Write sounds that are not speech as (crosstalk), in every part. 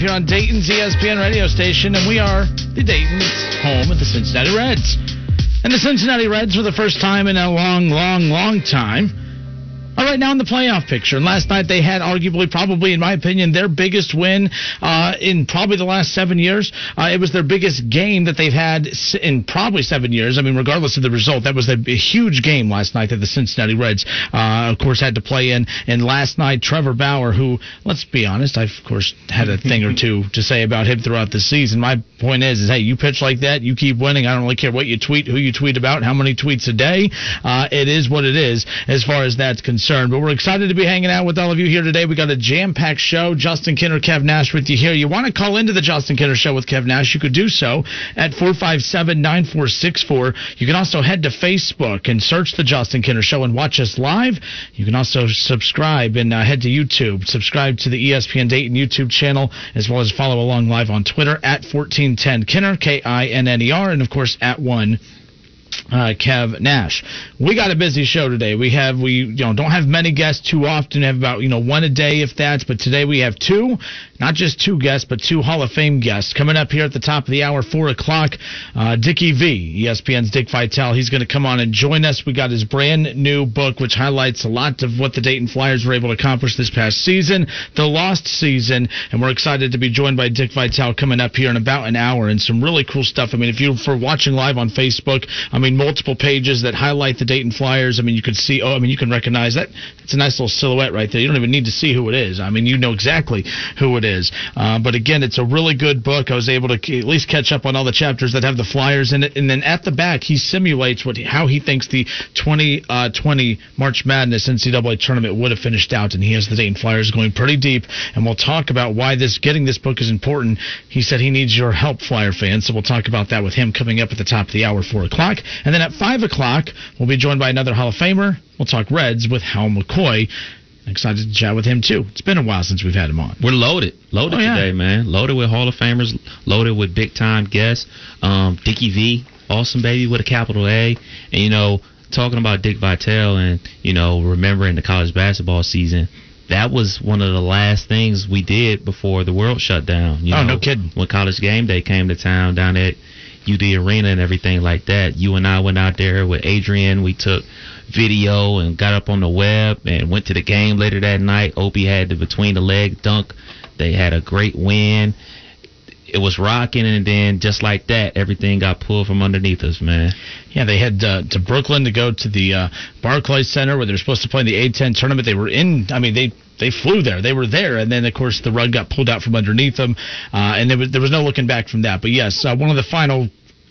Live here on Dayton's ESPN radio station, and we are the Dayton's home of the Cincinnati Reds. And the Cincinnati Reds, for the first time in a long, long, long time, are right now in the playoff picture. And last night they had arguably, probably in my opinion, their biggest win uh, in probably the last seven years. Uh, it was their biggest game that they've had in probably seven years. I mean, regardless of the result, that was a, a huge game last night that the Cincinnati Reds, uh, of course, had to play in. And last night, Trevor Bauer, who, let's be honest, I've of course had a thing or two to say about him throughout the season. My point is, is hey, you pitch like that, you keep winning. I don't really care what you tweet, who you tweet about, how many tweets a day. Uh, it is what it is as far as that's concerned. But we're excited to be hanging out with all of you here today. We got a jam-packed show. Justin Kinner, Kev Nash with you here. You want to call into the Justin Kinner Show with Kev Nash? You could do so at 457-9464. You can also head to Facebook and search the Justin Kinner Show and watch us live. You can also subscribe and uh, head to YouTube. Subscribe to the E ESPN Dayton YouTube channel as well as follow along live on Twitter at 1410 Kinner, K-I-N-N-E-R, and of course at 1 uh, Kev Nash. We got a busy show today. We have we you know don't have many guests too often. Have about you know one a day if that's. But today we have two, not just two guests, but two Hall of Fame guests coming up here at the top of the hour, four o'clock. Uh, Dickie V, ESPN's Dick Vitale. He's going to come on and join us. We got his brand new book, which highlights a lot of what the Dayton Flyers were able to accomplish this past season, the lost season, and we're excited to be joined by Dick Vitale coming up here in about an hour and some really cool stuff. I mean, if you're for watching live on Facebook, I mean, multiple pages that highlight the Dayton Flyers. I mean, you could see, oh, I mean, you can recognize that. It's a nice little silhouette right there. You don't even need to see who it is. I mean, you know exactly who it is. Uh, but again, it's a really good book. I was able to at least catch up on all the chapters that have the Flyers in it. And then at the back, he simulates what how he thinks the 2020 March Madness NCAA tournament would have finished out. And he has the Dayton Flyers going pretty deep. And we'll talk about why this getting this book is important. He said he needs your help, Flyer fans. So we'll talk about that with him coming up at the top of the hour, 4 o'clock. And then at 5 o'clock, we'll be joined by another Hall of Famer. We'll talk Reds with Hal McCoy. Excited to chat with him too. It's been a while since we've had him on. We're loaded, loaded Oh, yeah. today, man. Loaded with Hall of Famers, loaded with big time guests. Um, Dickie V, awesome baby with a capital A, and you know, talking about Dick Vitale and you know, remembering the college basketball season. That was one of the last things we did before the world shut down. You Oh, know, no kidding. When College Game Day came to town down at UD Arena and everything like that, you and I went out there with Adrian. We took video and got up on the web and went to the game later that night. Obi had the between the leg dunk. They had a great win. It was rocking, and then just like that, everything got pulled from underneath us, man. Yeah, they head uh, to Brooklyn to go to the uh, Barclays Center where they're supposed to play in the A10 tournament. They were in. I mean, they they flew there. They were there, and then of course the rug got pulled out from underneath them, uh, and there was there was no looking back from that. But yes, uh, one of the final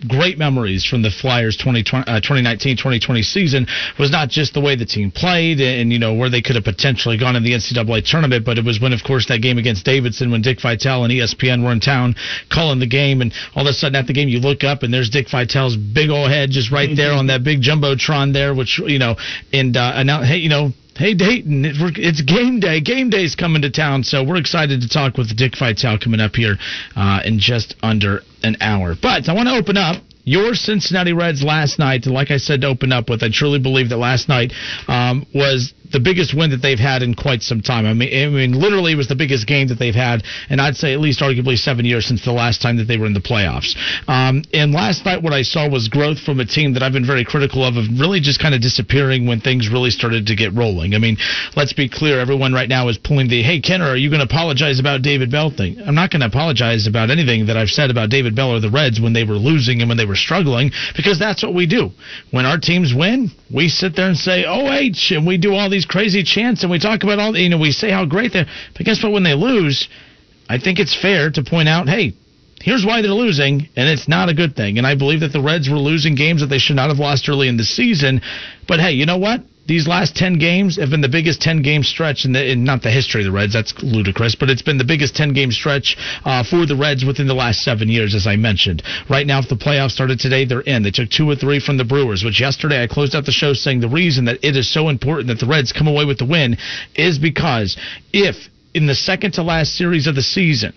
great memories from the Flyers 2020, uh, 2019-2020 season. Was not just the way the team played and, you know, where they could have potentially gone in the NCAA tournament, but it was when, of course, that game against Davidson when Dick Vitale and ESPN were in town calling the game, and all of a sudden at the game you look up and there's Dick Vitale's big old head just right (laughs) there on that big jumbotron there, which, you know, and uh, announce, hey, you know, Hey Dayton, it's game day. Game day's coming to town, so we're excited to talk with Dick Vitale coming up here uh, in just under an hour. But I want to open up your Cincinnati Reds last night. Like I said, to open up with, I truly believe that last night um, was the biggest win that they've had in quite some time. I mean, I mean, literally, it was the biggest game that they've had, and I'd say at least arguably seven years since the last time that they were in the playoffs. Um, and last night, what I saw was growth from a team that I've been very critical of, of really just kind of disappearing when things really started to get rolling. I mean, let's be clear, everyone right now is pulling the "Hey, Kinner, are you going to apologize about David Bell thing?" I'm not going to apologize about anything that I've said about David Bell or the Reds when they were losing and when they were struggling, because that's what we do. When our teams win, we sit there and say "OH," H," and we do all these crazy chants and we talk about all, you know, we say how great they're. But guess what? When they lose, I think it's fair to point out, hey, here's why they're losing, and it's not a good thing. And I believe that the Reds were losing games that they should not have lost early in the season. But hey, you know what? These last 10 games have been the biggest 10 game stretch in, the, in not the history of the Reds, that's ludicrous, but it's been the biggest 10 game stretch uh, for the Reds within the last seven years, as I mentioned. Right now, if the playoffs started today, they're in. They took two or three from the Brewers, which yesterday I closed out the show saying the reason that it is so important that the Reds come away with the win is because if in the second to last series of the season,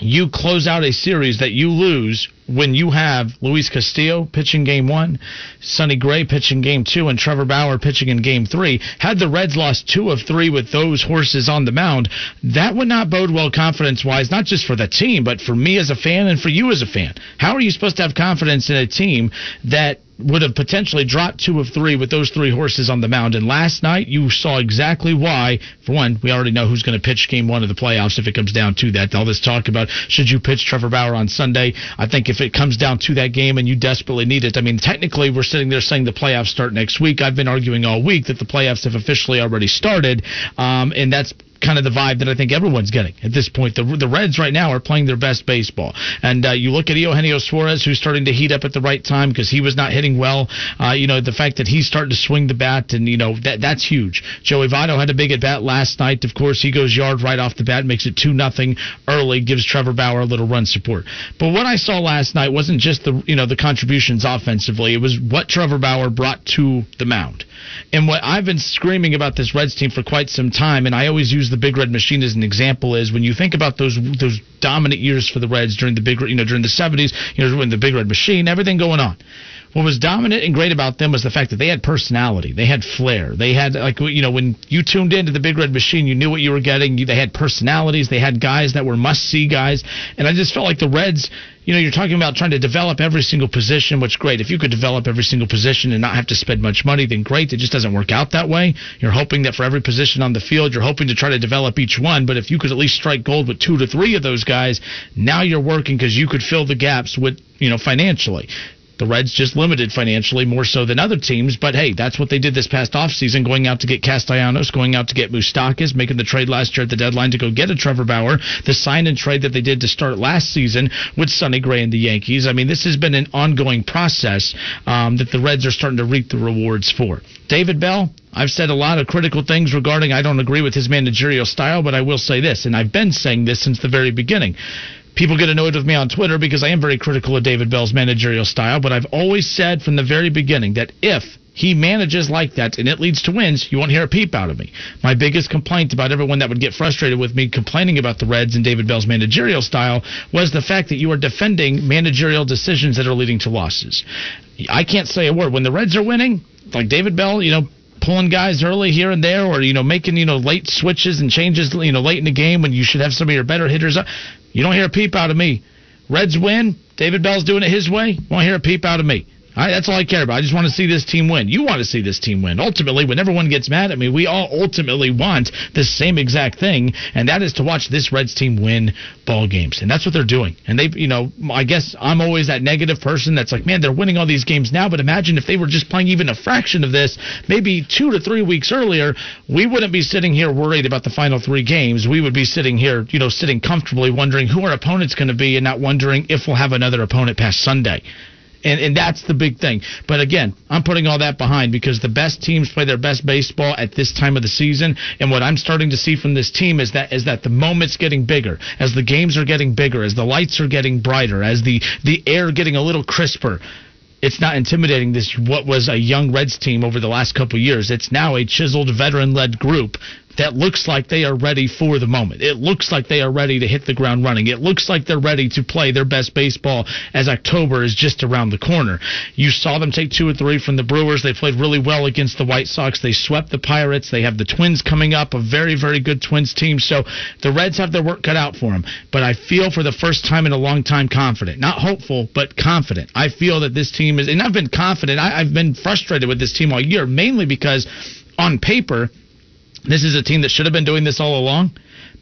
you close out a series that you lose when you have Luis Castillo pitching game one, Sonny Gray pitching game two, and Trevor Bauer pitching in game three. Had the Reds lost two of three with those horses on the mound, that would not bode well confidence wise, not just for the team, but for me as a fan and for you as a fan. How are you supposed to have confidence in a team that would have potentially dropped two of three with those three horses on the mound. And last night, you saw exactly why. For one, we already know who's going to pitch game one of the playoffs if it comes down to that. All this talk about should you pitch Trevor Bauer on Sunday. I think if it comes down to that game and you desperately need it, I mean, technically, we're sitting there saying the playoffs start next week. I've been arguing all week that the playoffs have officially already started. Um, and that's kind of the vibe that I think everyone's getting at this point. The the Reds right now are playing their best baseball, and uh, you look at Eugenio Suarez, who's starting to heat up at the right time because he was not hitting well. Uh, you know the fact that he's starting to swing the bat, and you know that that's huge. Joey Votto had a big at bat last night. Of course, he goes yard right off the bat, makes it two nothing early, gives Trevor Bauer a little run support. But what I saw last night wasn't just the you know the contributions offensively; it was what Trevor Bauer brought to the mound. And what I've been screaming about this Reds team for quite some time, and I always use the Big Red Machine as an example, is when you think about those those dominant years for the Reds during the big you know during the 70s, you know when the Big Red Machine, everything going on. What was dominant and great about them was the fact that they had personality, they had flair, they had like you know when you tuned into the Big Red Machine, you knew what you were getting. You, they had personalities, they had guys that were must see guys, and I just felt like the Reds you know, you're talking about trying to develop every single position, which great. If you could develop every single position and not have to spend much money, then great. It just doesn't work out that way. You're hoping that for every position on the field, you're hoping to try to develop each one. But if you could at least strike gold with two to three of those guys, now you're working because you could fill the gaps with, you know, financially. The Reds just limited financially more so than other teams, but hey, that's what they did this past offseason, going out to get Castellanos, going out to get Moustakas, making the trade last year at the deadline to go get a Trevor Bauer, the sign and trade that they did to start last season with Sonny Gray and the Yankees. I mean, this has been an ongoing process um, that the Reds are starting to reap the rewards for. David Bell, I've said a lot of critical things regarding I don't agree with his managerial style, but I will say this, and I've been saying this since the very beginning people get annoyed with me on Twitter because I am very critical of David Bell's managerial style, but I've always said from the very beginning that if he manages like that and it leads to wins, you won't hear a peep out of me. My biggest complaint about everyone that would get frustrated with me complaining about the Reds and David Bell's managerial style was the fact that you are defending managerial decisions that are leading to losses. I can't say a word. When the Reds are winning, like David Bell, you know, pulling guys early here and there, or you know making you know late switches and changes you know late in the game when you should have some of your better hitters up. You don't hear a peep out of me. Reds win. David Bell's doing it his way. Won't hear a peep out of me. I, that's all I care about. I just want to see this team win. You want to see this team win. Ultimately, when everyone gets mad at me, we all ultimately want the same exact thing, and that is to watch this Reds team win ball games. And that's what they're doing. And they've, you know, I guess I'm always that negative person that's like, man, they're winning all these games now, but imagine if they were just playing even a fraction of this, maybe two to three weeks earlier, we wouldn't be sitting here worried about the final three games. We would be sitting here, you know, sitting comfortably wondering who our opponent's going to be and not wondering if we'll have another opponent past Sunday. And, and that's the big thing. But again, I'm putting all that behind because the best teams play their best baseball at this time of the season. And what I'm starting to see from this team is that is that the moment's getting bigger, as the games are getting bigger, as the lights are getting brighter, as the the air getting a little crisper it's not intimidating this what was a young Reds team over the last couple years. It's now a chiseled veteran led group that looks like they are ready for the moment. It looks like they are ready to hit the ground running. It looks like they're ready to play their best baseball as October is just around the corner. You saw them take two or three from the Brewers. They played really well against the White Sox. They swept the Pirates. They have the Twins coming up, a very, very good Twins team. So the Reds have their work cut out for them. But I feel for the first time in a long time confident. Not hopeful, but confident. I feel that this team is, and I've been confident. I, I've been frustrated with this team all year, mainly because on paper, this is a team that should have been doing this all along.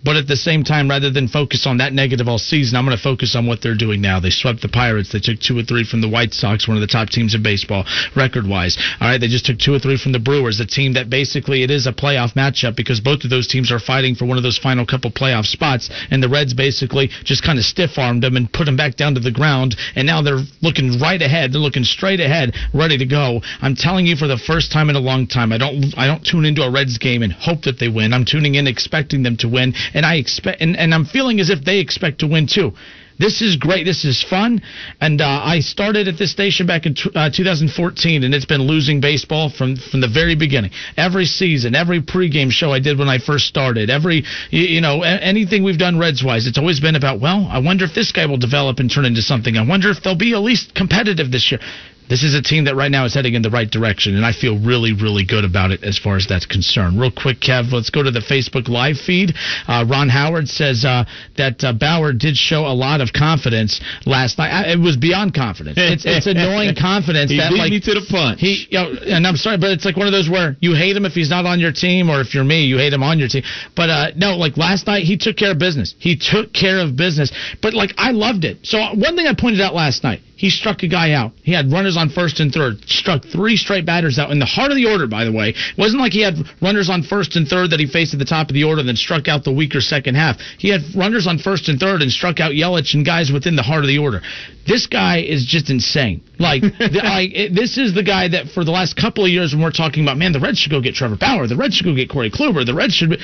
But at the same time, rather than focus on that negative all season, I'm going to focus on what they're doing now. They swept the Pirates. They took two or three from the White Sox, one of the top teams in baseball, record wise. All right, they just took two or three from the Brewers, a team that basically it is a playoff matchup because both of those teams are fighting for one of those final couple playoff spots. And the Reds basically just kind of stiff armed them and put them back down to the ground. And now they're looking right ahead. They're looking straight ahead, ready to go. I'm telling you, for the first time in a long time, I don't I don't tune into a Reds game and hope that they win. I'm tuning in expecting them to win, and I expect and, and I'm feeling as if they expect to win too. This is great. This is fun. And uh, I started at this station back in t- uh, 2014, and it's been losing baseball from from the very beginning. Every season, every pregame show I did when I first started, every you, you know a- anything we've done Reds wise, it's always been about well, I wonder if this guy will develop and turn into something. I wonder if they'll be at least competitive this year. This is a team that right now is heading in the right direction, and I feel really, really good about it as far as that's concerned. Real quick, Kev, let's go to the Facebook live feed. Uh, Ron Howard says uh, that uh, Bauer did show a lot of confidence last night. I, it was beyond confidence. It's, it's (laughs) annoying confidence He that beat like me to the punch. he, you know, and I'm sorry, but it's like one of those where you hate him if he's not on your team, or if you're me, you hate him on your team. But uh, no, like last night, he took care of business. He took care of business. But like I loved it. So one thing I pointed out last night, he struck a guy out. He had runners on first and third, struck three straight batters out in the heart of the order. By the way, it wasn't like he had runners on first and third that he faced at the top of the order, and then struck out the weaker second half. He had runners on first and third and struck out Yelich and guys within the heart of the order. This guy is just insane. Like, (laughs) the, like it, this is the guy that for the last couple of years when we're talking about, man, the Reds should go get Trevor Bauer, the Reds should go get Corey Kluber, the Reds should. Be,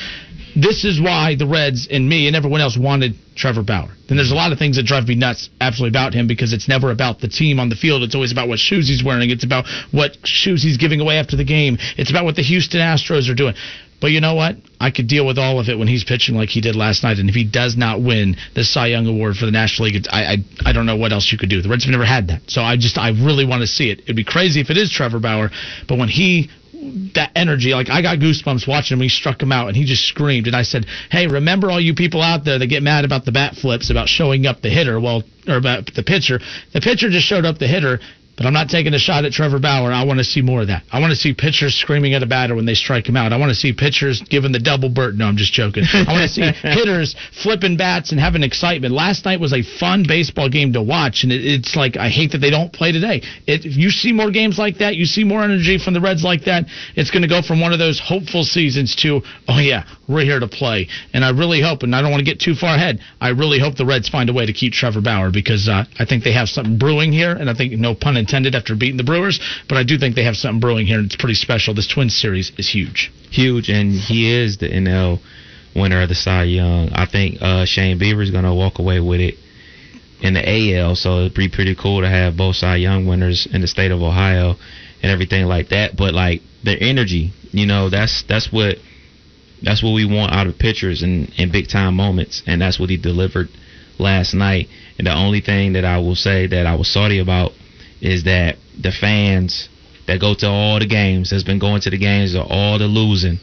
this is why the Reds and me and everyone else wanted Trevor Bauer. Then there's a lot of things that drive me nuts absolutely about him because it's never about the team on the field. It's always about what shoes he's wearing. It's about what shoes he's giving away after the game. It's about what the Houston Astros are doing. But you know what? I could deal with all of it when he's pitching like he did last night. And if he does not win the Cy Young Award for the National League, I, I I don't know what else you could do. The Reds have never had that, so I just I really want to see it. It'd be crazy if it is Trevor Bauer, but when he that energy. Like I got goosebumps watching him. He struck him out, and he just screamed. And I said, "Hey, remember all you people out there that get mad about the bat flips about showing up the hitter? Well, or about the pitcher. The pitcher just showed up the hitter." But I'm not taking a shot at Trevor Bauer. I want to see more of that. I want to see pitchers screaming at a batter when they strike him out. I want to see pitchers giving the double bird. No, I'm just joking. I want to see (laughs) hitters flipping bats and having excitement. Last night was a fun baseball game to watch, and it, it's like I hate that they don't play today. It, if you see more games like that, you see more energy from the Reds like that, it's going to go from one of those hopeful seasons to, oh yeah, we're here to play. And I really hope, and I don't want to get too far ahead, I really hope the Reds find a way to keep Trevor Bauer because uh, I think they have something brewing here, and I think, no pun intended, after beating the Brewers, but I do think they have something brewing here, and it's pretty special. This Twins series is huge. huge, and he is the NL winner of the Cy Young. I think uh, Shane Bieber is going to walk away with it in the AL, so it'd be pretty cool to have both Cy Young winners in the state of Ohio and everything like that. But like their energy, you know, that's that's what that's what we want out of pitchers in, in big time moments, and that's what he delivered last night. And the only thing that I will say that I was sorry about is that the fans that go to all the games, that's been going to the games or all the losing,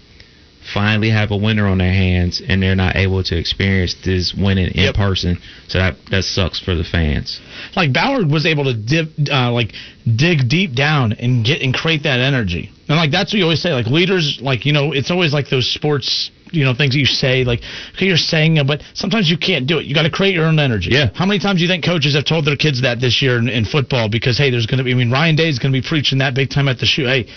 finally have a winner on their hands and they're not able to experience this winning in Yep. person. So that that sucks for the fans. like Bauer was able to dip, uh, like dig deep down and get and create that energy. And like that's what you always say. Like leaders, like you know, it's always like those sports, you know, things that you say. Like okay, you're saying but sometimes you can't do it. You got to create your own energy. Yeah. How many times do you think coaches have told their kids that this year in, in football? Because hey, there's going to be. I mean, Ryan Day is going to be preaching that big time at the shoe. Hey.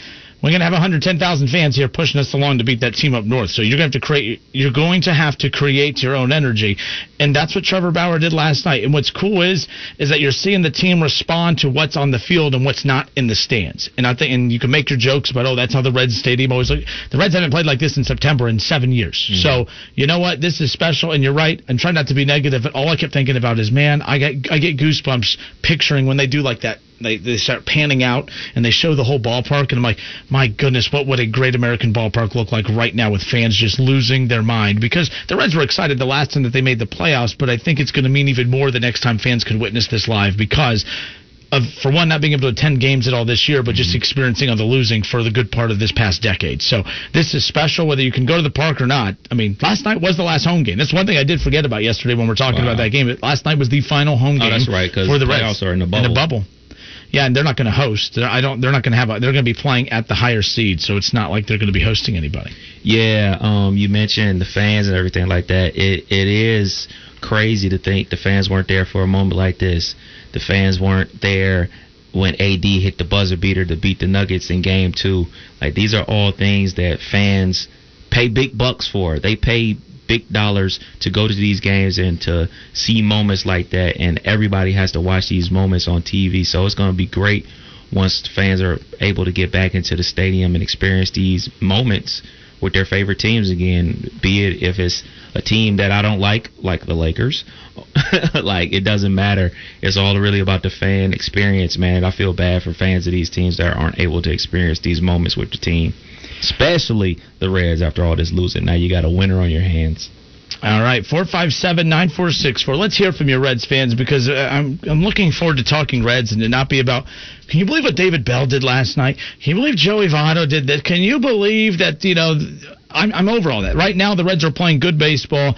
We're going to have 110,000 fans here pushing us along to beat that team up north. So you're going to have to create. You're going to have to create your own energy, and that's what Trevor Bauer did last night. And what's cool is is that you're seeing the team respond to what's on the field and what's not in the stands. And I think, and you can make your jokes about, oh, that's how the Reds Stadium always look. The Reds haven't played like this in September in seven years. Mm-hmm. So you know what? This is special, and you're right. And try not to be negative. But all I kept thinking about is, man, I get I get goosebumps picturing when they do like that they they start panning out and they show the whole ballpark, and I'm like, my goodness, what would a great American ballpark look like right now with fans just losing their mind? Because the Reds were excited the last time that they made the playoffs, but I think it's going to mean even more the next time fans can witness this live because of for one not being able to attend games at all this year, but just mm-hmm. experiencing all the losing for the good part of this past decade. So this is special, whether you can go to the park or not. I mean, last night was the last home game. That's one thing I did forget about yesterday when we're talking Wow. about that game. Last night was the final home game. Oh, that's right, 'cause for the playoffs Reds are in the In the bubble. Yeah, and they're not going to host. They're, I don't. They're not going to have. A, they're going to be playing at the higher seed, so it's not like they're going to be hosting anybody. Yeah, um, you mentioned the fans and everything like that. It it is crazy to think the fans weren't there for a moment like this. The fans weren't there when AD hit the buzzer beater to beat the Nuggets in Game Two. Like these are all things that fans pay big bucks for. They pay big dollars to go to these games and to see moments like that. And everybody has to watch these moments on TV. So it's going to be great once fans are able to get back into the stadium and experience these moments with their favorite teams again. Be it if it's a team that I don't like, like the Lakers, (laughs) like it doesn't matter. It's all really about the fan experience, man. I feel bad for fans of these teams that aren't able to experience these moments with the team, especially the Reds. After all this losing, now you got a winner on your hands. All right, four five seven nine four six four. Let's hear from your Reds fans because uh, I'm I'm looking forward to talking Reds and to not be about. Can you believe what David Bell did last night? Can you believe Joey Votto did that? Can you believe that you know? I'm I'm over all that. Right now, the Reds are playing good baseball.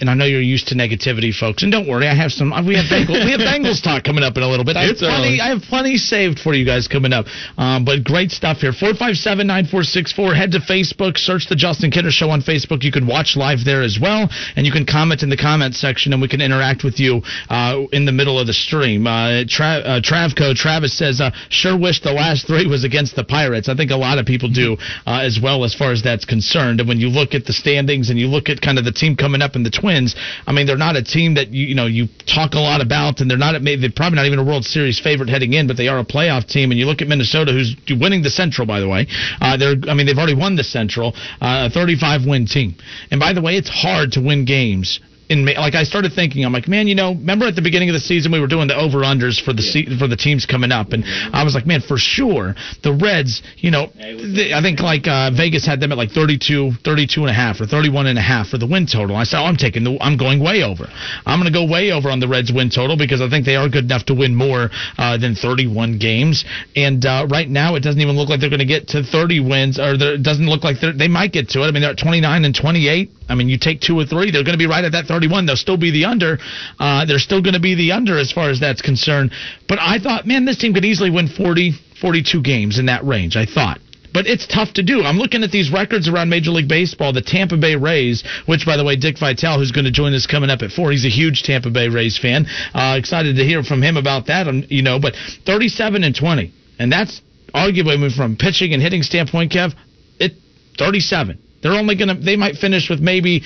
And I know you're used to negativity, folks. And don't worry, I have some. We have Bengals, we have Bengals (laughs) talk coming up in a little bit. I have plenty. I have plenty saved for you guys coming up. Um, but great stuff here. Four five seven nine four six four. Head to Facebook. Search the Justin Kinner Show on Facebook. You can watch live there as well, and you can comment in the comment section, and we can interact with you uh, in the middle of the stream. Uh, Tra- uh, Travco Travis says, uh, "Sure wish the last three was against the Pirates." I think a lot of people do uh, as well, as far as that's concerned. And when you look at the standings and you look at kind of the team coming up in the Twins, I mean, they're not a team that you you know you talk a lot about, and they're not maybe they're probably not even a World Series favorite heading in, but they are a playoff team. And you look at Minnesota, who's winning the Central, by the way. Uh, they're I mean they've already won the Central, uh, a 35 win team. And by the way, it's hard to win games in like I started thinking, I'm like, man, you know, remember at the beginning of the season we were doing the over unders for the se- for the teams coming up, and I was like, man, for sure the Reds, you know, they, I think like uh, Vegas had them at like 32, 32 and a half or 31 and a half for the win total. I said, oh, I'm taking the, I'm going way over. I'm going to go way over on the Reds win total because I think they are good enough to win more uh, than 31 games, and uh, right now it doesn't even look like they're going to get to 30 wins, or it doesn't look like they might get to it. I mean, they're at 29 and 28. I mean, you take two or three, they're going to be right at that 31. They'll still be the under. Uh, they're still going to be the under as far as that's concerned. But I thought, man, this team could easily win 40, 42 games in that range. I thought. But it's tough to do. I'm looking at these records around Major League Baseball. The Tampa Bay Rays, which, by the way, Dick Vitale, who's going to join us coming up at four, he's a huge Tampa Bay Rays fan. Uh, excited to hear from him about that. Um, you know, but 37 and 20, and that's arguably from pitching and hitting standpoint, Kev. It 37. They're only gonna. They might finish with maybe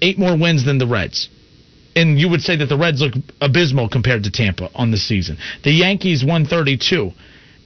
eight more wins than the Reds. And you would say that the Reds look abysmal compared to Tampa on the season. The Yankees won 32.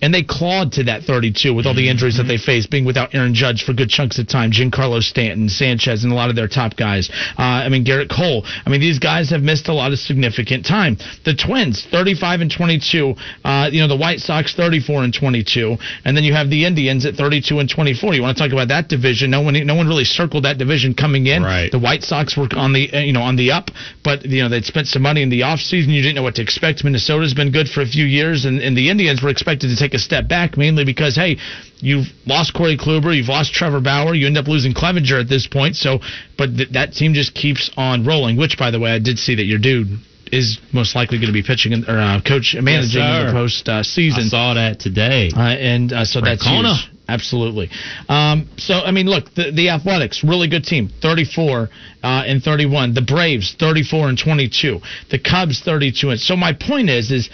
And they clawed to that 32 with all the injuries that they faced, being without Aaron Judge for good chunks of time, Giancarlo Stanton, Sanchez, and a lot of their top guys. Uh, I mean, Gerrit Cole. I mean, these guys have missed a lot of significant time. The Twins, 35 and 22. Uh, you know, the White Sox, 34 and 22. And then you have the Indians at 32 and 24. You want to talk about that division? No one, no one really circled that division coming in. Right. The White Sox were on the, uh, you know, on the up, but you know they'd spent some money in the offseason. You didn't know what to expect. Minnesota's been good for a few years, and, and the Indians were expected to take a step back, mainly because hey, you've lost Corey Kluber, you've lost Trevor Bauer, you end up losing Clevinger at this point. So, but th- that team just keeps on rolling. Which, by the way, I did see that your dude is most likely going to be pitching in, or uh, coach managing in the post uh, season. I saw that today. Uh, and uh, so that's huge. Absolutely. Um, so I mean, look, the, the Athletics, really good team, 34 uh, and 31. The Braves, 34 and 22. The Cubs, 32. And so my point is, is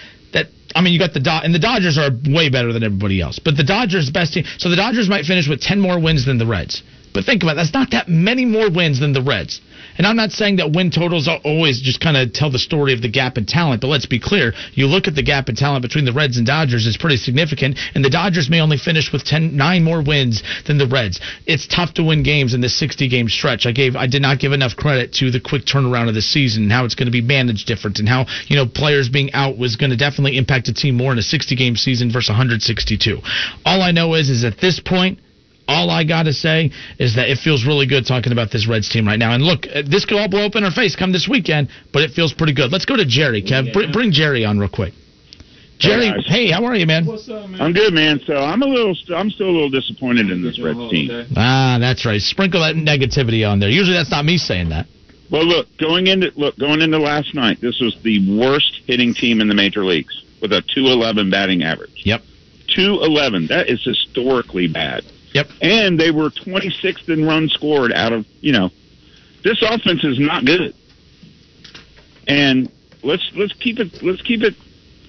I mean, you got the Do- and the Dodgers are way better than everybody else, but the Dodgers best team. So the Dodgers might finish with 10 more wins than the Reds. But think about it, that's not that many more wins than the Reds. And I'm not saying that win totals always just kind of tell the story of the gap in talent, but let's be clear. You look at the gap in talent between the Reds and Dodgers, it's pretty significant, and the Dodgers may only finish with 10, nine more wins than the Reds. It's tough to win games in this 60 game stretch. I gave, I did not give enough credit to the quick turnaround of the season and how it's going to be managed different and how, you know, players being out was going to definitely impact a team more in a 60 game season versus 162. All I know is, is at this point, all I got to say is that it feels really good talking about this Reds team right now. And look, uh, this could all blow up in our face come this weekend, but it feels pretty good. Let's go to Jerry, Kev. Br- bring Jerry on real quick. Jerry, Hey, hey, how are you, man? What's up, man? I'm good, man. So I'm a little, I'm still a little disappointed in this Reds team. Ah, that's right. Sprinkle that negativity on there. Usually that's not me saying that. Well, look, going into look going into last night, this was the worst hitting team in the major leagues with a 211 batting average. Yep. 211. That is historically bad. Yep. And they were 26th in runs scored out of you know, this offense is not good. And let's let's keep it let's keep it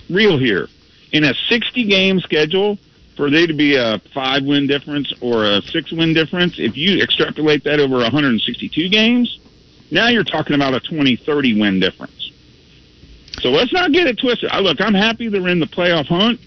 real here. In a 60 game schedule, for there to be a five win difference or a six win difference, if you extrapolate that over 162 games, now you're talking about a 20 30 win difference. So let's not get it twisted. I, look, I'm happy they're in the playoff hunt,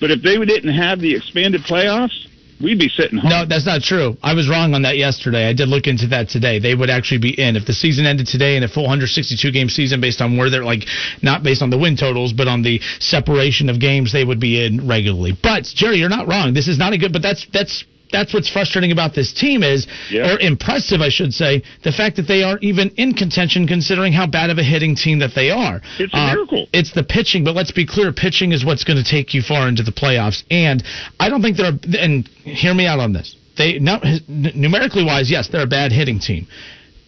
but if they didn't have the expanded playoffs, we'd be sitting home. No, that's not true. I was wrong on that yesterday. I did look into that today. They would actually be in if the season ended today in a full 162 game season based on where they're like not based on the win totals, but on the separation of games they would be in regularly. But Jerry, you're not wrong. This is not a good. But that's that's. That's what's frustrating about this team is, Yeah. or impressive, I should say, the fact that they are even in contention considering how bad of a hitting team that they are. It's a Uh, miracle. it's the pitching, but let's be clear, pitching is what's going to take you far into the playoffs. And I don't think they're. And hear me out on this. They numerically wise, yes, they're a bad hitting team,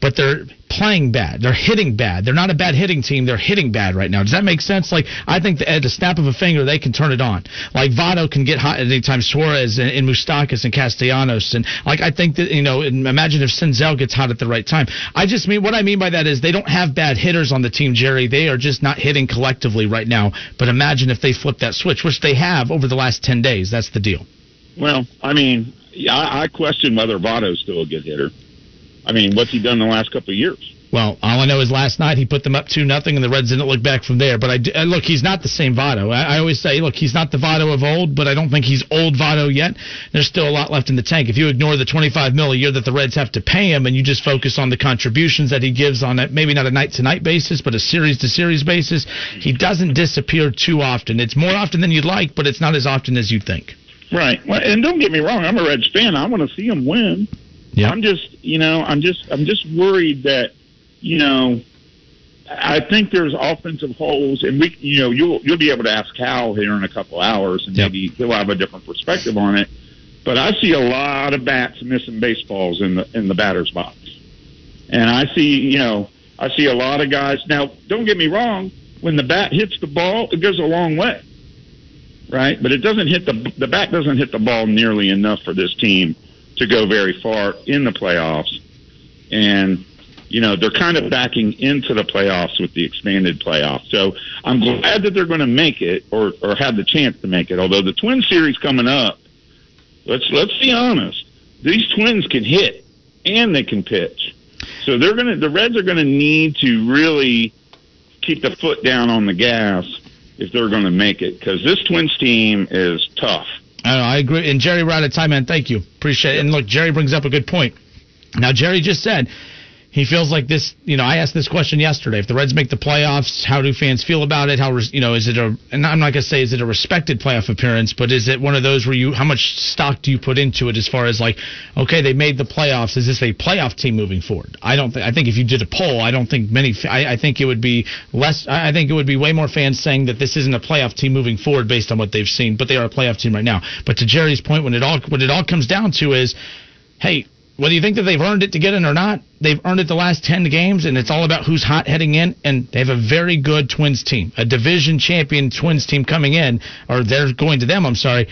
but they're playing bad. They're hitting bad. They're not a bad hitting team. They're hitting bad right now. Does that make sense? Like I think that at the snap of a finger, they can turn it on. Like Votto can get hot at any time. Suarez and, and Moustakas and Castellanos and like I think that you know. Imagine if Senzel gets hot at the right time. I just mean what I mean by that is they don't have bad hitters on the team, Jerry. They are just not hitting collectively right now. But imagine if they flip that switch, which they have over the last ten days. That's the deal. Well, I mean, I, I question whether Votto's still a good hitter. I mean, what's he done in the last couple of years? Well, all I know is last night he put them up two nothing, and the Reds didn't look back from there. But I do- uh, look, he's not the same Votto. I, I always say, look, he's not the Votto of old, but I don't think he's old Votto yet. There's still a lot left in the tank. If you ignore the 25 mil a year that the Reds have to pay him, and you just focus on the contributions that he gives on a maybe not a night to night basis, but a series to series basis, he doesn't disappear too often. It's more often than you'd like, but it's not as often as you'd think. Right. Well, and don't get me wrong, I'm a Reds fan. I want to see him win. Yeah. I'm just, you know, I'm just, I'm just worried that, you know, I think there's offensive holes, and we, you know, you'll you'll be able to ask Hal here in a couple hours, and Yep. maybe he'll have a different perspective on it. But I see a lot of bats missing baseballs in the in the batter's box, and I see, you know, I see a lot of guys. Now, don't get me wrong, when the bat hits the ball, it goes a long way, right? But it doesn't hit the the bat doesn't hit the ball nearly enough for this team to go very far in the playoffs, and you know they're kind of backing into the playoffs with the expanded playoffs. So I'm glad that they're going to make it or or have the chance to make it. Although the Twin Series coming up, let's let's be honest, these Twins can hit and they can pitch. So they're gonna the Reds are gonna need to really keep the foot down on the gas if they're going to make it because this Twins team is tough. I, know, I agree. And Jerry, we're out of time, man. Thank you. Appreciate it. And look, Jerry brings up a good point. Now, Jerry just said he feels like this. You know, I asked this question yesterday. If the Reds make the playoffs, how do fans feel about it? How you know is it a? And I'm not gonna say is it a respected playoff appearance, but is it one of those where you how much stock do you put into it as far as like, okay, they made the playoffs. Is this a playoff team moving forward? I don't think. I think if you did a poll, I don't think many. I, I think it would be less. I think it would be way more fans saying that this isn't a playoff team moving forward based on what they've seen, but they are a playoff team right now. But to Jerry's point, when it all when it all comes down to is, hey, whether you think that they've earned it to get in or not, they've earned it the last 10 games, and it's all about who's hot heading in. And they have a very good Twins team, a division champion Twins team coming in, or they're going to them, I'm sorry.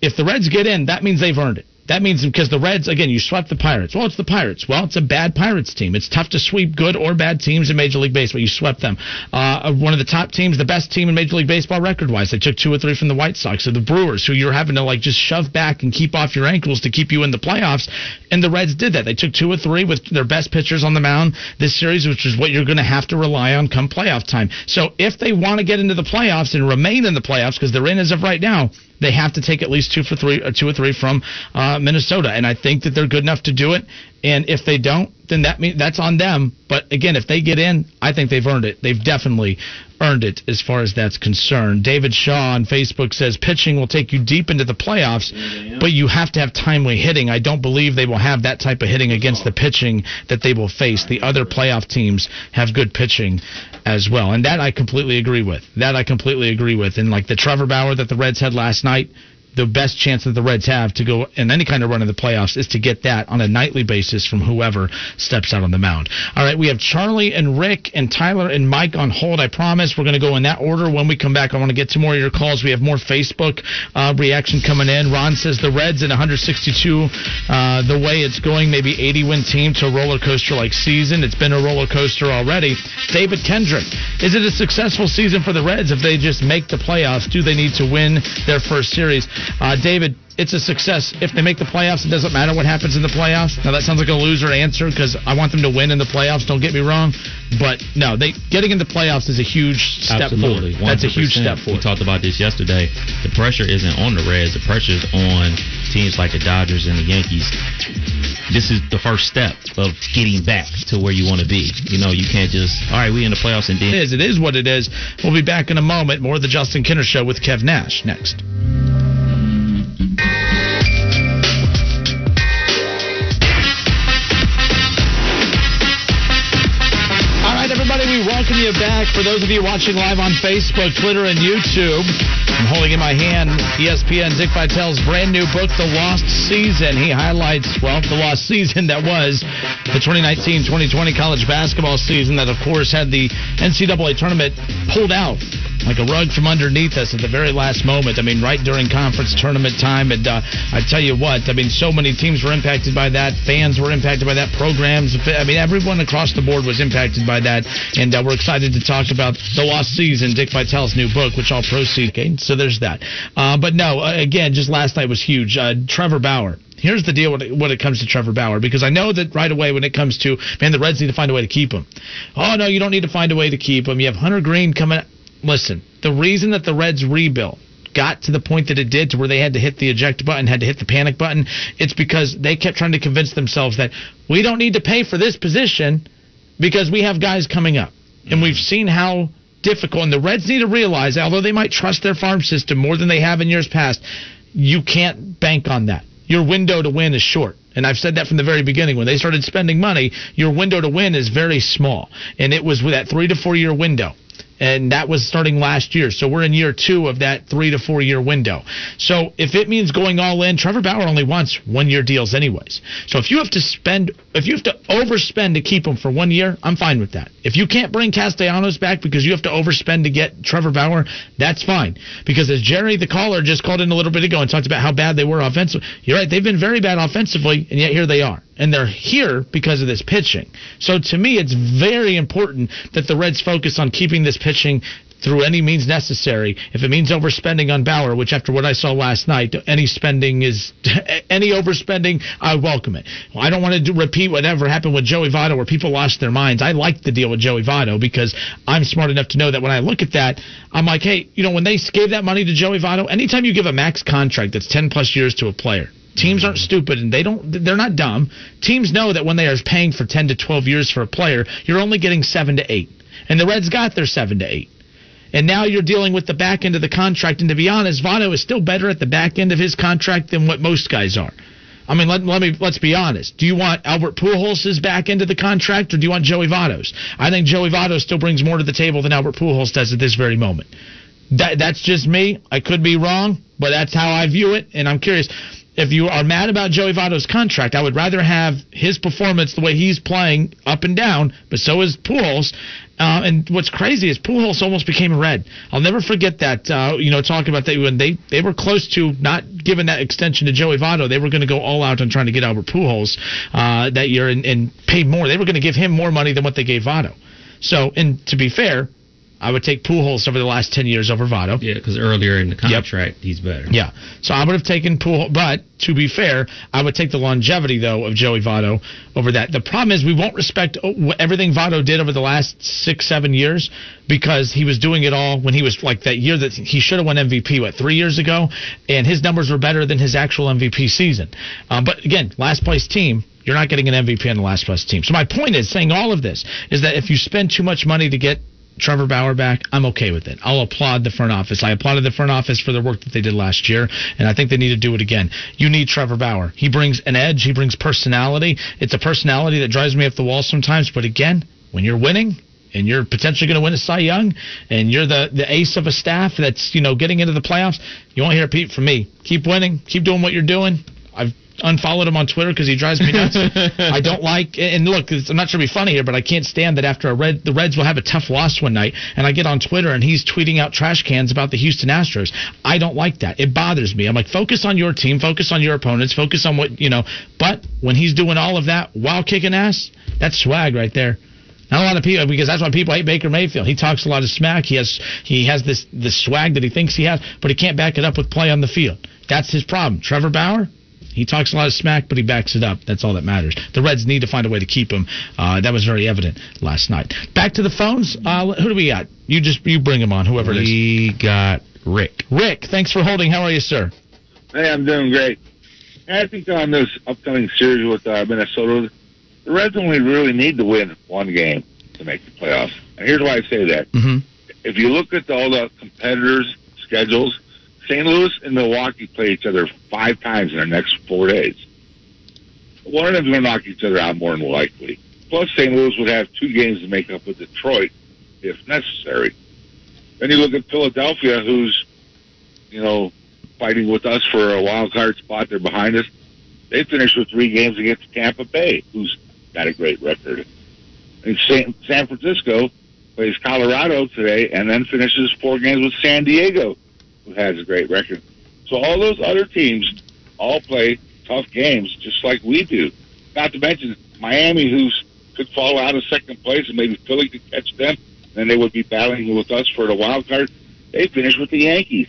If the Reds get in, that means they've earned it. That means because the Reds, again, you swept the Pirates. Well, it's the Pirates. Well, it's a bad Pirates team. It's tough to sweep good or bad teams in Major League Baseball. You swept them. Uh, one of the top teams, the best team in Major League Baseball record wise. They took two or three from the White Sox. So the Brewers, who you're having to like just shove back and keep off your ankles to keep you in the playoffs. And the Reds did that. They took two or three with their best pitchers on the mound this series, which is what you're going to have to rely on come playoff time. So if they want to get into the playoffs and remain in the playoffs, because they're in as of right now, they have to take at least two for three, or two or three from uh, Minnesota, and I think that they're good enough to do it. And if they don't, then that mean that's on them. But again, if they get in, I think they've earned it. They've definitely earned it as far as that's concerned. David Shaw on Facebook says pitching will take you deep into the playoffs, but you have to have timely hitting. I don't believe they will have that type of hitting against the pitching that they will face. The other playoff teams have good pitching as well, and that I completely agree with. That I completely agree with. And like the Trevor Bauer that the Reds had last night the best chance that the Reds have to go in any kind of run in the playoffs is to get that on a nightly basis from whoever steps out on the mound. All right, we have Charlie and Rick and Tyler and Mike on hold. I promise we're going to go in that order. When we come back, I want to get to more of your calls. We have more Facebook uh, reaction coming in. Ron says the Reds in 162, uh, the way it's going, maybe 80 win team to a roller coaster like season. It's been a roller coaster already. David Kendrick, is it a successful season for the Reds if they just make the playoffs? Do they need to win their first series? Uh, David, it's a success. If they make the playoffs, it doesn't matter what happens in the playoffs. Now that sounds like a loser answer because I want them to win in the playoffs. Don't get me wrong, but no, they getting in the playoffs is a huge step Absolutely. forward. That's a huge step forward. We talked about this yesterday. The pressure isn't on the Reds. The pressure is on teams like the Dodgers and the Yankees. This is the first step of getting back to where you want to be. You know, you can't just all right, we in the playoffs and It then is. It is what it is. We'll be back in a moment. More of the Justin Kinner Show with Kev Nash next. Back. For those of you watching live on Facebook, Twitter, and YouTube, I'm holding in my hand ESPN Dick Vitale's brand new book, The Lost Season. He highlights, well, the lost season that was the 2019-2020 college basketball season that, of course, had the NCAA tournament pulled out like a rug from underneath us at the very last moment. I mean, right during conference tournament time. And uh, I tell you what, I mean, so many teams were impacted by that. Fans were impacted by that. Programs, I mean, everyone across the board was impacted by that. And uh, we're excited to talk about the lost season, Dick Vitale's new book, which proceed. Okay, so there's that. Uh, but no, uh, again, just last night was huge. Uh, Trevor Bauer. Here's the deal when it, when it comes to Trevor Bauer, because I know that right away when it comes to, man, the Reds need to find a way to keep him. Oh, no, you don't need to find a way to keep him. You have Hunter Greene coming. Listen, the reason that the Reds rebuilt got to the point that it did to where they had to hit the eject button, had to hit the panic button, it's because they kept trying to convince themselves that we don't need to pay for this position because we have guys coming up. And mm. we've seen how difficult, and the Reds need to realize, although they might trust their farm system more than they have in years past, you can't bank on that. Your window to win is short. And I've said that from the very beginning. When they started spending money, your window to win is very small. And it was with that three to four year window and that was starting last year. So we're in year two of that three to four year window. So if it means going all in, Trevor Bauer only wants one year deals anyways. So if you have to spend, if you have to overspend to keep him for one year, I'm fine with that. If you can't bring Castellanos back because you have to overspend to get Trevor Bauer, that's fine. Because as Jerry the caller just called in a little bit ago and talked about how bad they were offensively, you're right, they've been very bad offensively, and yet here they are and they're here because of this pitching. So to me, it's very important that the Reds focus on keeping this pitching through any means necessary. If it means overspending on Bauer, which after what I saw last night, any spending is (laughs) any overspending, I welcome it. I don't want to do, repeat whatever happened with Joey Votto, where people lost their minds. I like the deal with Joey Votto because I'm smart enough to know that when I look at that, I'm like, hey, you know, when they gave that money to Joey Votto, anytime you give a max contract that's 10 plus years to a player, Teams aren't stupid and they don't they're not dumb. Teams know that when they are paying for 10 to 12 years for a player, you're only getting 7 to 8. And the Reds got their 7 to 8. And now you're dealing with the back end of the contract and to be honest, Votto is still better at the back end of his contract than what most guys are. I mean, let, let me let's be honest. Do you want Albert Pujols' back end of the contract, or do you want Joey Votto's? I think Joey Votto still brings more to the table than Albert Pujols does at this very moment. That that's just me. I could be wrong, but that's how I view it. And I'm curious if you are mad about Joey Votto's contract, I would rather have his performance the way he's playing up and down, but so is Pujols. Uh, and what's crazy is Pujols almost became a red. I'll never forget that. Uh, you know, talking about that when they they were close to not giving that extension to Joey Votto, they were going to go all out on trying to get Albert Pujols uh, that year and, and pay more. They were going to give him more money than what they gave Votto. So, and to be fair, I would take Pujols over the last 10 years over Votto. Yeah, because earlier in the contract, he's better. Yeah. So I would have taken Pujols, but to be fair, I would take the longevity, though, of Joey Votto over that. The problem is we won't respect oh, everything Votto did over the last six, seven years because he was doing it all when he was like that year that he should have won MVP, what, three years ago? And his numbers were better than his actual MVP season. Um, but again, last place team, you're not getting an MVP on the last place team. So my point is saying all of this is that if you spend too much money to get Trevor Bauer back, I'm okay with it. I'll applaud the front office. I applauded the front office for the work that they did last year, and I think they need to do it again. You need Trevor Bauer. He brings an edge, he brings personality. It's a personality that drives me up the wall sometimes, but again, when you're winning, and you're potentially going to win a Cy Young, and you're the, the ace of a staff that's you know getting into the playoffs, you won't hear a peep from me. Keep winning, keep doing what you're doing. I've unfollowed him on Twitter because he drives me nuts. (laughs) I don't like. And look, I'm not trying to be funny here, but I can't stand that after a red, the Reds will have a tough loss one night, and I get on Twitter and he's tweeting out trash cans about the Houston Astros. I don't like that. It bothers me. I'm like, focus on your team, focus on your opponents, focus on what you know. But when he's doing all of that while kicking ass, that's swag right there. Not a lot of people because that's why people hate Baker Mayfield. He talks a lot of smack. He has he has this this swag that he thinks he has, but he can't back it up with play on the field. That's his problem. Trevor Bauer, he talks a lot of smack, but he backs it up. That's all that matters. The Reds need to find a way to keep him. Uh, that was very evident last night. Back to the phones. Uh, who do we got? You just you bring him on. Whoever it is. We got Rick. Rick, thanks for holding. How are you, sir? Hey, I'm doing great. I think on this upcoming series with uh, Minnesota, the Reds only really need to win one game to make the playoffs. And here's why I say that. Mm-hmm. If you look at all the competitors' schedules, St. Louis and Milwaukee play each other five times in the next four days. One of them's going to knock each other out more than likely. Plus, St. Louis would have two games to make up with Detroit if necessary. Then you look at Philadelphia, who's, you know, fighting with us for a wild card spot. They're behind us. They finished with three games against Tampa Bay, who's got a great record. And San, San Francisco plays Colorado today and then finishes four games with San Diego, who has a great record. So all those other teams all play tough games, just like we do. Not to mention Miami, who's could fall out of second place, and maybe Philly could catch them. Then they would be battling with us for the wild card. They finished with the Yankees,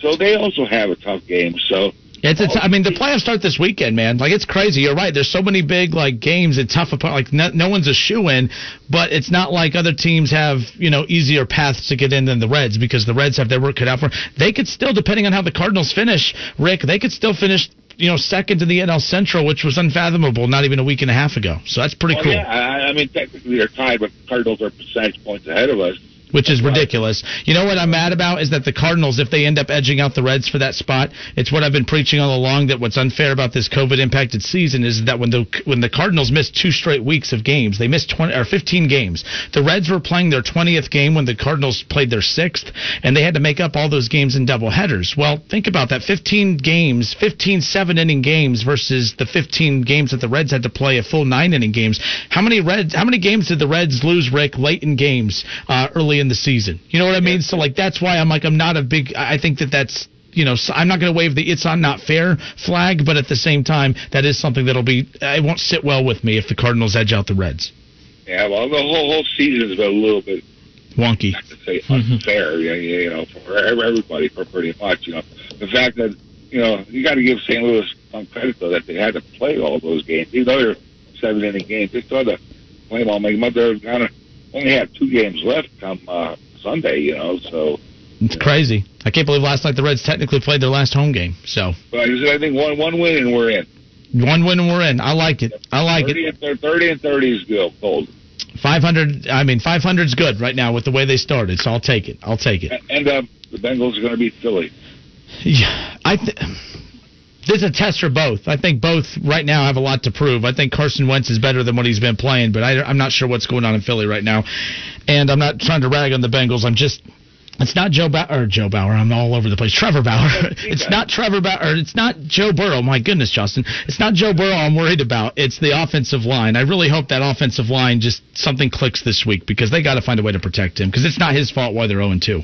so they also have a tough game. So It's, it's, I mean, the oh, playoffs start this weekend, man. Like, it's crazy. You're right. There's so many big, like, games and tough, oppo- like, no, no one's a shoe in, but it's not like other teams have, you know, easier paths to get in than the Reds because the Reds have their work cut out for them. They could still, depending on how the Cardinals finish, Rick, they could still finish, you know, second in the NL Central, which was unfathomable not even a week and a half ago. So that's pretty well, cool. yeah, I, I mean technically they're tied, but Cardinals are percentage points ahead of us. Which is ridiculous. You know what I'm mad about is that the Cardinals, if they end up edging out the Reds for that spot, it's what I've been preaching all along. That what's unfair about this COVID impacted season is that when the when the Cardinals missed two straight weeks of games, they missed 20 or 15 games. The Reds were playing their 20th game when the Cardinals played their sixth, and they had to make up all those games in double headers. Well, think about that: 15 games, 15 seven inning games versus the 15 games that the Reds had to play a full nine inning games. How many Reds? How many games did the Reds lose, Rick, late in games uh, early in the season? You know what I mean? So like that's why I'm like I'm not a big. I think that that's you know, I'm not going to wave the "it's on not fair" flag, but at the same time, that is something that'll be. It won't sit well with me if the Cardinals edge out the Reds. Yeah, well, the whole whole season's been a little bit Wonky. not to say unfair, mm-hmm. you know, you know, for everybody, for pretty much, you know, the fact that you know you got to give St. Louis some credit though that they had to play all those games, these other seven inning games. They still had to play them all. Make them. They're kind of only have two games left come uh, Sunday, you know. So, It's crazy. I can't believe last night the Reds technically played their last home game. So but I think one one win and we're in. one win and we're in. I like it. I like thirty it. and thirty and thirty is good. Cold. 500. I mean, 500 is good right now with the way they started. So I'll take it. I'll take it. And uh, the Bengals are going to beat Philly. Yeah, I. Th- this is a test for both. I think both right now have a lot to prove. I think Carson Wentz is better than what he's been playing, but I, I'm not sure what's going on in Philly right now. And I'm not trying to rag on the Bengals. I'm just It's not Joe Bauer or Joe Bauer. I'm all over the place. Trevor Bauer. (laughs) it's not Trevor Bauer. It's not Joe Burrow. My goodness, Justin. It's not Joe Burrow. I'm worried about. It's the offensive line. I really hope that offensive line just something clicks this week because they got to find a way to protect him because it's not his fault why they're 0 2.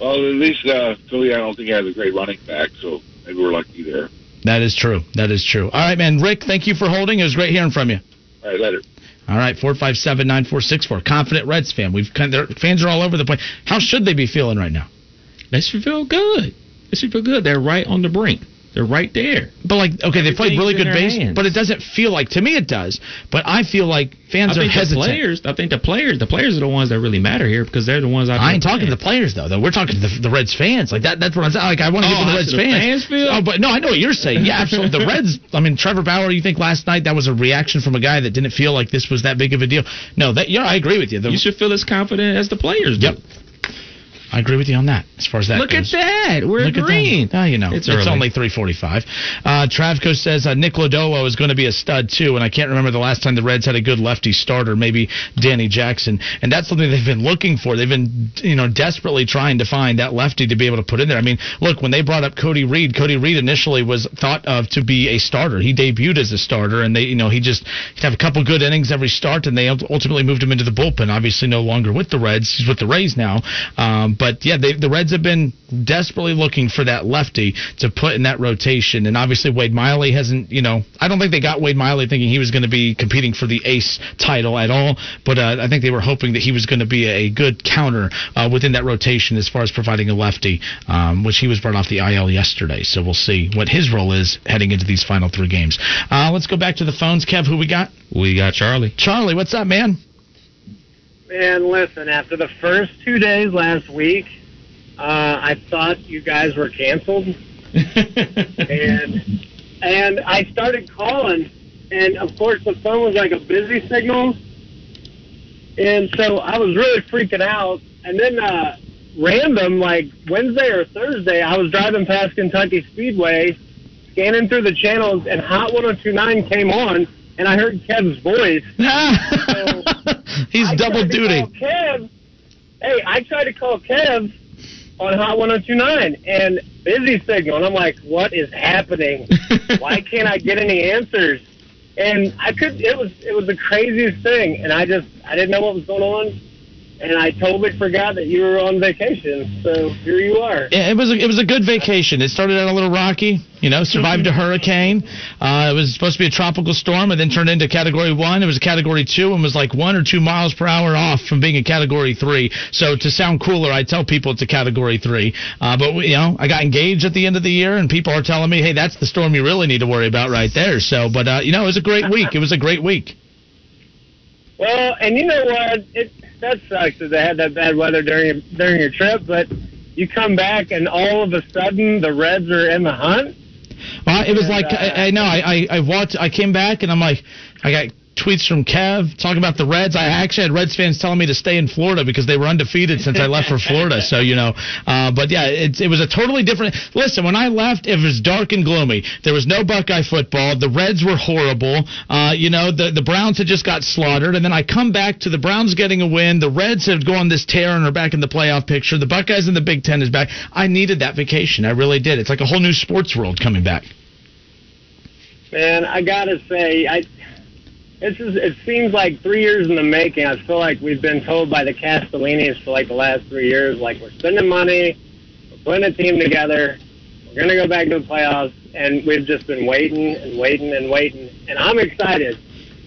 Well, at least uh, Philly, I don't think has a great running back, so maybe we're lucky there. That is true. That is true. All right, man. Rick, thank you for holding. It was great hearing from you. All right, later. All right, four five seven nine four six four. Confident Reds fan. We've kind their fans are all over the place. How should they be feeling right now? They should feel good. They should feel good. They're right on the brink. They're right there. But like, okay, they played really good base, hands. but it doesn't feel like to me it does. But I feel like fans I are the hesitant. players. I think the players. The players are the ones that really matter here because they're the ones. Out I ain't talking to the players though. Though we're talking to the, the Reds fans. Like that. That's what I'm saying. Like I want to Oh, get to the Reds the fans. fans feel? Oh, but no, I know what you're saying. Yeah, absolutely. The (laughs) Reds. I mean, Trevor Bauer. You think last night that was a reaction from a guy that didn't feel like this was that big of a deal? No, that yeah, I agree with you. The, You should feel as confident as the players do. Yep. I agree with you on that. As far as that Look goes. at that. We're Look green. At. Oh, you know, It's it's, only 3:45. Uh, Travco says uh, Nick Lodolo is going to be a stud too, and I can't remember the last time the Reds had a good lefty starter. Maybe Danny Jackson, and that's something they've been looking for. They've been, you know, desperately trying to find that lefty to be able to put in there. I mean, look, when they brought up Cody Reed, Cody Reed initially was thought of to be a starter. He debuted as a starter, and they, you know, he just he'd have a couple good innings every start, and they ultimately moved him into the bullpen. Obviously, no longer with the Reds. He's with the Rays now. Um, but yeah, they, the Reds have been desperately looking for that lefty to put in that rotation, and obviously Wade Miley hasn't. You know, I don't think they got Wade Miley thinking he was going to be competing for the ace title at all, but uh, I think they were hoping that he was going to be a good counter uh, within that rotation as far as providing a lefty, um, which he was brought off the IL yesterday. So we'll see what his role is heading into these final three games. Uh, let's go back to the phones. Kev, who we got? We got Charlie. Charlie, what's up, man? Man, listen, after the first two days last week, uh, I thought you guys were canceled. and and I started calling, and of course the phone was like a busy signal, and so I was really freaking out. And then uh, random, like Wednesday or Thursday, I was driving past Kentucky Speedway, scanning through the channels, and Hot 1029 came on, and I heard Kev's voice. (laughs) He's I double duty. Kev. Hey, I tried to call Kev on Hot 1029 and busy signal, and I'm like, what is happening? (laughs) Why can't I get any answers? And I could. It was it was the craziest thing, and I just I didn't know what was going on, and I totally forgot that you were on vacation. So here you are. Yeah, it was a, it was a good vacation. It started out a little rocky, you know, survived a hurricane. Uh, it was supposed to be a tropical storm, and then turned into Category One. It was a Category Two, and was like one or two miles per hour off from being a Category Three. So to sound cooler, I tell people it's a Category Three. Uh, but we, you know, I got engaged at the end of the year, and people are telling me, hey, that's the storm you really need to worry about right there. So, but uh, you know, it was a great week. It was a great week. Well, and you know what? It that sucks that they had that bad weather during your, during your trip, but you come back and all of a sudden the Reds are in the hunt. Well, it was And, like uh, I, I know I, I I watched I came back and I'm like I got tweets from Kev talking about the Reds. I actually had Reds fans telling me to stay in Florida because they were undefeated since I left for Florida. So you know, uh, but yeah, it, it was a totally different. Listen, when I left, it was dark and gloomy. There was no Buckeye football. The Reds were horrible. Uh, you know, the the Browns had just got slaughtered, and then I come back to the Browns getting a win. The Reds have gone this tear and are back in the playoff picture. The Buckeyes in the Big Ten is back. I needed that vacation. I really did. It's like a whole new sports world coming back. Man, I gotta say, I this is it seems like three years in the making. I feel like we've been told by the Castellinis for like the last three years, like we're spending money, we're putting a team together, we're gonna go back to the playoffs, and we've just been waiting and waiting and waiting. And I'm excited.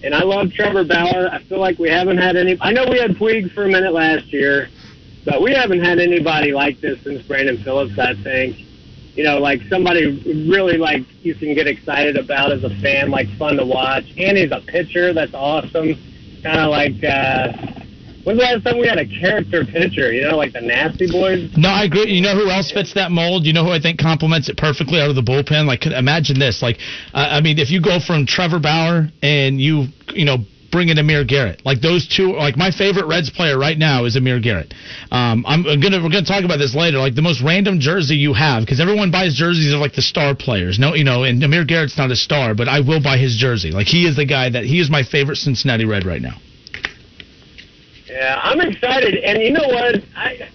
And I love Trevor Bauer. I feel like we haven't had any. I know we had Puig for a minute last year, but we haven't had anybody like this since Brandon Phillips. I think you know, like somebody really like you can get excited about as a fan, like fun to watch. And he's a pitcher, that's awesome. Kind of like uh, when's the last time we had a character pitcher? You know, like the Nasty Boys. No, I agree. You know who else fits that mold? You know who I think complements it perfectly out of the bullpen? Like, imagine this. Like, uh, I mean, if you go from Trevor Bauer and you, you know, bring in Amir Garrett, like those two, like my favorite Reds player right now is Amir Garrett. Um, I'm gonna we're gonna talk about this later. Like the most random jersey you have, because everyone buys jerseys of like the star players. No, you know, and Amir Garrett's not a star, but I will buy his jersey. Like he is the guy that he is my favorite Cincinnati Red right now. Yeah, I'm excited. And you know what? I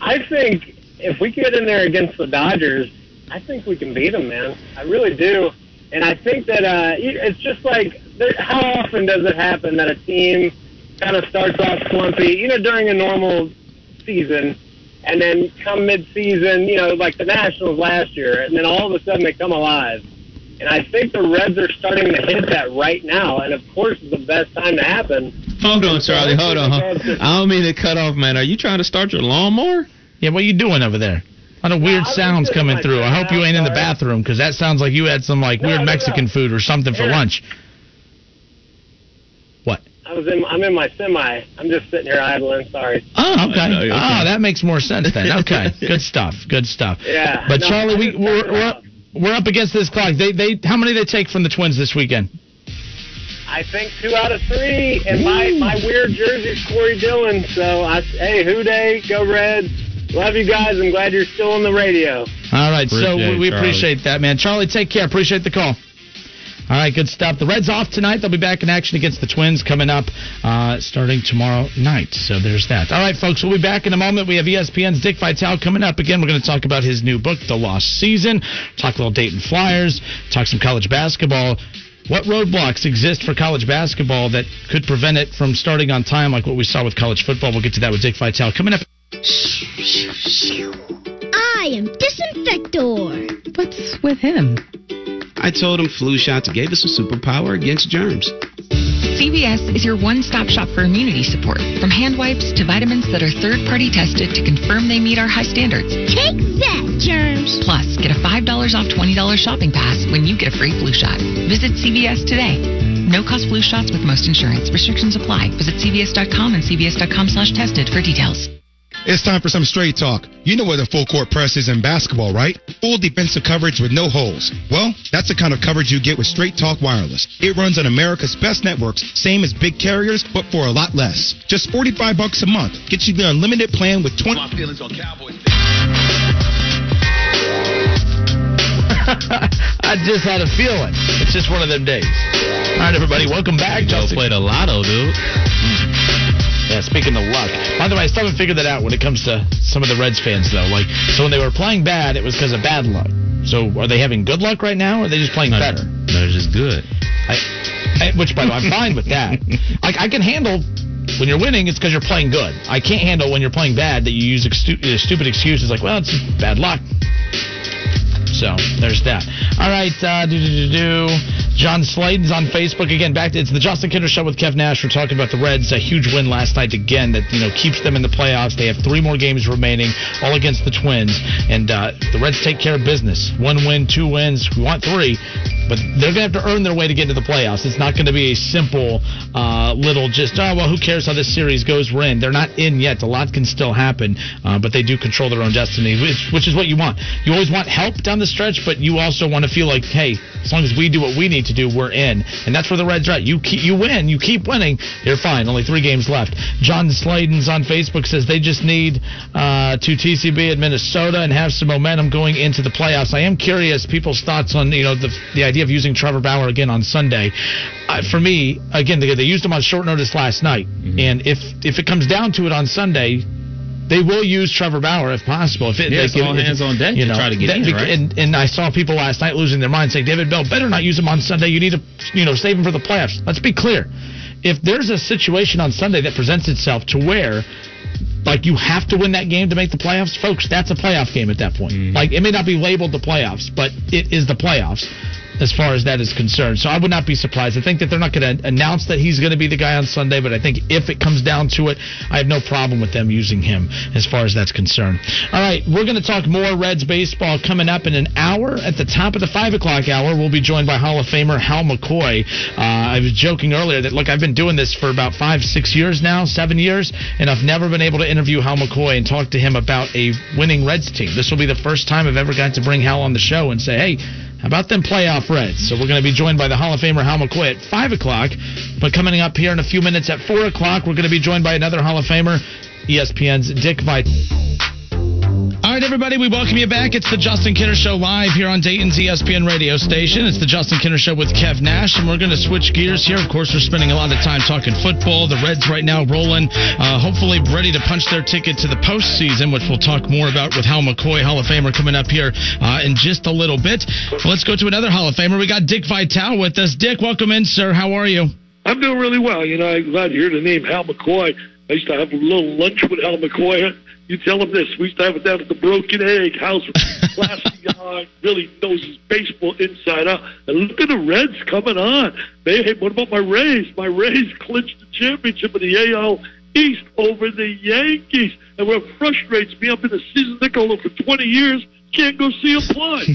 I think if we get in there against the Dodgers, I think we can beat them, man. I really do. And I think that uh, it's just like, how often does it happen that a team kind of starts off slumpy, you know, during a normal season, and then come mid-season, you know, like the Nationals last year, and then all of a sudden they come alive. And I think the Reds are starting to hit that right now, and of course it's the best time to happen. Hold on, Charlie. Hold on. I don't mean to cut off, man. Are you trying to start your lawnmower? Yeah, what are you doing over there? A lot of weird I was sounds coming through. I hope you ain't in the sorry. bathroom because that sounds like you had some like No, weird no, no. Mexican food or something for Here. lunch. What? I was in, I'm in my semi. I'm just sitting here idling. Sorry. Oh, okay. no, okay. Oh, that makes more sense then. Okay, (laughs) good stuff. Good stuff. Yeah. But No, Charlie, we we're we're up, we're up against this clock. They they how many they take from the Twins this weekend? I think two out of three, and my my weird jersey is Corey Dillon. So I hey, who day, go Reds. Love you guys. I'm glad you're still on the radio. All right, so we, we appreciate that, man. Charlie, take care. Appreciate the call. All right, good stuff. The Reds off tonight. They'll be back in action against the Twins coming up uh, starting tomorrow night. So there's that. All right, folks, we'll be back in a moment. We have ESPN's Dick Vitale coming up again. We're going to talk about his new book, The Lost Season. Talk a little Dayton Flyers. Talk some college basketball. What roadblocks exist for college basketball that could prevent it from starting on time, like what we saw with college football? We'll get to that with Dick Vitale coming up. I am Disinfector. What's with him? I told him flu shots gave us a superpower against germs. CVS is your one stop shop for immunity support, from hand wipes to vitamins that are third party tested to confirm they meet our high standards. Take that, germs. Plus, get a $5 off $20 shopping pass when you get a free flu shot. Visit CVS today. No cost flu shots with most insurance. Restrictions apply. Visit CVS.com and CVS.com slash tested for details. It's time for some straight talk. You know what a full court press is in basketball, right? Full defensive coverage with no holes. Well, that's the kind of coverage you get with Straight Talk Wireless. It runs on America's best networks, same as big carriers, but for a lot less. Just 45 bucks a month. Get you the unlimited plan with 20 My feelings on Cowboys. (laughs) I just had a feeling. It's just one of them days. All right, everybody, welcome back. Go Justin. play the lotto, dude. Hmm. Yeah, speaking of luck. By the way, I still haven't figured that out when it comes to some of the Reds fans, though. Like, so when they were playing bad, it was because of bad luck. So are they having good luck right now, or are they just playing No, better? They're just good. I, I, which, by the way, I'm fine with that. Like, I can handle when you're winning, it's because you're playing good. I can't handle when you're playing bad that you use ex- stupid excuses like, well, it's bad luck. So there's that. All right, uh, do, do, do. John Sladen's on Facebook again. Back to it's the Justin Kinner Show with Kev Nash. We're talking about the Reds. A huge win last night again that you know keeps them in the playoffs. They have three more games remaining, all against the Twins, and uh, the Reds take care of business. One win, two wins. We want three, but they're gonna have to earn their way to get into the playoffs. It's not going to be a simple uh, little just oh well who cares how this series goes. We're in. They're not in yet. A lot can still happen, uh, but they do control their own destiny, which, which is what you want. You always want help down the stretch, but you also want to feel like hey, as long as we do what we need to do, we're in. And that's where the Reds are at. You keep, you win, you keep winning, you're fine. Only three games left. John Sladen's on Facebook says they just need uh, to TCB at Minnesota and have some momentum going into the playoffs. I am curious people's thoughts on you know the the idea of using Trevor Bauer again on Sunday. Uh, for me, again, they, they used him on short notice last night, and if if it comes down to it on Sunday. They will use Trevor Bauer if possible. If it, Yeah, they all hands on deck you to know, try to get that- in, right? And, and I saw people last night losing their minds saying David Bell better not use him on Sunday. You need to, you know, save him for the playoffs. Let's be clear. If there's a situation on Sunday that presents itself to where like you have to win that game to make the playoffs, folks, that's a playoff game at that point. Mm-hmm. Like it may not be labeled the playoffs, but it is the playoffs as far as that is concerned. So I would not be surprised. I think that they're not going to announce that he's going to be the guy on Sunday, but I think if it comes down to it, I have no problem with them using him as far as that's concerned. All right, we're going to talk more Reds baseball coming up in an hour. At the top of the five o'clock hour, we'll be joined by Hall of Famer Hal McCoy. Uh, I was joking earlier that look, I've been doing this for about five, six years now, seven years, and I've never been able to interview Hal McCoy and talk to him about a winning Reds team. This will be the first time I've ever got to bring Hal on the show and say, hey. About them playoff Reds? So we're going to be joined by the Hall of Famer Hal McCoy at 5 o'clock. But coming up here in a few minutes at 4 o'clock, we're going to be joined by another Hall of Famer, ESPN's Dick Veit. I right, everybody, we welcome you back. It's the Justin Kinner Show live here on Dayton's ESPN radio station. It's the Justin Kinner Show with Kev Nash, and we're going to switch gears here. Of course, we're spending a lot of time talking football. The Reds right now rolling, uh, hopefully ready to punch their ticket to the postseason, which we'll talk more about with Hal McCoy, Hall of Famer, coming up here uh, in just a little bit. Let's go to another Hall of Famer. We got Dick Vitale with us. Dick, welcome in, sir. How are you? I'm doing really well. You know, I'm glad to hear the name Hal McCoy. I used to have a little lunch with Hal McCoy. You tell him this. We used to have it down at the Broken Egg House. (laughs) Classy guy, really knows his baseball inside out. And look at the Reds coming on. They, hey, what about my Rays? My Rays (laughs) clinched the championship of the AL East over the Yankees. And what frustrates me, I've been a season ticket holder for 20 years. Can't go see him play.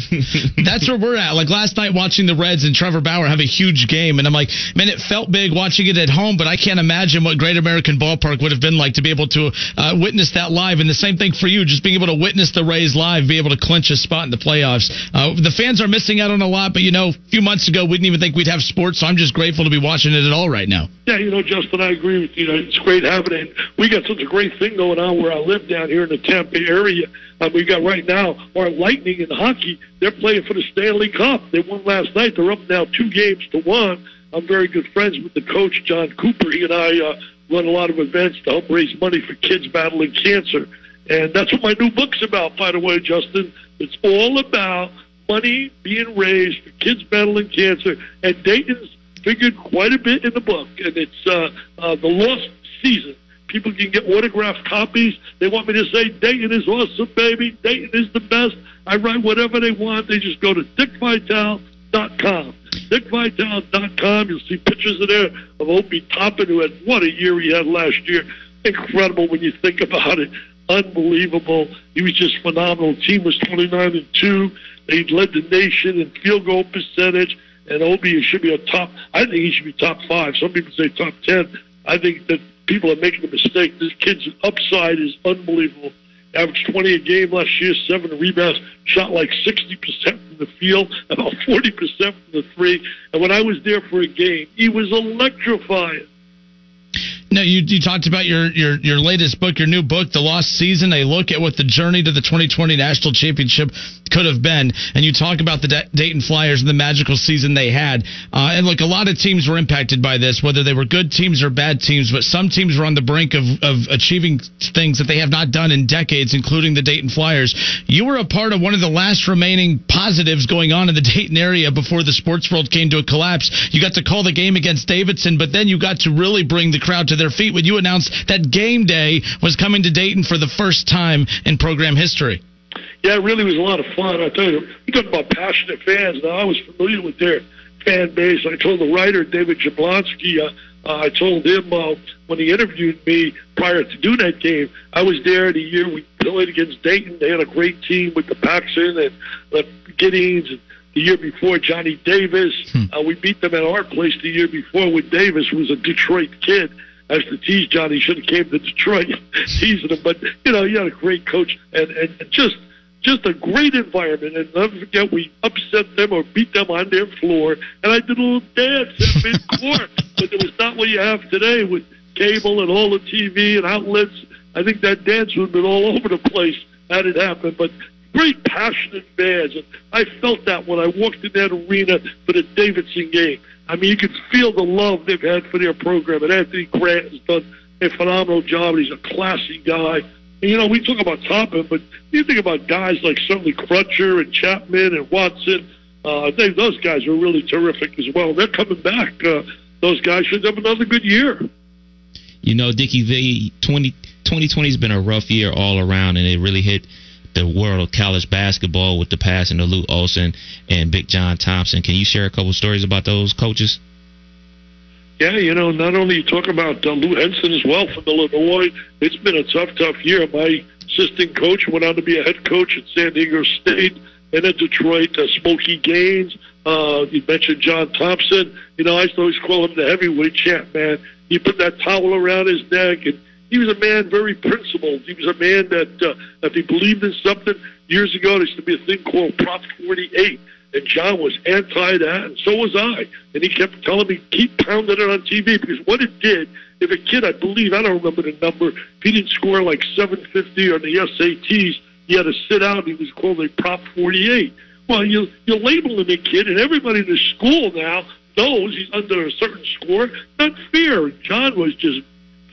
(laughs) That's where we're at. Like last night watching the Reds and Trevor Bauer have a huge game, and I'm like, man, it felt big watching it at home, but I can't imagine what Great American Ballpark would have been like to be able to uh, witness that live. And the same thing for you, just being able to witness the Rays live, be able to clinch a spot in the playoffs. Uh, the fans are missing out on a lot, but you know, a few months ago we didn't even think we'd have sports, so I'm just grateful to be watching it at all right now. Yeah, you know, Justin, I agree with you. Know, it's great having it. We got such a great thing going on where I live down here in the Tampa area. Uh, we got right now our Lightning in hockey. They're playing for the Stanley Cup. They won last night. They're up now two games to one. I'm very good friends with the coach, Jon Cooper. He and I uh, run a lot of events to help raise money for kids battling cancer. And that's what my new book's about, by the way, Justin. It's all about money being raised for kids battling cancer. And Dayton's figured quite a bit in the book. And it's uh, uh, The Lost Season. People can get autographed copies. They want me to say Dayton is awesome, baby. Dayton is the best. I write whatever they want. They just go to dickvitale.com. Dickvitale.com. You'll see pictures of there of Obi Toppin, who had what a year he had last year. Incredible when you think about it. Unbelievable. He was just phenomenal. The team was 29 and 2. They led the nation in field goal percentage. And Obi should be a top. I think he should be top five. Some people say top 10. I think that people are making a mistake. This kid's upside is unbelievable. Averaged 20 a game last year, seven rebounds, shot like 60% from the field, about 40% from the three. And when I was there for a game, he was electrifying. No, you, you talked about your, your, your latest book, your new book, The Lost Season, a look at what the journey to the 2020 National Championship could have been. And you talk about the D- Dayton Flyers and the magical season they had. Uh, and look, a lot of teams were impacted by this, whether they were good teams or bad teams, but some teams were on the brink of, of achieving things that they have not done in decades, including the Dayton Flyers. You were a part of one of the last remaining positives going on in the (laughs) Dayton area before the sports world came to a collapse. You got to call the game against Davidson, but then you got to really bring the crowd to their feet when you announced that game day was coming to Dayton for the first time in program history. Yeah, it really was a lot of fun. I tell you, you talk about passionate fans. Now, I was familiar with their fan base. I told the writer, David Jablonski, uh, uh, I told him uh, when he interviewed me prior to doing that game, I was there the year we played against Dayton. They had a great team with the Paxson and the Giddings and the year before Johnny Davis. Uh, we beat them at our place the year before with Davis, who was a Detroit kid. I used to tease Johnny, should have came to Detroit, (laughs) teasing him. But you know, he had a great coach and and just just a great environment. And never forget, we upset them or beat them on their floor. And I did a little dance at mid-court. (laughs) but it was not what you have today with cable and all the TV and outlets. I think that dance would have been all over the place had it happened. But great passionate fans. And I felt that when I walked in that arena for the Davidson game. I mean, you can feel the love they've had for their program. And Anthony Grant has done a phenomenal job. He's a classy guy. And, you know, we talk about Toppin, but you think about guys like certainly Crutcher and Chatman and Watson. Uh, I think those guys are really terrific as well. They're coming back. Uh, those guys should have another good year. You know, Dickie, the 20, 2020 has been a rough year all around, and it really hit the world of college basketball with the passing of Lute Olson and Big John Thompson. Can you share a couple stories about those coaches? Yeah, you know, not only you talk about uh, Lou Henson as well from Illinois. It's been a tough, tough year. My assistant coach went on to be a head coach at San Diego State and at Detroit. Uh, Smokey Gaines. Uh, you mentioned John Thompson. You know, I used to always call him the heavyweight champ, man. He put that towel around his neck, and he was a man very principled. He was a man that, uh, if he believed in something, years ago there used to be a thing called Prop 48 and John was anti that, and so was I. And he kept telling me, keep pounding it on TV, because what it did, if a kid, I believe, I don't remember the number, if he didn't score like 750 on the SATs, he had to sit out. He was called a Prop 48. Well, you you're labeling the kid, and everybody in the school now knows he's under a certain score. Not fair. John was just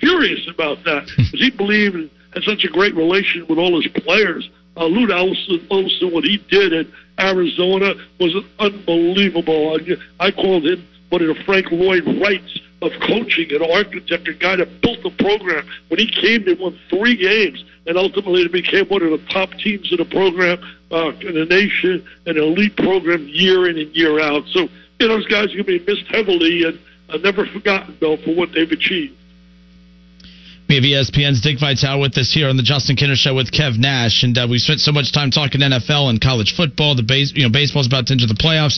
furious about that because he believed and had such a great relation with all his players. Uh, Lute Olson, Olson, what he did at Arizona was unbelievable. I, I called him one of the Frank Lloyd Wrights of coaching, an architect, a guy that built the program. When he came, they won three games, and ultimately it became one of the top teams in the program uh, in the nation, an elite program year in and year out. So, you know, those guys are going to be missed heavily and uh, never forgotten, though, for what they've achieved. We have ESPN's Dick Vitale with us here on the Justin Kinner Show with Kev Nash, and uh, we spent so much time talking NFL and college football. The base, you know, baseball's about to enter the playoffs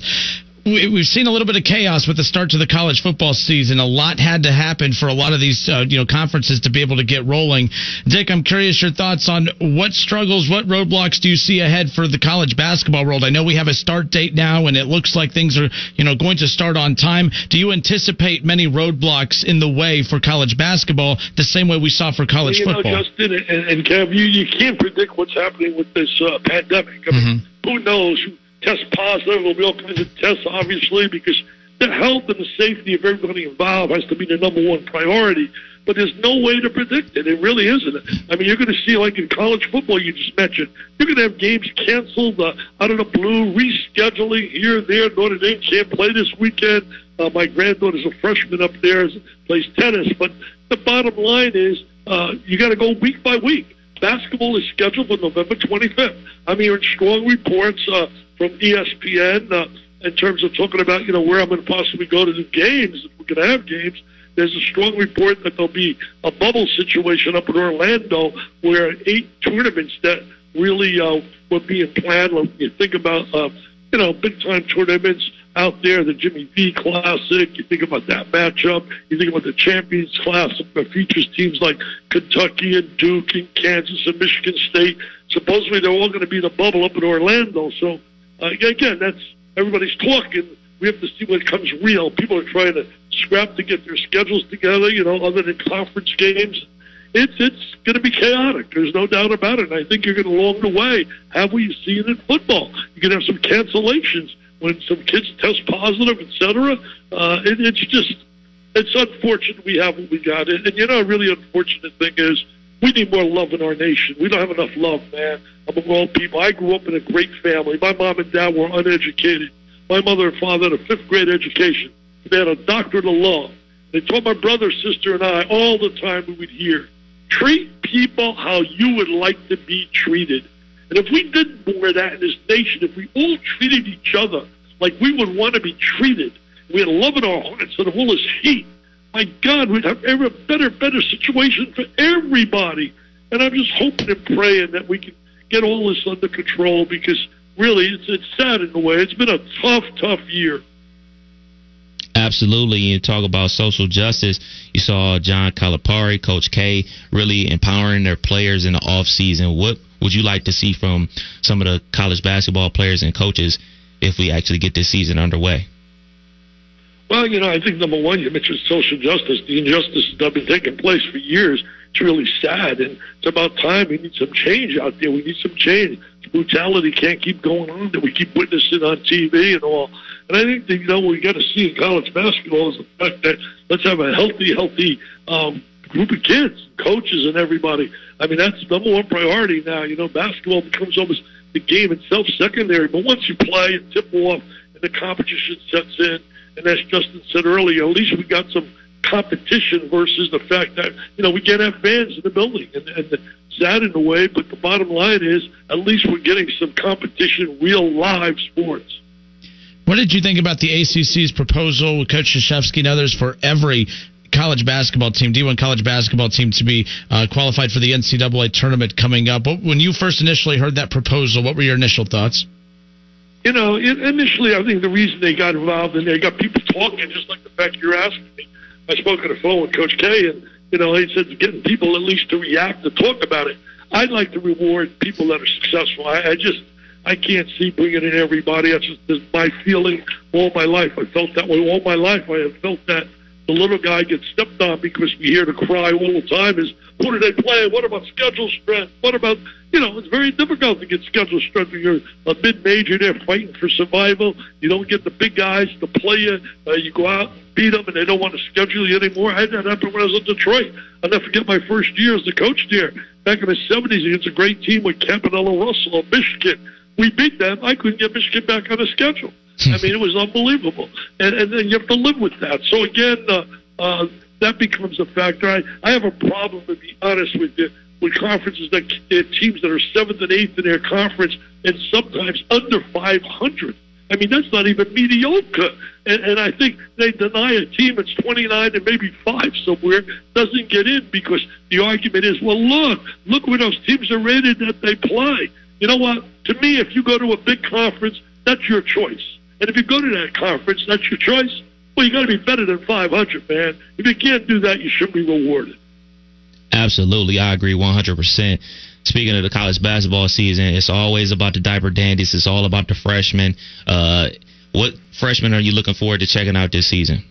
we've seen a little bit of chaos with the start to the college football season. A lot had to happen for a lot of these, uh, you know, conferences to be able to get rolling. Dick, I'm curious your thoughts on what struggles, what roadblocks do you see ahead for the college basketball world? I know we have a start date now, and it looks like things are, you know, going to start on time. Do you anticipate many roadblocks in the way for college basketball, the same way we saw for college you football? Know, Justin and, and Kev, you, you can't predict what's happening with this uh, pandemic. I mean, mm-hmm. who knows? Test positive. There'll be all kinds of tests, obviously, because the health and the safety of everybody involved has to be the number one priority. But there's no way to predict it. It really isn't. I mean, you're going to see, like in college football, you just mentioned, you're going to have games canceled uh, out of the blue, rescheduling here, and there. Notre Dame can't play this weekend. Uh, my granddaughter's a freshman up there, plays tennis. But the bottom line is, uh, you got to go week by week. Basketball is scheduled for November 25th. I'm hearing strong reports. Uh, from ESPN uh, in terms of talking about you know where I'm going to possibly go to the games if we're going to have games. There's a strong report that there'll be a bubble situation up in Orlando where eight tournaments that really uh, were being planned. You think about uh, you know big time tournaments out there, the Jimmy V Classic. You think about that matchup. You think about the Champions Classic that features teams like Kentucky and Duke and Kansas and Michigan State. Supposedly they're all going to be in the bubble up in Orlando. So uh, again, that's everybody's talking. We have to see when it comes real. People are trying to scrap to get their schedules together, you know, other than conference games. It's it's going to be chaotic. There's no doubt about it. And I think you're going to along the way have what you see in football. You can have some cancellations when some kids test positive, etc. Uh, it, it's just it's unfortunate we have what we got. And, and you know, a really unfortunate thing is we need more love in our nation. We don't have enough love, man, among all people. I grew up in a great family. My mom and dad were uneducated. My mother and father had a fifth grade education. They had a doctorate of law. They taught my brother, sister, and I all the time we would hear, treat people how you would like to be treated. And if we did more of that in this nation, if we all treated each other like we would want to be treated, we had love in our hearts of all this hate, my God, we'd have a better, better situation for everybody. And I'm just hoping and praying that we can get all this under control because really it's, it's sad in a way. It's been a tough, tough year. Absolutely. You talk about social justice. You saw John Calipari, Coach K, really empowering their players in the off season. What would you like to see from some of the college basketball players and coaches if we actually get this season underway? Well, you know, I think number one, you mentioned social justice. The injustices that have been taking place for years. It's really sad, and it's about time we need some change out there. We need some change. Brutality can't keep going on that we keep witnessing on TV and all. And I think that, you know what we got to see in college basketball is the fact that let's have a healthy, healthy um, group of kids, coaches, and everybody. I mean, that's number one priority now. You know, basketball becomes almost the game itself secondary, but once you play and tip off and the competition sets in and as Justin said earlier, at least we got some competition versus the fact that you know we can't have fans in the building, and, and sad in a way. But the bottom line is, at least we're getting some competition, real live sports. What did you think about the ACC's proposal with Coach Krzyzewski and others for every college basketball team, D1 college basketball team, to be uh, qualified for the NCAA tournament coming up? When you first initially heard that proposal, what were your initial thoughts? you know, initially, I think the reason they got involved and they got people talking, just like the fact you're asking me. I spoke on the phone with Coach K, and you know, he said getting people at least to react to talk about it. I'd like to reward people that are successful. I, I just, I can't see bringing in everybody. That's just my feeling all my life. I felt that way all my life. I have felt that the little guy gets stepped on because we hear the cry all the time is, who do they play? What about schedule strength? What about, you know, it's very difficult to get schedule strength when you're a mid-major there fighting for survival. You don't get the big guys to play you. Uh, you go out, beat them, and they don't want to schedule you anymore. I had that happen when I was in Detroit. I'll never forget my first year as the coach there. Back in the 70s against a great team with Campanella Russell of Michigan. We beat them. I couldn't get Michigan back on the schedule. I mean, it was unbelievable, and and then you have to live with that. So again, uh, uh, that becomes a factor. I I have a problem to be honest with you with conferences that uh, teams that are seventh and eighth in their conference and sometimes under 500. I mean, that's not even mediocre. And, and I think they deny a team that's 29 and maybe five somewhere doesn't get in because the argument is, well, look, look where those teams are rated that they play. You know what? To me, if you go to a big conference, that's your choice. And if you go to that conference, that's your choice. Well, you got to be better than 500, man. If you can't do that, you should be rewarded. Absolutely, I agree 100%. Speaking of the college basketball season, it's always about the diaper dandies. It's all about the freshmen. Uh, what freshmen are you looking forward to checking out this season?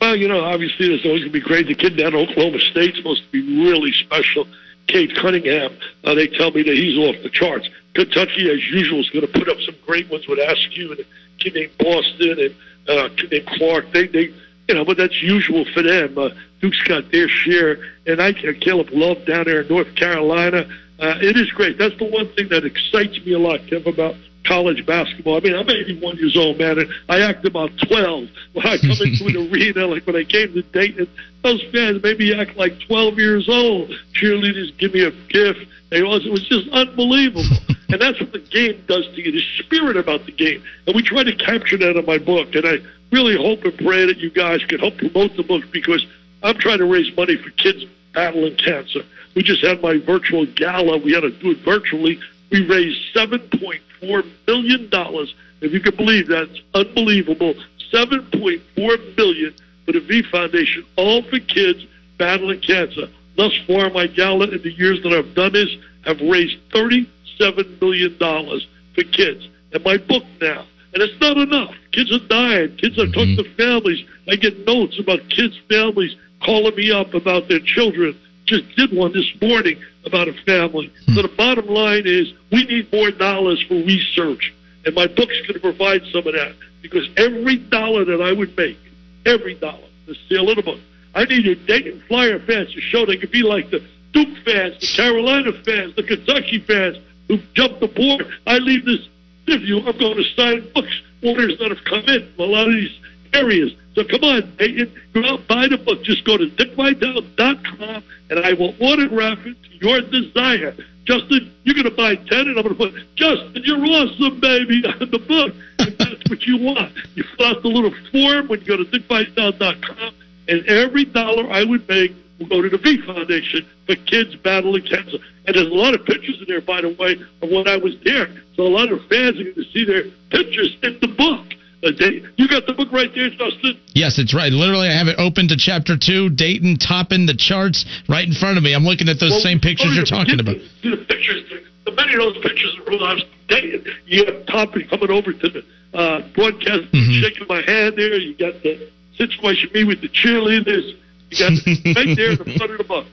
Well, you know, obviously there's always going to be great. The kid down at Oklahoma State's supposed to be really special. Cade Cunningham, uh, they tell me that he's off the charts. Kentucky, as usual, is going to put up some great ones with Askew and a kid named Boston and uh, a kid named Clark. They, they, you know, but that's usual for them. Uh, Duke's got their share, and I Caleb Love down there in North Carolina. Uh, it is great. That's the one thing that excites me a lot, Kev, about college basketball. I mean, I'm 81 years old, man, and I act about 12 when I come into an (laughs) arena. Like when I came to Dayton, those fans made me act like 12 years old. Cheerleaders give me a gift. They was, it was just unbelievable. And that's what the game does to you, the spirit about the game. And we try to capture that in my book. And I really hope and pray that you guys can help promote the book because I'm trying to raise money for kids battling cancer. We just had my virtual gala. We had to do it virtually. We raised $7.4 million. If you can believe that, it's unbelievable. 7.4 million for the V Foundation, all for kids battling cancer. Thus far, my gala in the years that I've done this have raised $37 million for kids. And my book now, and it's not enough. Kids are dying. Kids are talking to mm-hmm. families. I get notes about kids' families calling me up about their children. Just did one this morning about a family. Hmm. So the bottom line is we need more dollars for research. And my book's going to provide some of that because every dollar that I would make, every dollar, the sale of the book, I need your Dayton Flyer fans to show they could be like the Duke fans, the Carolina fans, the Kentucky fans who jumped the board. I leave this interview. I'm going to sign books, orders that have come in from a lot of these areas. So come on, Dayton, go out buy the book. Just go to dickvitale.com and I will autograph it to your desire. Justin, you're going to buy 10 and I'm going to put, Justin, you're awesome, baby, (laughs) on the book. If that's what you want. You fill out the little form when you go to dickvitale.com and every dollar I would make to the V Foundation for kids battling cancer. And there's a lot of pictures in there, by the way, of when I was there. So a lot of fans are going to see their pictures in the book. Uh, they, you got the book right there, Justin. Yes, it's right. Literally, I have it open to chapter two. Dayton topping the charts right in front of me. I'm looking at those Well, same pictures oh, you're talking about. The, pictures, the many of those pictures are was dating. You have Toppy coming over to the uh, broadcast, Mm-hmm. shaking my hand there. You got the situation me with the cheerleaders. (laughs) You got right there in the front of the book.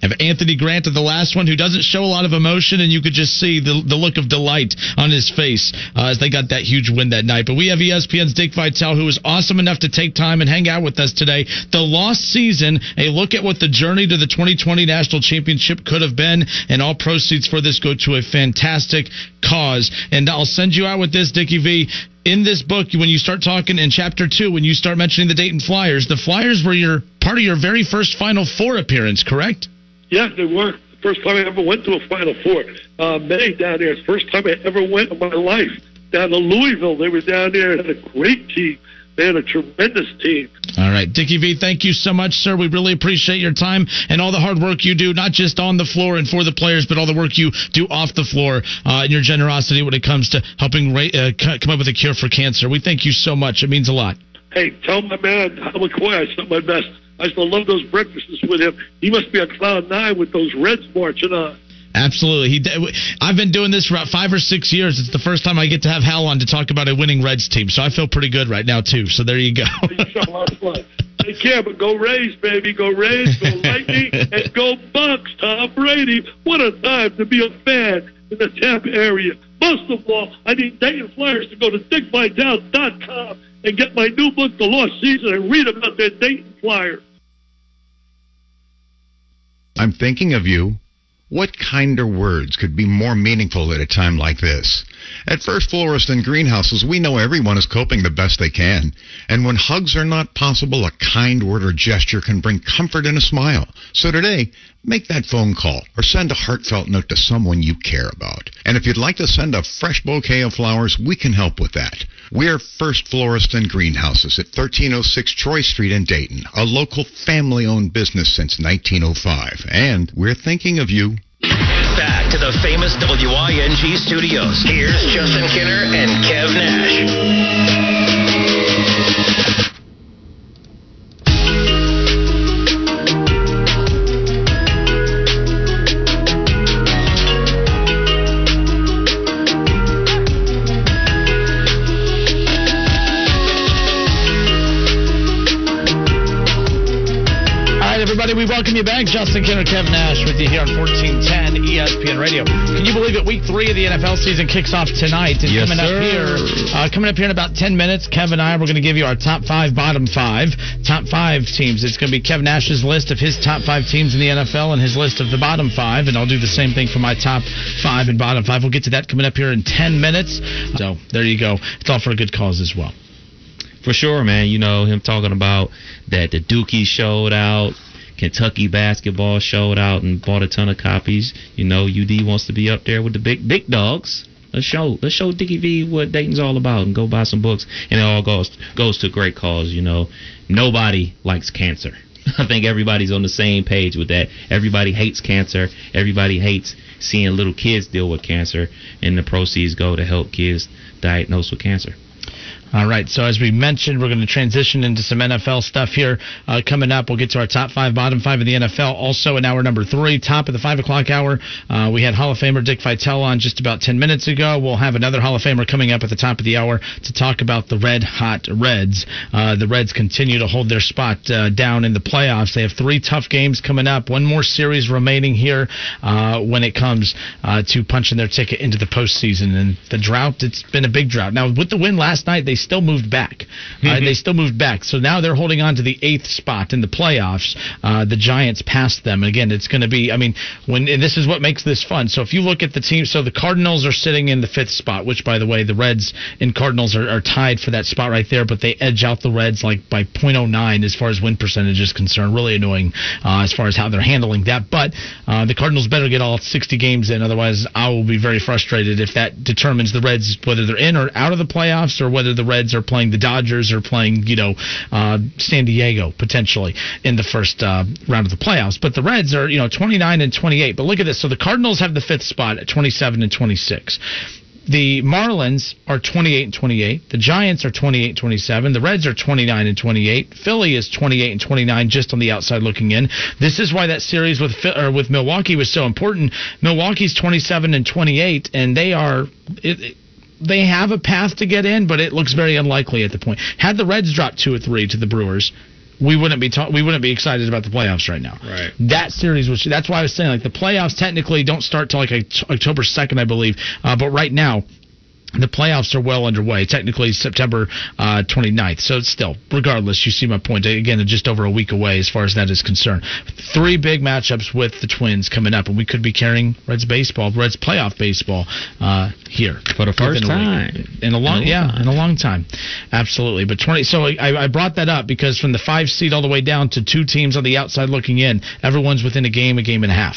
Have Anthony Grant at the last one, who doesn't show a lot of emotion, and you could just see the the look of delight on his face uh, as they got that huge win that night. But we have ESPN's Dick Vitale, who was awesome enough to take time and hang out with us today. The lost season, a look at what the journey to the 2020 national championship could have been, and all proceeds for this go to a fantastic cause. And I'll send you out with this, Dickie V in this book, when you start talking in chapter two, when you start mentioning the Dayton Flyers, the Flyers were your part of your very first Final Four appearance, correct? Yeah, they were. First time I ever went to a Final Four. Uh, May down there. First time I ever went in my life. Down to Louisville. They were down there and had a great team. They had a tremendous team. All right, Dickie V, thank you so much, sir. We really appreciate your time and all the hard work you do, not just on the floor and for the players, but all the work you do off the floor uh, and your generosity when it comes to helping ra- uh, come up with a cure for cancer. We thank you so much. It means a lot. Hey, tell my man, Hal McCoy, I sent my best. I still love those breakfasts with him. He must be on cloud nine with those Reds marching on. Absolutely. He, d- I've been doing this for about five or six years. It's the first time I get to have Hal on to talk about a winning Reds team, so I feel pretty good right now too. So there you go. (laughs) You saw a lot of fun. Take care, but go Rays, baby. Go Rays, go (laughs) Lightning, and go Bucs. Tom Brady. What a time to be a fan in the Tampa area. Most of all, I need Dayton Flyers to go to digmydown.com and get my new book, The Lost Season, and read about their Dayton Flyers. I'm thinking of you. What kinder words could be more meaningful at a time like this? At First Florist and Greenhouses, we know everyone is coping the best they can. And when hugs are not possible, a kind word or gesture can bring comfort and a smile. So today, make that phone call or send a heartfelt note to someone you care about. And if you'd like to send a fresh bouquet of flowers, we can help with that. We're First Florist and Greenhouses at 1306 Troy Street in Dayton, a local family owned business since 1905. And we're thinking of you. Back to the famous WING studios. Here's Justin Kinner and Kev Nash. Welcome you back. Justin Kinner, Kevin Nash with you here on 1410 ESPN Radio. Can you believe it? Week three of the NFL season kicks off tonight. And Yes, coming sir. up here, uh, coming up here in about 10 minutes, Kevin and I, we're going to give you our top five, bottom five, top five teams. It's going to be Kevin Nash's list of his top five teams in the NFL and his list of the bottom five. And I'll do the same thing for my top five and bottom five. We'll get to that coming up here in 10 minutes. So there you go. It's all for a good cause as well. For sure, man. You know, him talking about that the Dookie showed out, Kentucky basketball showed out and bought a ton of copies. You know, UD wants to be up there with the big big dogs. Let's show let's show Dickie V what Dayton's all about and go buy some books. And it all goes goes to great cause, you know. Nobody likes cancer. (laughs) I think everybody's on the same page with that. Everybody hates cancer. Everybody hates seeing little kids deal with cancer, and the proceeds go to help kids diagnosed with cancer. All right. So as we mentioned, we're going to transition into some NFL stuff here uh, coming up. We'll get to our top five, bottom five of the NFL. Also in hour number three, top of the five o'clock hour, uh, we had Hall of Famer Dick Vitale on just about ten minutes ago. We'll have another Hall of Famer coming up at the top of the hour to talk about the Red Hot Reds. Uh, the Reds continue to hold their spot uh, down in the playoffs. They have three tough games coming up. One more series remaining here uh, when it comes uh, to punching their ticket into the postseason. And the drought, it's been a big drought. Now with the win last night, they still moved back. Uh, they still moved back. So now they're holding on to the eighth spot in the playoffs. Uh, the Giants passed them. And again, it's going to be, I mean, when and this is what makes this fun. So if you look at the team, so the Cardinals are sitting in the fifth spot, which, by the way, the Reds and Cardinals are, are tied for that spot right there, but they edge out the Reds like by 0.09 as far as win percentage is concerned. Really annoying uh, as far as how they're handling that. But uh, the Cardinals better get all 60 games in, otherwise I will be very frustrated if that determines the Reds whether they're in or out of the playoffs or whether the Reds are playing the Dodgers or playing, you know, uh, San Diego potentially in the first uh, round of the playoffs. But the Reds are, you know, 29 and 28. But look at this. So the Cardinals have the fifth spot at 27 and 26. The Marlins are 28 and 28. The Giants are 28 and 27. The Reds are 29 and 28. Philly is 28 and 29 just on the outside looking in. This is why that series with with Milwaukee was so important. Milwaukee's 27 and 28 and they are it- they have a path to get in, but it looks very unlikely at the point. Had the Reds dropped 2 or 3 to the Brewers, we wouldn't be ta- we wouldn't be excited about the playoffs right now. Right. That series was that's why I was saying like the playoffs technically don't start till like October second, I believe. Uh, but right now. The playoffs are well underway. Technically, September uh, 29th. So, it's still, regardless, you see my point. Again, just over a week away as far as that is concerned. Three big matchups with the Twins coming up, and we could be carrying Reds baseball, Reds playoff baseball uh, here For the first within a time. in a long, In a yeah, long in a long time, absolutely. But 20. So I, I brought that up because from the five seed all the way down to two teams on the outside looking in, everyone's within a game, a game and a half.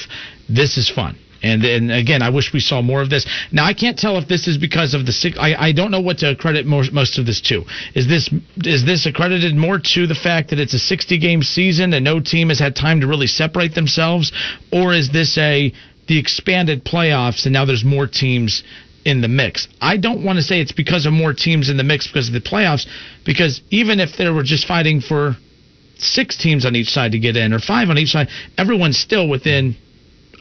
This is fun. And and again, I wish we saw more of this. Now I can't tell if this is because of the six. I, I don't know what to credit most, most of this to. Is this is this accredited more to the fact that it's a 60 game season and no team has had time to really separate themselves, or is this a the expanded playoffs and now there's more teams in the mix. I don't want to say it's because of more teams in the mix because of the playoffs, because even if they were just fighting for six teams on each side to get in or five on each side, everyone's still within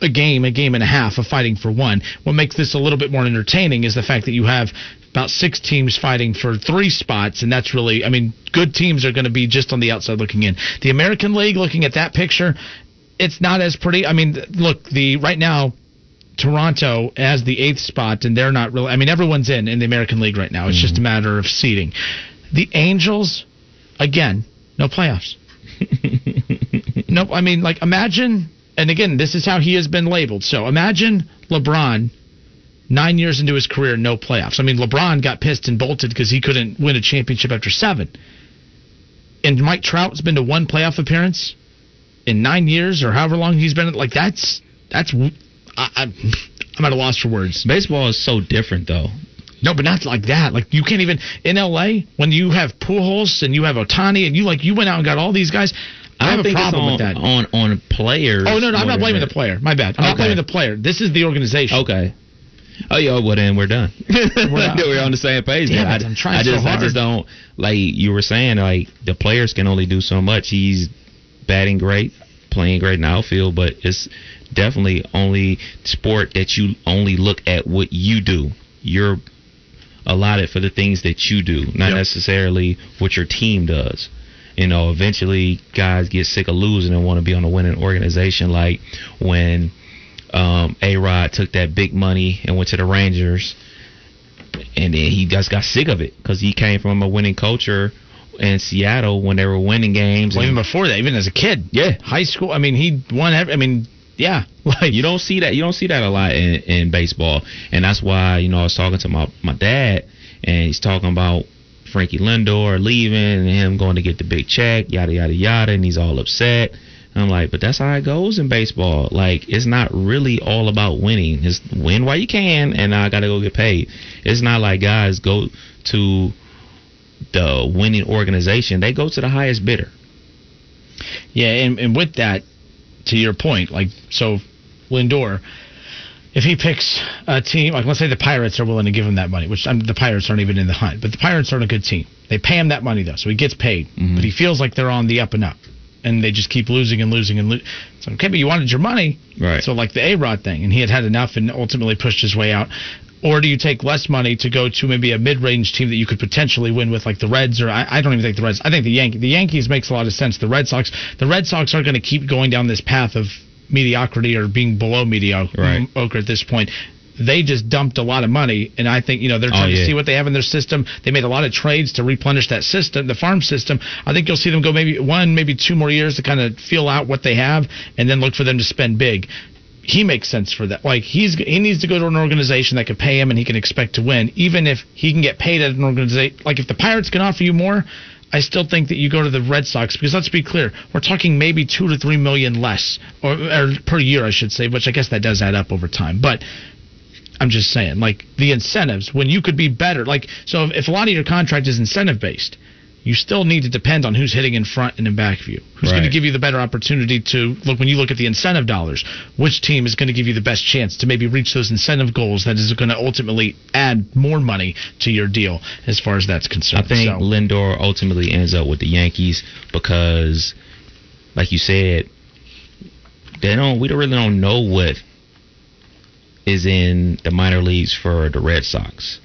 a game, a game and a half of fighting for one. What makes this a little bit more entertaining is the fact that you have about six teams fighting for three spots, and that's really, I mean, good teams are going to be just on the outside looking in. The American League, looking at that picture, it's not as pretty. I mean, look, the right now. Toronto as the eighth spot, and they're not really. I mean, everyone's in in the American League right now. It's just a mm-hmm. matter of seeding. The Angels, again, no playoffs. (laughs) nope. I mean, like imagine, and again, this is how he has been labeled. So imagine LeBron, nine years into his career, no playoffs. I mean, LeBron got pissed and bolted because he couldn't win a championship after seven. And Mike Trout's been to one playoff appearance in nine years, or however long he's been. Like that's that's. I, I'm (laughs) I'm at a loss for words. Baseball is so different, though. No, but not like that. Like you can't even in LA when you have Pujols and you have Ohtani and you like you went out and got all these guys. I, I have a problem on, with that. on on players. Oh no, no, I'm not blaming the player. My bad. I'm not blaming the player. This is the organization. Okay. Oh yeah, well then we're done. (laughs) out. we're on the same page. Damn man. it, I, I'm trying I so just I just don't like you were saying like the players can only do so much. He's batting great, playing great in the outfield, but it's definitely only sport that you only look at what you do. You're allotted for the things that you do, not Yep. necessarily what your team does. You know, eventually guys get sick of losing and want to be on a winning organization. Like when um, A Rod took that big money and went to the Rangers, and then he just got sick of it because he came from a winning culture in Seattle when they were winning games. Well, even before that, even as a kid, yeah, high school. I mean, he won. Every, I mean, yeah, (laughs) like you don't see that. You don't see that a lot in, in baseball, and that's why you know I was talking to my my dad, and he's talking about Frankie Lindor leaving and him going to get the big check, yada yada yada, and he's all upset. I'm like, but that's how it goes in baseball. Like, it's not really all about winning. It's win while you can, and I gotta go get paid. It's not like guys go to the winning organization; they go to the highest bidder. Yeah, and, and with that, to your point, like so, Lindor, if he picks a team, like let's say the Pirates are willing to give him that money, which um, the Pirates aren't even in the hunt, but the Pirates aren't a good team. They pay him that money though, so he gets paid, but he feels like they're on the up and up, and they just keep losing and losing and losing. So okay, but you wanted your money, Right. So like the A Rod thing, and he had had enough and ultimately pushed his way out. Or do you take less money to go to maybe a mid-range team that you could potentially win with, like the Reds? Or I, I don't even think the Reds. I think the Yankees. The Yankees makes a lot of sense. The Red Sox. The Red Sox are going to keep going down this path of mediocrity or being below mediocre Right. at this point. They just dumped a lot of money, and I think you know they're Oh, trying to see what they have in their system. They made a lot of trades to replenish that system, the farm system. I think you'll see them go maybe one, maybe two more years to kind of feel out what they have, and then look for them to spend big he makes sense for that. Like he's he needs to go to an organization that can pay him and he can expect to win, even if he can get paid at an organization. Like if the Pirates can offer you more, I still think that you go to the Red Sox because let's be clear, we're talking maybe two to three million less or, or per year, I should say, which I guess that does add up over time, but. I'm just saying, like the incentives when you could be better. Like, so if, if a lot of your contract is incentive based, you still need to depend on who's hitting in front and in back of you. Who's going to give you the better opportunity to look when you look at the incentive dollars? Which team is going to give you the best chance to maybe reach those incentive goals that is going to ultimately add more money to your deal as far as that's concerned? I think So- Lindor ultimately ends up with the Yankees because, like you said, they don't. We don't really don't know what is in the minor leagues for the Red Sox,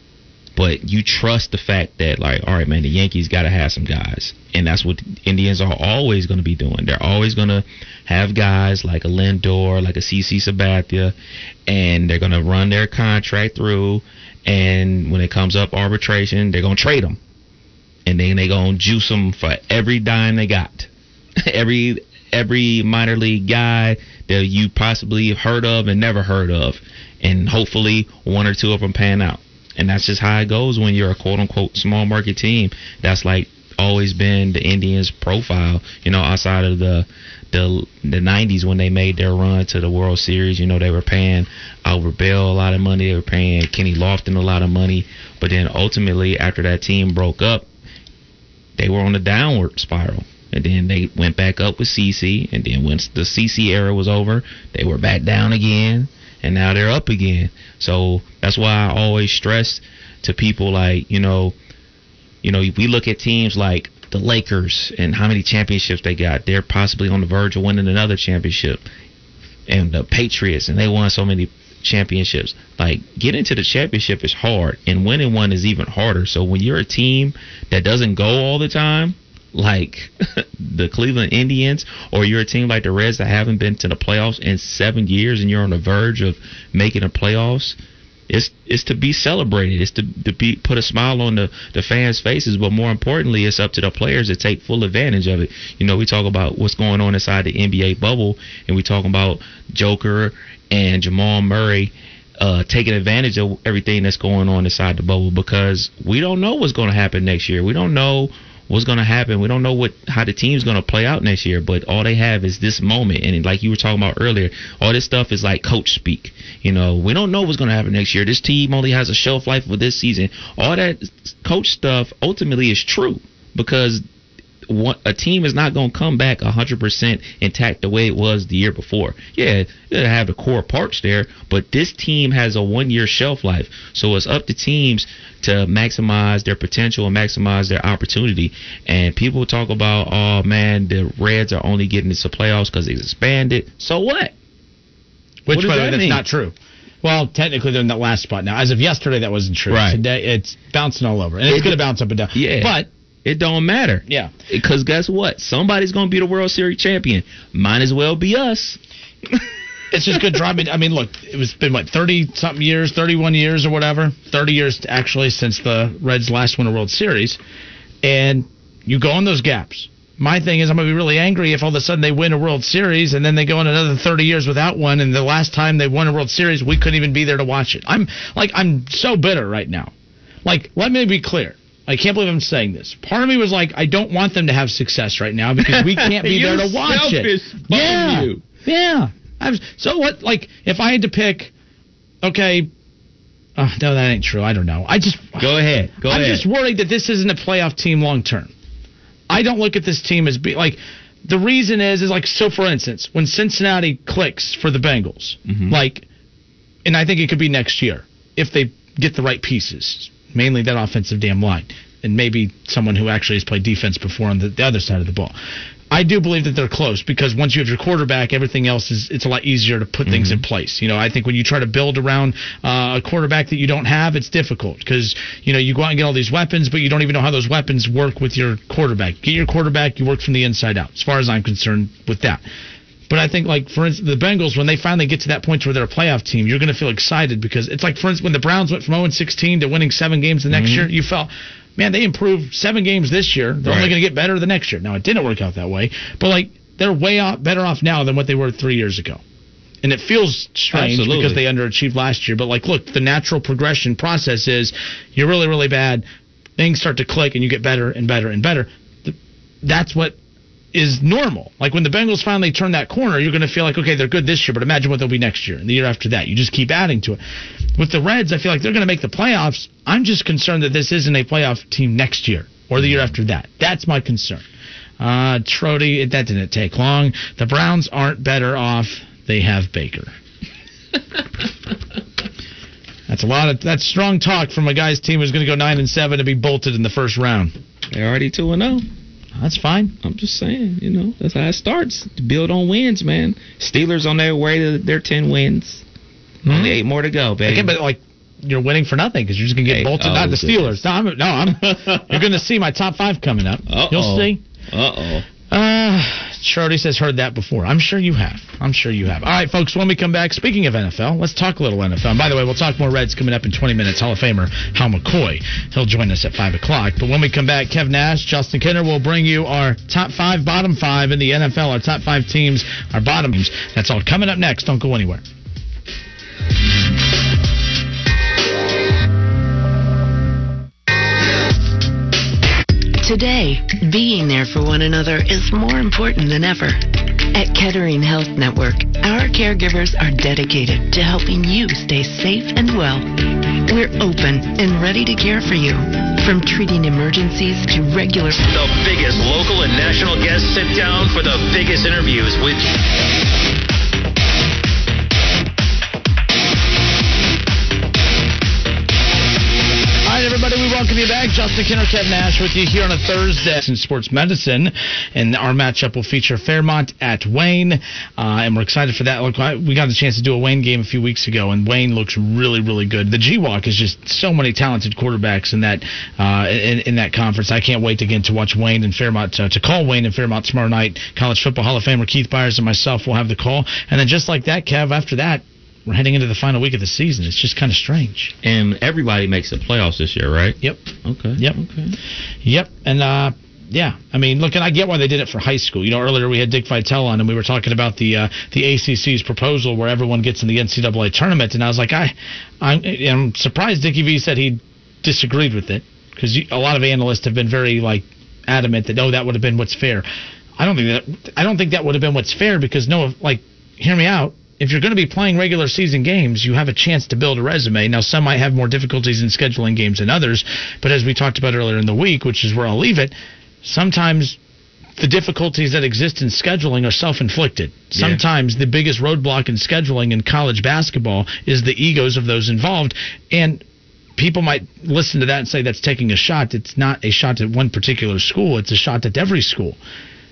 but you trust the fact that, like, all right, man, the Yankees got to have some guys, and that's what Indians are always going to be doing. They're always going to have guys like a Lindor, like a CC Sabathia, and they're going to run their contract through. And when it comes up arbitration, they're going to trade them and then they're gonna juice them for every dime they got. (laughs) every every minor league guy that you possibly heard of and never heard of, and hopefully one or two of them pan out. And that's just how it goes when you're a quote unquote small market team. That's like always been the Indians' profile. You know, outside of the the the 90s when they made their run to the World Series. You know, they were paying Albert Belle a lot of money. They were paying Kenny Lofton a lot of money. But then ultimately, after that team broke up, they were on a downward spiral. And then they went back up with CC. And then once the CC era was over, they were back down again. And now they're up again. So that's why I always stress to people like, you know, you know, if we look at teams like the Lakers and how many championships they got. They're possibly on the verge of winning another championship. and the Patriots, and they won so many championships. Like getting to the championship is hard, and winning one is even harder. So when you're a team that doesn't go all the time, like (laughs) the Cleveland Indians, or you're a team like the Reds that haven't been to the playoffs in seven years, and you're on the verge of making the playoffs. It's it's to be celebrated. It's to, to be put a smile on the, the fans' faces, but more importantly, it's up to the players to take full advantage of it. You know, we talk about what's going on inside the NBA bubble, and we talk about Joker and Jamal Murray uh, taking advantage of everything that's going on inside the bubble because we don't know what's going to happen next year. We don't know what's going to happen. We don't know what how the team's going to play out next year, but all they have is this moment. And like you were talking about earlier, all this stuff is like coach speak. You know, we don't know what's going to happen next year. This team only has a shelf life for this season. All that coach stuff ultimately is true because a team is not going to come back 100% intact the way it was the year before. Yeah, it'll have the core parts there, but this team has a one year shelf life. So it's up to teams to maximize their potential and maximize their opportunity. And people talk about, oh man, the Reds are only getting into the playoffs because they expanded. So what? Which, What by the way, that that's not true. Well, technically, they're in that last spot now. As of yesterday, that wasn't true. Right. Today, it's bouncing all over, and it's It- going to bounce up and down. Yeah. but it don't matter. Yeah. Because guess what? Somebody's going to be the World Series champion. Might as well be us. (laughs) it's just good driving. I mean, look, it was been what thirty something years, thirty one years or whatever, thirty years actually since the Reds last won a World Series, and you go in those gaps. My thing is, I'm gonna be really angry if all of a sudden they win a World Series and then they go in another 30 years without one, and the last time they won a World Series, we couldn't even be there to watch it. I'm like, I'm so bitter right now. Like, let me be clear. I can't believe I'm saying this. Part of me was like, I don't want them to have success right now because we can't be (laughs) there to watch it. Yeah, you. yeah. I was, so what? Like, if I had to pick, okay. Uh, no, that ain't true. I don't know. I just Go ahead. Go I'm ahead. just worried that this isn't a playoff team long term. I don't look at this team as be like. The reason is is like so. For instance, when Cincinnati clicks for the Bengals, Mm-hmm. like, and I think it could be next year if they get the right pieces, mainly that offensive damn line, and maybe someone who actually has played defense before on the, the other side of the ball. I do believe that they're close because once you have your quarterback, everything else is it's a lot easier to put things in place. You know, I think when you try to build around uh, a quarterback that you don't have, it's difficult because you know you go out and get all these weapons, but you don't even know how those weapons work with your quarterback. Get your quarterback, you work from the inside out. As far as I'm concerned with that. But I think, like for instance, the Bengals, when they finally get to that point where they're a playoff team, you're going to feel excited because it's like, for instance, when the Browns went from 0 16 to winning seven games the next Mhm. year, you felt, man, they improved seven games this year. They're only going to get better the next year. Now it didn't work out that way, but like they're way off, better off now than what they were three years ago. And it feels strange Absolutely. because they underachieved last year. But like, look, the natural progression process is you're really, really bad. Things start to click, and you get better and better and better. That's what is normal. Like when the Bengals finally turn that corner, you're going to feel like, okay, they're good this year, but imagine what they'll be next year and the year after that. You just keep adding to it. With the Reds, I feel like they're going to make the playoffs. I'm just concerned that this isn't a playoff team next year or the year after that. That's my concern. Uh, Trody, that didn't take long. The Browns aren't better off. They have Baker. (laughs) That's a lot of that's strong talk from a guy's team who's going to go nine and seven to be bolted in the first round. They're already two and zero. That's fine. I'm just saying, you know, that's how it starts. To build on wins, man. Steelers on their way to their ten wins. Only eight more to go, baby. Again, but like you're winning for nothing because you're just gonna get Hey, bolted. oh, the. Steelers. No, I'm, no, I'm (laughs) you're gonna see my top five coming up. Uh-oh. You'll see. Uh oh. Uh, Charlie says heard that before. I'm sure you have. I'm sure you have. All right, folks. When we come back, speaking of NFL, let's talk a little NFL. And by the way, we'll talk more Reds coming up in 20 minutes. Hall of Famer Hal McCoy. He'll join us at five o'clock. But when we come back, Kev Nash, Justin Kinner will bring you our top five, bottom five in the NFL. Our top five teams, our bottom teams. That's all coming up next. Don't go anywhere. Today, being there for one another is more important than ever. At Kettering Health Network, our caregivers are dedicated to helping you stay safe and well. We're open and ready to care for you, from treating emergencies to regular. The biggest local and national guests sit down for the biggest interviews with You back. Justin Kinner, Kev Nash with you here on a Thursday in sports medicine. And our matchup will feature Fairmont at Wayne. Uh, and we're excited for that. Look, we got a chance to do a Wayne game a few weeks ago, and Wayne looks really, really good. The GWOC is just so many talented quarterbacks in that uh, in, in that conference. I can't wait again to watch Wayne and Fairmont, uh, to call Wayne and Fairmont tomorrow night. College Football Hall of Famer Keith Byars and myself will have the call. And then just like that, Kev, after that, we're heading into the final week of the season. It's just kind of strange. And everybody makes the playoffs this year, right? Yep. Okay. Yep. Okay. Yep. And uh yeah, I mean, look, and I get why they did it for high school. You know, earlier we had Dick Vitale on, and we were talking about the uh, the ACC's proposal where everyone gets in the NCAA tournament, and I was like, I, I'm, I'm surprised Dickie V said he disagreed with it because a lot of analysts have been very like adamant that oh that would have been what's fair. I don't think that I don't think that would have been what's fair because no, like, hear me out. If you're going to be playing regular season games, you have a chance to build a resume. Now, some might have more difficulties in scheduling games than others, but as we talked about earlier in the week, which is where I'll leave it, sometimes the difficulties that exist in scheduling are self-inflicted. Yeah. Sometimes the biggest roadblock in scheduling in college basketball is the egos of those involved, and people might listen to that and say that's taking a shot. It's not a shot at one particular school. It's a shot at every school.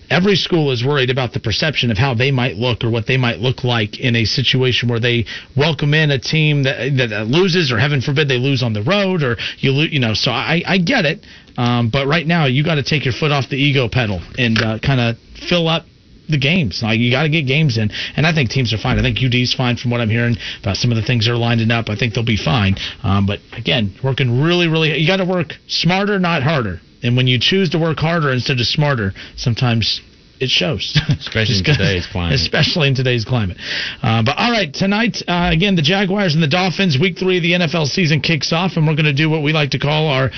Every school is worried about the perception of how they might look or what they might look like in a situation where they welcome in a team that, that loses, or heaven forbid they lose on the road, or you lo- you know. So I, I get it, um, but right now you got to take your foot off the ego pedal and uh, kind of fill up the games. Like you got to get games in, and I think teams are fine. I think UD's fine from what I'm hearing about some of the things they're lining up. I think they'll be fine. Um, but again, working really, really. You got to work smarter, not harder. And when you choose to work harder instead of smarter, sometimes it shows. Especially in (laughs) today's climate. Especially in today's climate. Uh, but all right, tonight uh, again, the Jaguars and the Dolphins. Week three of the NFL season kicks off, and we're going to do what we like to call our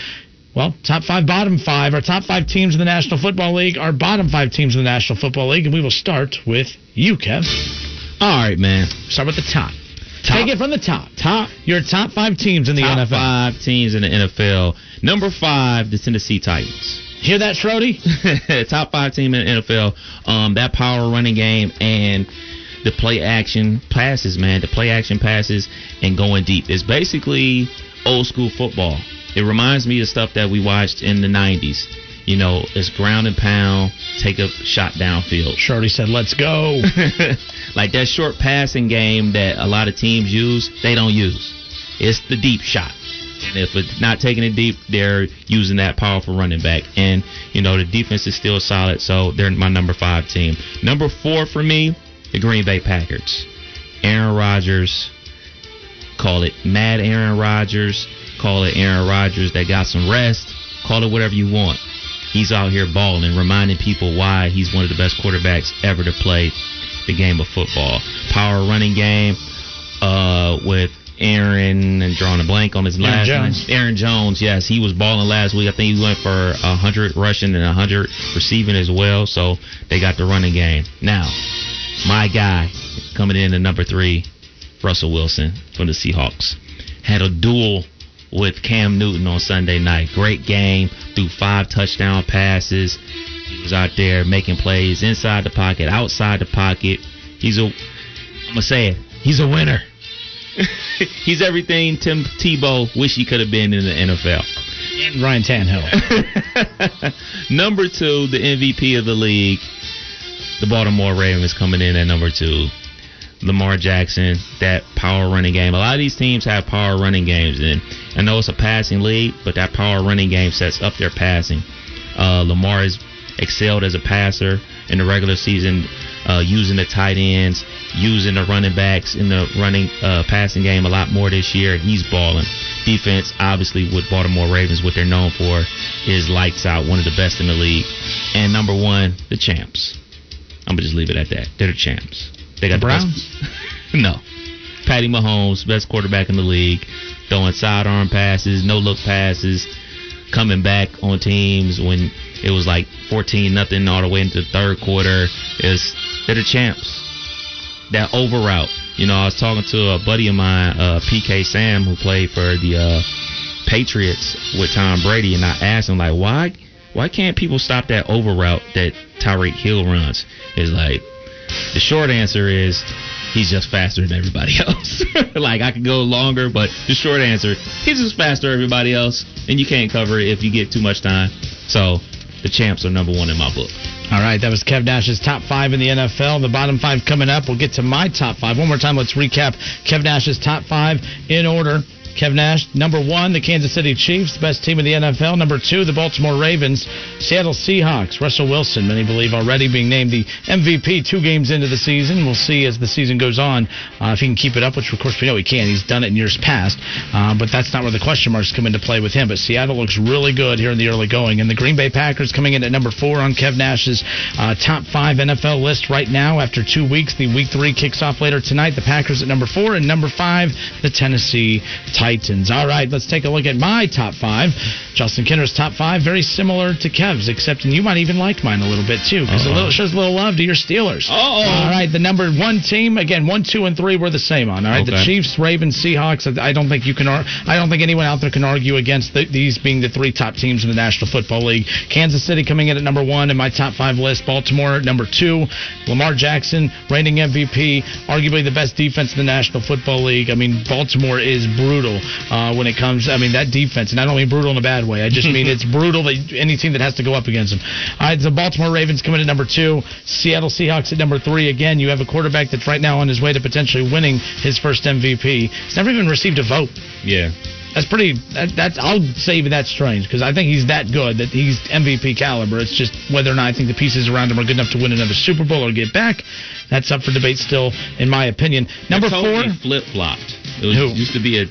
well, top five, bottom five, our top five teams in the National Football League, our bottom five teams in the National Football League, and we will start with you, Kev. All right, man. Start with the top. Take it from the top. Top. Your top five teams in the NFL. Top NFL. five teams in the NFL. Number five, the Tennessee Titans. Hear that, Schroedy? (laughs) Top five team in the NFL. Um, that power running game and the play action passes, man. The play action passes and going deep. It's basically old school football. It reminds me of stuff that we watched in the '90s. You know, it's ground and pound, take a shot downfield. Shorty said, "Let's go." (laughs) like that short passing game that a lot of teams use, they don't use. It's the deep shot. And if it's not taking it deep, they're using that powerful running back. And, you know, the defense is still solid, so they're my number five team. Number four for me, the Green Bay Packers. Aaron Rodgers, call it mad Aaron Rodgers, call it Aaron Rodgers that got some rest, call it whatever you want. He's out here balling, reminding people why he's one of the best quarterbacks ever to play the game of football. Power running game uh, with Aaron and drawing a blank on his last Aaron Jones. Aaron Jones, yes, he was balling last week. I think he went for hundred rushing and hundred receiving as well. So they got the running game. Now, my guy coming in at number three, Russell Wilson from the Seahawks, had a duel with Cam Newton on Sunday night. Great game, threw five touchdown passes. He was out there making plays inside the pocket, outside the pocket. He's a, I'm gonna say it, he's a winner. (laughs) he's everything Tim Tebow wish he could have been in the NFL. And Ryan Tannehill. (laughs) number two, the MVP of the league, the Baltimore Ravens coming in at number two. Lamar Jackson, that power running game. A lot of these teams have power running games, and I know it's a passing league, but that power running game sets up their passing. Uh, Lamar has excelled as a passer in the regular season, uh, using the tight ends, using the running backs in the running uh, passing game a lot more this year. He's balling. Defense, obviously, with Baltimore Ravens, what they're known for is lights out, one of the best in the league. And number one, the champs. I'm gonna just leave it at that. They're the champs. They got The the, best- (laughs) no. Patty Mahomes, best quarterback in the league, throwing sidearm passes, no look passes, coming back on teams when it was like 14 nothing all the way into the third quarter. Is they're the champs. That over route. You know, I was talking to a buddy of mine, uh, PK Sam, who played for the uh, Patriots with Tom Brady, and I asked him like, why, why can't people stop that over route that Tyreek Hill runs? Is like, the short answer is he's just faster than everybody (laughs) else. like I could go longer, but the short answer, he's just faster than everybody else, and you can't cover it if you get too much time. So the champs are number one in my book. All right, that was Kev Nash's top five in the NFL. The bottom five coming up. We'll get to my top five. One more time, let's recap Kev Nash's top five in order. Kev Nash, number one, the Kansas City Chiefs, best team in the NFL. Number two, the Baltimore Ravens. Seattle Seahawks, Russell Wilson, many believe already being named the MVP two games into the season. We'll see as the season goes on uh, if he can keep it up, which of course we know he can. He's done it in years past, uh, but that's not where the question marks come into play with him. But Seattle looks really good here in the early going. And the Green Bay Packers coming in at number four on Kev Nash's uh, top five NFL list right now after two weeks. The week three kicks off later tonight. The Packers at number four, and number five, the Tennessee Titans. All right, let's take a look at my top five. Justin Kinner's top five, very similar to Kev's, except and you might even like mine a little bit too, because it shows a little love to your Steelers. Uh-oh. All right, the number one team again, one, two, and three were the same on. All right, the Chiefs, Ravens, Seahawks. I I don't think you can. Ar- I don't think anyone out there can argue against the, these being the three top teams in the National Football League. Kansas City coming in at number one in my top five list. Baltimore number two. Lamar Jackson, reigning MVP, arguably the best defense in the National Football League. I mean, Baltimore is brutal uh, when it comes. I mean, that defense, and I don't mean brutal in a bad way. I just mean (laughs) it's brutal that any team that has to go up against them. All right, the Baltimore Ravens coming in at number two. Seattle Seahawks at number three. Again, you have a quarterback that's right now on his way to potentially winning his first MVP. He's never even received a vote. Yeah. That's pretty. That, that's I'll say even that's strange because I think he's that good that he's MVP caliber. It's just whether or not I think the pieces around him are good enough to win another Super Bowl or get back. That's up for debate still, in my opinion. Number four. flip flopped. It was, used to be a,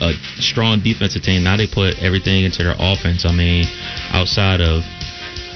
a strong defensive team. Now they put everything into their offense. I mean, outside of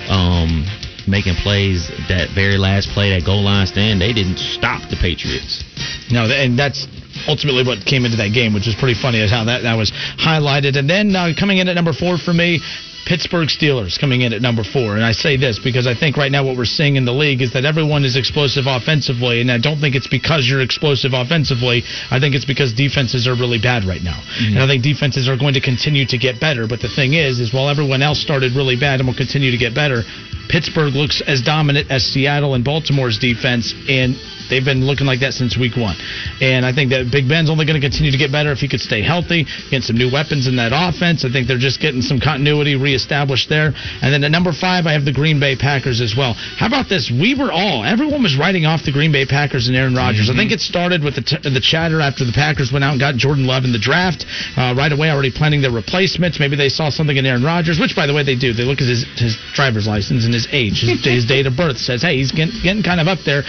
um, making plays, that very last play, that goal line stand, they didn't stop the Patriots. No, and that's ultimately what came into that game, which is pretty funny as how that, that was highlighted. And then uh, coming in at number four for me, Pittsburgh Steelers coming in at number four. And I say this because I think right now what we're seeing in the league is that everyone is explosive offensively, and I don't think it's because you're explosive offensively. I think it's because defenses are really bad right now. Mm-hmm. And I think defenses are going to continue to get better. But the thing is, is while everyone else started really bad and will continue to get better, Pittsburgh looks as dominant as Seattle and Baltimore's defense, and they've been looking like that since week one. And I think that Big Ben's only going to continue to get better if he could stay healthy, get some new weapons in that offense. I think they're just getting some continuity reestablished there. And then at number five, I have the Green Bay Packers as well. How about this? We were all, everyone was writing off the Green Bay Packers and Aaron Rodgers. I think it started with the, t- the chatter after the Packers went out and got Jordan Love in the draft. Uh, right away, already planning their replacements. Maybe they saw something in Aaron Rodgers, which, by the way, they do. They look at his, his driver's license and his age. His, (laughs) his date of birth says, hey, he's getting, getting kind of up there.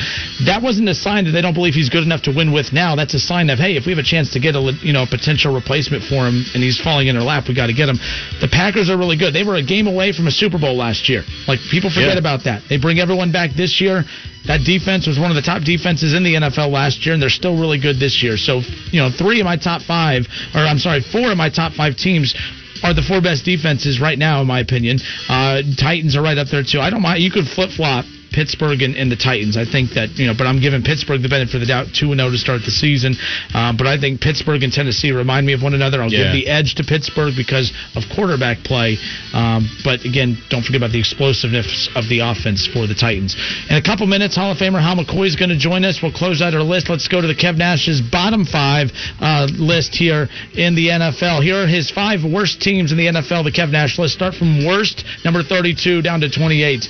That wasn't a sign that they don't believe he's good enough to win with now. That's a sign of, hey, if we have a chance to get a you know a potential replacement for him and he's falling in our lap, we got to get him. The Packers are really good. They were a game away from a Super Bowl last year. Like people forget Yeah. about that. They bring everyone back this year. That defense was one of the top defenses in the NFL last year, and they're still really good this year. So, you know, three of my top five, or I'm sorry, four of my top five teams are the four best defenses right now, in my opinion. Uh, Titans are right up there too. I don't mind. You could flip flop. Pittsburgh and, and the Titans. I think that you know, but I'm giving Pittsburgh the benefit of the doubt, two and zero to start the season. Um, but I think Pittsburgh and Tennessee remind me of one another. I'll Yeah. give the edge to Pittsburgh because of quarterback play. Um, but again, don't forget about the explosiveness of the offense for the Titans. In a couple minutes, Hall of Famer Hal McCoy is going to join us. We'll close out our list. Let's go to the Kev Nash's bottom five uh, list here in the NFL. Here are his five worst teams in the NFL. The Kev Nash list. Start from worst, number 32, down to 28.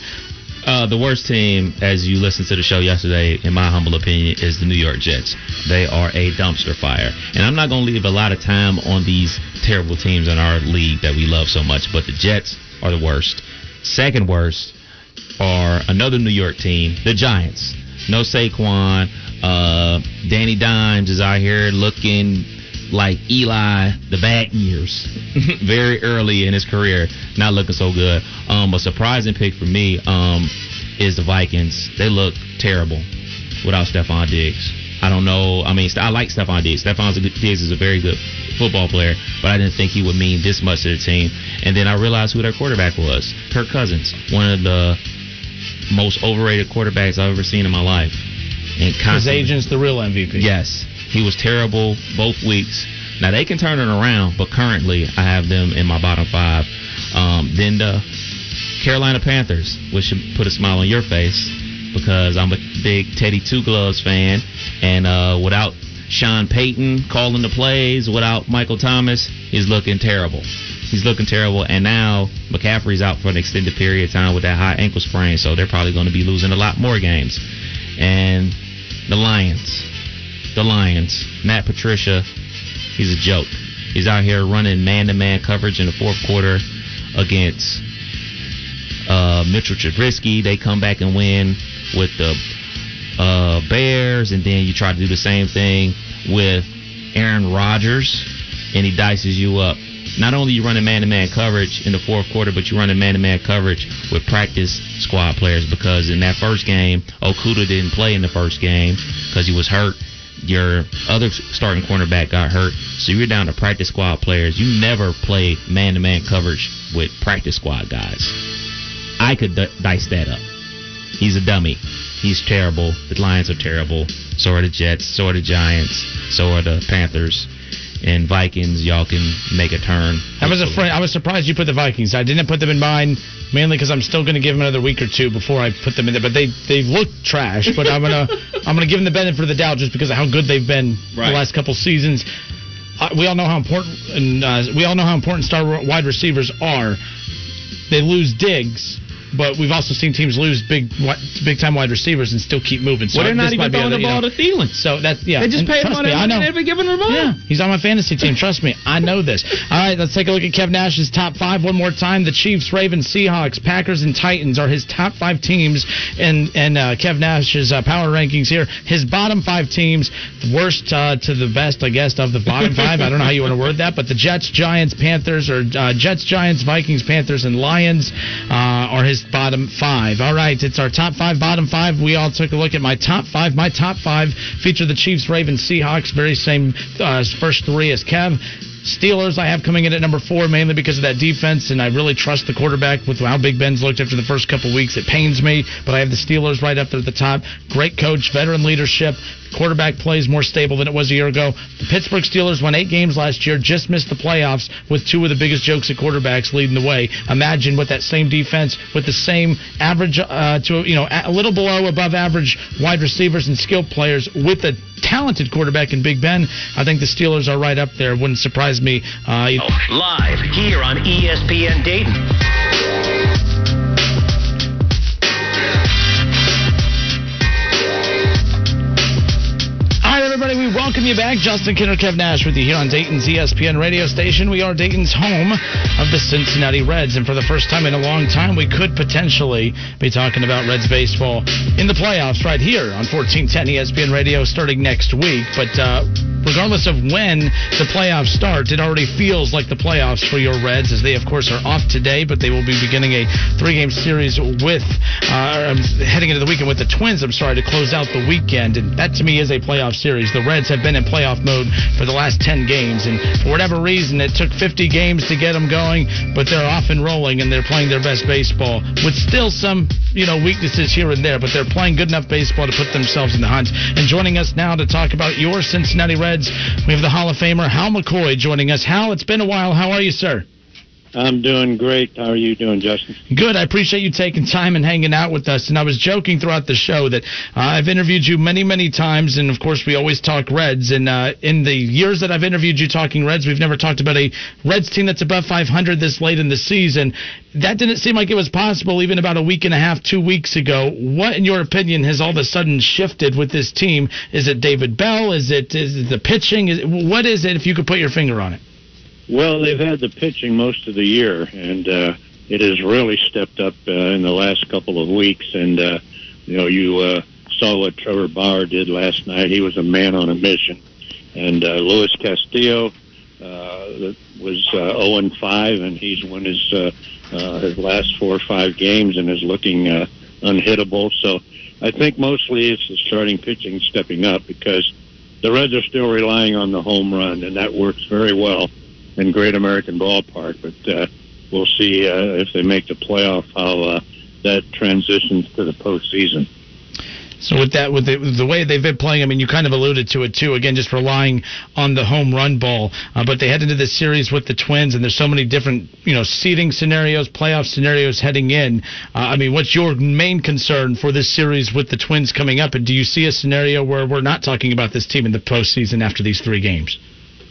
Uh, the worst team, as you listened to the show yesterday, in my humble opinion, is the New York Jets. They are a dumpster fire. And I'm not going to leave a lot of time on these terrible teams in our league that we love so much, but the Jets are the worst. Second worst are another New York team, the Giants. No Saquon. Uh, Danny Dimes is out here looking like Eli the bad years (laughs) very early in his career, not looking so good. Um, a surprising pick for me um, is the Vikings. They look terrible without Stefon Diggs. I don't know. I mean, I like Stefon Diggs. Stefon Diggs is a very good football player, but I didn't think he would mean this much to the team. And then I realized who their quarterback was Kirk Cousins, one of the most overrated quarterbacks I've ever seen in my life. And His agent's the real MVP. Yes, he was terrible both weeks. Now they can turn it around, but currently I have them in my bottom five. Um, then the Carolina Panthers, which should put a smile on your face. because I'm a big Teddy Two Gloves fan, and uh, without Sean Payton calling the plays, without Michael Thomas, he's looking terrible. He's looking terrible, and now McCaffrey's out for an extended period of time with that high ankle sprain, so they're probably going to be losing a lot more games. And the Lions, the Lions, Matt Patricia, he's a joke. He's out here running man-to-man coverage in the fourth quarter against uh, Mitchell Trubisky. They come back and win with the uh, Bears, and then you try to do the same thing with Aaron Rodgers, and he dices you up. Not only you running man-to-man coverage in the fourth quarter, but you running man-to-man coverage with practice squad players because in that first game, Okudah didn't play in the first game because he was hurt. Your other starting cornerback got hurt, so you're down to practice squad players. You never play man-to-man coverage with practice squad guys. I could d- dice that up. He's a dummy. He's terrible. The Lions are terrible. So are the Jets. So are the Giants. So are the Panthers. And Vikings, y'all can make a turn. I was afraid. I was surprised you put the Vikings. I didn't put them in mine mainly because I'm still going to give them another week or two before I put them in there. But they they look trash. But I'm gonna (laughs) I'm gonna give them the benefit of the doubt just because of how good they've been Right. the last couple seasons. Uh, we all know how important and uh, we all know how important star wide receivers are. They lose Diggs. But we've also seen teams lose big, big time wide receivers and still keep moving. So well, they're not even throwing the you ball know. to Thielen. So that's yeah. They just and paid him on me, that I know. money and never given him the. Yeah, he's on my fantasy team. (laughs) Trust me, I know this. All right, let's take a look at Kev Nash's top five one more time. The Chiefs, Ravens, Seahawks, Packers, and Titans are his top five teams, and and uh, Kev Nash's uh, power rankings here. His bottom five teams, worst uh, to the best, I guess, of the bottom (laughs) five. I don't know how you want to word that, but the Jets, Giants, Panthers, or uh, Jets, Giants, Vikings, Panthers, and Lions uh, are his bottom five. All right, it's our top five, bottom five. We all took a look at my top five. My top five feature the Chiefs, Ravens, Seahawks, very same uh, first three as Kev. Steelers, I have coming in at number four mainly because of that defense, and I really trust the quarterback with how Big Ben's looked after the first couple weeks. It pains me, but I have the Steelers right up there at the top. Great coach, veteran leadership. Quarterback plays more stable than it was a year ago. The Pittsburgh Steelers won eight games last year, just missed the playoffs with two of the biggest jokes at quarterbacks leading the way. Imagine with that same defense, with the same average uh, to you know a little below above average wide receivers and skilled players with a talented quarterback in Big Ben. I think the Steelers are right up there. Wouldn't surprise me. Uh, Live here on ESPN Dayton. Everybody, we welcome you back. Justin Kinner, Kev Nash with you here on Dayton's ESPN radio station. We are Dayton's home of the Cincinnati Reds, and for the first time in a long time, we could potentially be talking about Reds baseball in the playoffs right here on 1410 ESPN radio starting next week. But uh, regardless of when the playoffs start, it already feels like the playoffs for your Reds, as they, of course, are off today, but they will be beginning a three-game series with, uh, um, heading into the weekend with the Twins. I'm sorry to close out the weekend, and that to me is a playoff series. The Reds have been in playoff mode for the last 10 games, and for whatever reason, it took 50 games to get them going, but they're off and rolling, and they're playing their best baseball with still some, you know, weaknesses here and there, but they're playing good enough baseball to put themselves in the hunt. And joining us now to talk about your Cincinnati Reds, we have the Hall of Famer Hal McCoy joining us. Hal, it's been a while. How are you, sir? I'm doing great. How are you doing, Justin? Good. I appreciate you taking time and hanging out with us. And I was joking throughout the show that uh, I've interviewed you many, many times, and of course we always talk Reds. And uh, in the years that I've interviewed you talking Reds, we've never talked about a Reds team that's above 500 this late in the season. That didn't seem like it was possible even about a week and a half, two weeks ago. What, in your opinion, has all of a sudden shifted with this team? Is it David Bell? Is it is it the pitching? Is it, what is it? If you could put your finger on it. Well, they've had the pitching most of the year, and uh, it has really stepped up uh, in the last couple of weeks. And uh, you know, you uh, saw what Trevor Bauer did last night. He was a man on a mission. And uh, Luis Castillo uh, was uh, 0 and 5, and he's won his uh, uh, his last four or five games and is looking uh, unhittable. So I think mostly it's the starting pitching stepping up because the Reds are still relying on the home run, and that works very well in Great American Ballpark. But uh, we'll see uh, if they make the playoff how uh, that transitions to the postseason. So with that, with the, the way they've been playing, I mean, you kind of alluded to it too. Again, just relying on the home run ball. Uh, but they head into this series with the Twins, and there's so many different, you know, seeding scenarios, playoff scenarios heading in. Uh, I mean, what's your main concern for this series with the Twins coming up? And do you see a scenario where we're not talking about this team in the postseason after these three games?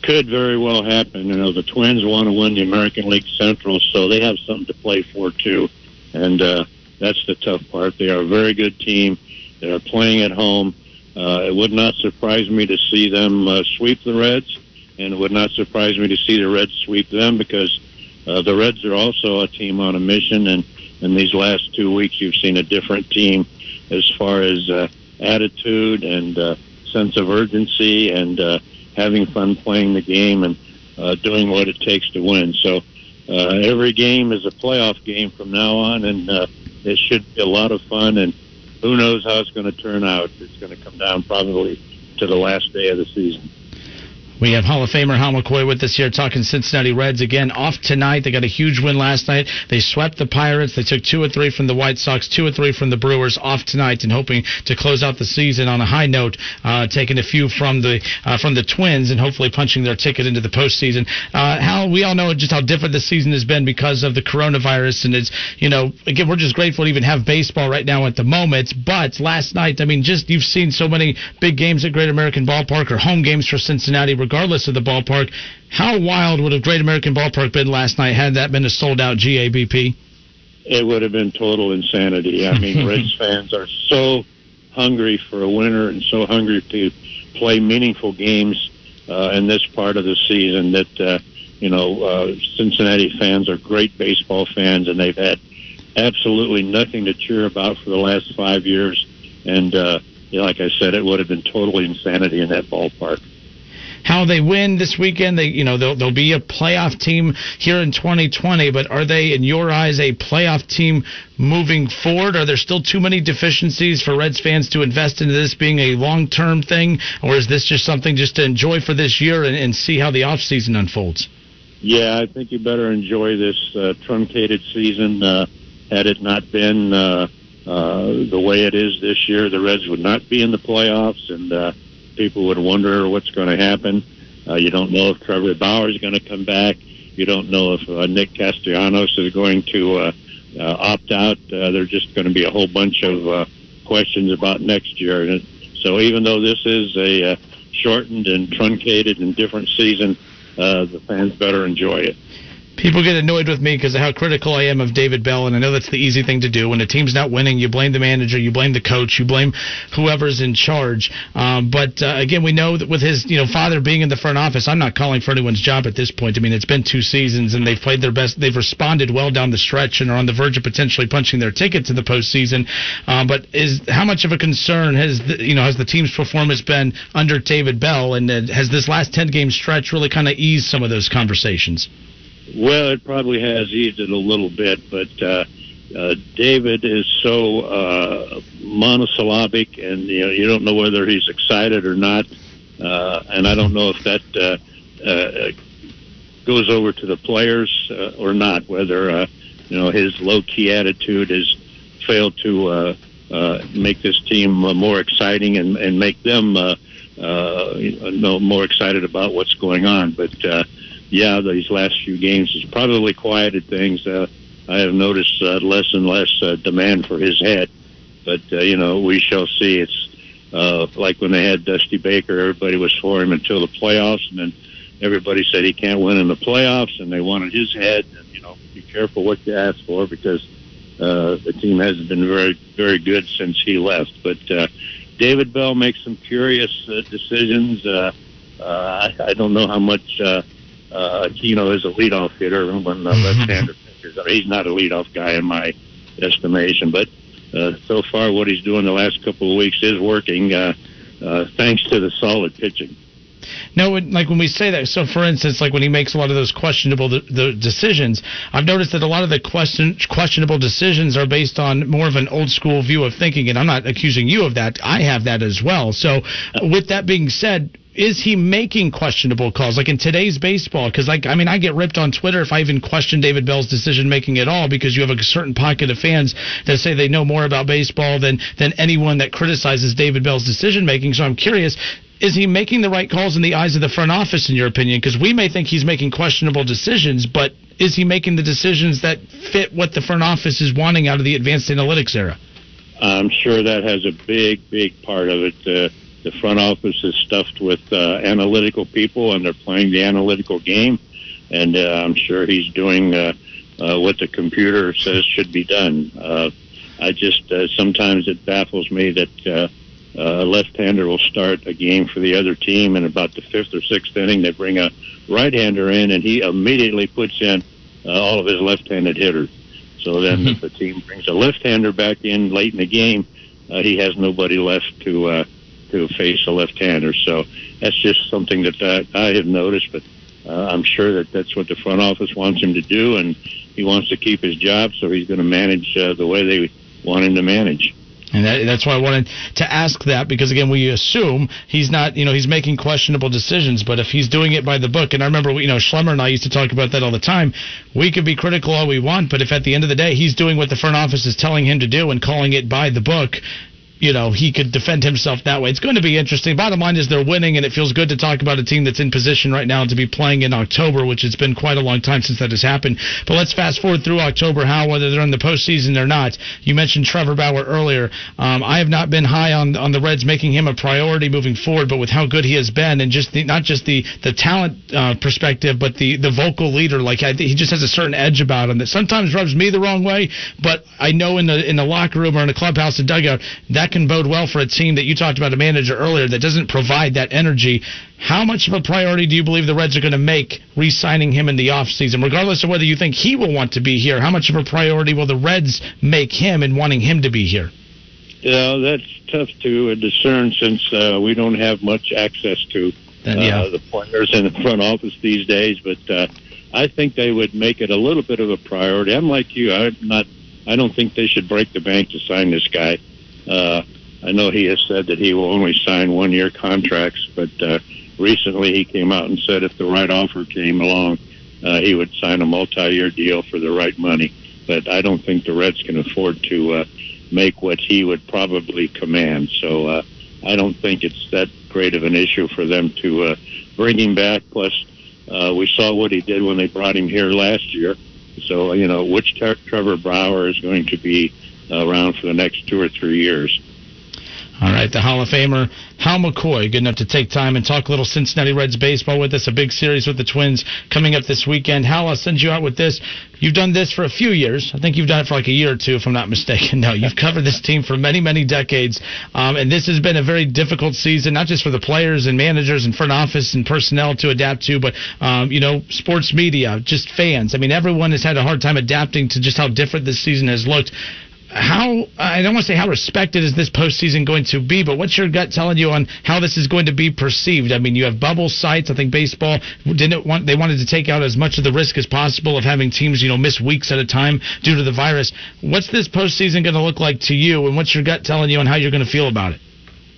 Could very well happen. You know, the Twins want to win the American League Central, so they have something to play for too, and uh, that's the tough part. They are a very good team. They are playing at home. Uh, it would not surprise me to see them uh, sweep the Reds, and it would not surprise me to see the Reds sweep them because uh, the Reds are also a team on a mission. And in these last two weeks, you've seen a different team as far as uh, attitude and uh, sense of urgency and uh, having fun playing the game and uh, doing what it takes to win. So uh, every game is a playoff game from now on, and uh, it should be a lot of fun. And who knows how it's going to turn out? It's going to come down probably to the last day of the season. We have Hall of Famer Hal McCoy with us here talking Cincinnati Reds again. Off tonight. They got a huge win last night. They swept the Pirates. They took two or three from the White Sox, two or three from the Brewers. Off tonight and hoping to close out the season on a high note, uh, taking a few from the uh, from the Twins and hopefully punching their ticket into the postseason. Uh, Hal, we all know just how different the season has been because of the coronavirus, and it's you know again we're just grateful to even have baseball right now at the moment. But last night, I mean, just you've seen so many big games at Great American Ballpark or home games for Cincinnati regardless of the ballpark. How wild would a Great American Ballpark been last night had that been a sold out GABP? It would have been total insanity. I (laughs) mean, Reds fans are so hungry for a winner and so hungry to play meaningful games uh, in this part of the season that, uh, you know, uh, Cincinnati fans are great baseball fans and they've had absolutely nothing to cheer about for the last five years. And, uh, you know, like I said, it would have been total insanity in that ballpark how they win this weekend. They, you know, they'll, they'll be a playoff team here in 2020. But are they, in your eyes, a playoff team moving forward? Are there still too many deficiencies for Reds fans to invest into this being a long-term thing, or is this just something just to enjoy for this year and, and see how the offseason unfolds? Yeah, I think you better enjoy this uh, truncated season. Uh, had it not been uh, uh, the way it is this year, the Reds would not be in the playoffs, and uh, people would wonder what's going to happen. Uh, you don't know if Trevor Bauer is going to come back. You don't know if uh, Nick Castellanos is going to uh, uh, opt out. Uh, there's just going to be a whole bunch of uh, questions about next year. And so even though this is a uh, shortened and truncated and different season, uh, the fans better enjoy it. People get annoyed with me because of how critical I am of David Bell, and I know that's the easy thing to do. When a team's not winning, you blame the manager, you blame the coach, you blame whoever's in charge. Um, but uh, again, we know that with his you know father being in the front office, I'm not calling for anyone's job at this point. I mean, it's been two seasons, and they've played their best. They've responded well down the stretch, and are on the verge of potentially punching their ticket to the postseason. Um, but is how much of a concern has the, you know has the team's performance been under David Bell, and uh, has this last ten game stretch really kind of eased some of those conversations? Well, it probably has eased it a little bit, but uh, uh, David is so uh, monosyllabic, and you know you don't know whether he's excited or not, uh, and I don't know if that uh, uh, goes over to the players uh, or not. Whether uh, you know his low key attitude has failed to uh, uh, make this team uh, more exciting and, and make them uh, uh, you know more excited about what's going on, but. Uh, yeah, these last few games has probably quieted things. Uh, I have noticed uh, less and less uh, demand for his head, but uh, you know we shall see. It's uh, like when they had Dusty Baker, everybody was for him until the playoffs, and then everybody said he can't win in the playoffs, and they wanted his head. And you know, be careful what you ask for because uh, the team hasn't been very very good since he left. But uh, David Bell makes some curious uh, decisions. Uh, uh, I, I don't know how much. Uh, uh, Aquino is a leadoff hitter when uh, left-hander pitchers. He's not a leadoff guy in my estimation, but uh, so far what he's doing the last couple of weeks is working, uh, uh, thanks to the solid pitching. No, like when we say that, so for instance, like when he makes a lot of those questionable the, the decisions, I've noticed that a lot of the question questionable decisions are based on more of an old school view of thinking, and I'm not accusing you of that. I have that as well. So, with that being said, is he making questionable calls like in today's baseball? Because like I mean, I get ripped on Twitter if I even question David Bell's decision making at all because you have a certain pocket of fans that say they know more about baseball than than anyone that criticizes David Bell's decision making. So I'm curious. Is he making the right calls in the eyes of the front office, in your opinion? Because we may think he's making questionable decisions, but is he making the decisions that fit what the front office is wanting out of the advanced analytics era? I'm sure that has a big, big part of it. Uh, the front office is stuffed with uh, analytical people, and they're playing the analytical game. And uh, I'm sure he's doing uh, uh, what the computer says should be done. Uh, I just uh, sometimes it baffles me that uh, uh, a left-hander will start a game for the other team, and about the fifth or sixth inning, they bring a right-hander in, and he immediately puts in uh, all of his left-handed hitters. So then, if the team brings a left-hander back in late in the game, uh, he has nobody left to uh, to face a left-hander. So that's just something that I, I have noticed, but uh, I'm sure that that's what the front office wants him to do, and he wants to keep his job, so he's going to manage uh, the way they want him to manage. And that, that's why I wanted to ask that because again, we assume he's not, you know, he's making questionable decisions. But if he's doing it by the book, and I remember, you know, Schlemmer and I used to talk about that all the time. We could be critical all we want, but if at the end of the day he's doing what the front office is telling him to do and calling it by the book, you know, he could defend himself that way. It's going to be interesting. Bottom line is they're winning, and it feels good to talk about a team that's in position right now to be playing in October, which has been quite a long time since that has happened. But let's fast forward through October, how whether they're in the postseason or not. You mentioned Trevor Bauer earlier. Um, I have not been high on on the Reds making him a priority moving forward, but with how good he has been, and just the, not just the the talent uh, perspective, but the the vocal leader, like I, he just has a certain edge about him that sometimes rubs me the wrong way. But I know in the in the locker room or in the clubhouse and dugout that can bode well for a team that you talked about a manager earlier that doesn't provide that energy. How much of a priority do you believe the Reds are going to make re-signing him in the offseason, regardless of whether you think he will want to be here? How much of a priority will the Reds make him in wanting him to be here? Yeah, that's tough to uh, discern since uh, we don't have much access to Then, yeah. uh, the players in the front office these days. But uh, I think they would make it a little bit of a priority. I'm like you. I'm not. I don't think they should break the bank to sign this guy. Uh, I know he has said that he will only sign one-year contracts, but uh, recently he came out and said if the right offer came along, uh, he would sign a multi-year deal for the right money. But I don't think the Reds can afford to uh, make what he would probably command. So uh, I don't think it's that great of an issue for them to uh, bring him back. Plus, uh, we saw what he did when they brought him here last year. So you know which Tre- Trevor Bauer is going to be around for the next two or three years. All right, the Hall of Famer Hal McCoy, good enough to take time and talk a little Cincinnati Reds baseball with us. A big series with the Twins coming up this weekend. Hal, I'll send you out with this. You've done this for a few years. I think you've done it for like a year or two, if I'm not mistaken. (laughs) No, you've covered this team for many, many decades, um, and this has been a very difficult season, not just for the players and managers and front office and personnel to adapt to, but um, you know, sports media, just fans. I mean, everyone has had a hard time adapting to just how different this season has looked how I don't want to say how respected is this postseason going to be, but what's your gut telling you on how this is going to be perceived? I mean, you have bubble sites. I think baseball didn't want they wanted to take out as much of the risk as possible of having teams you know miss weeks at a time due to the virus. What's this postseason going to look like to you, and what's your gut telling you on how you're going to feel about it?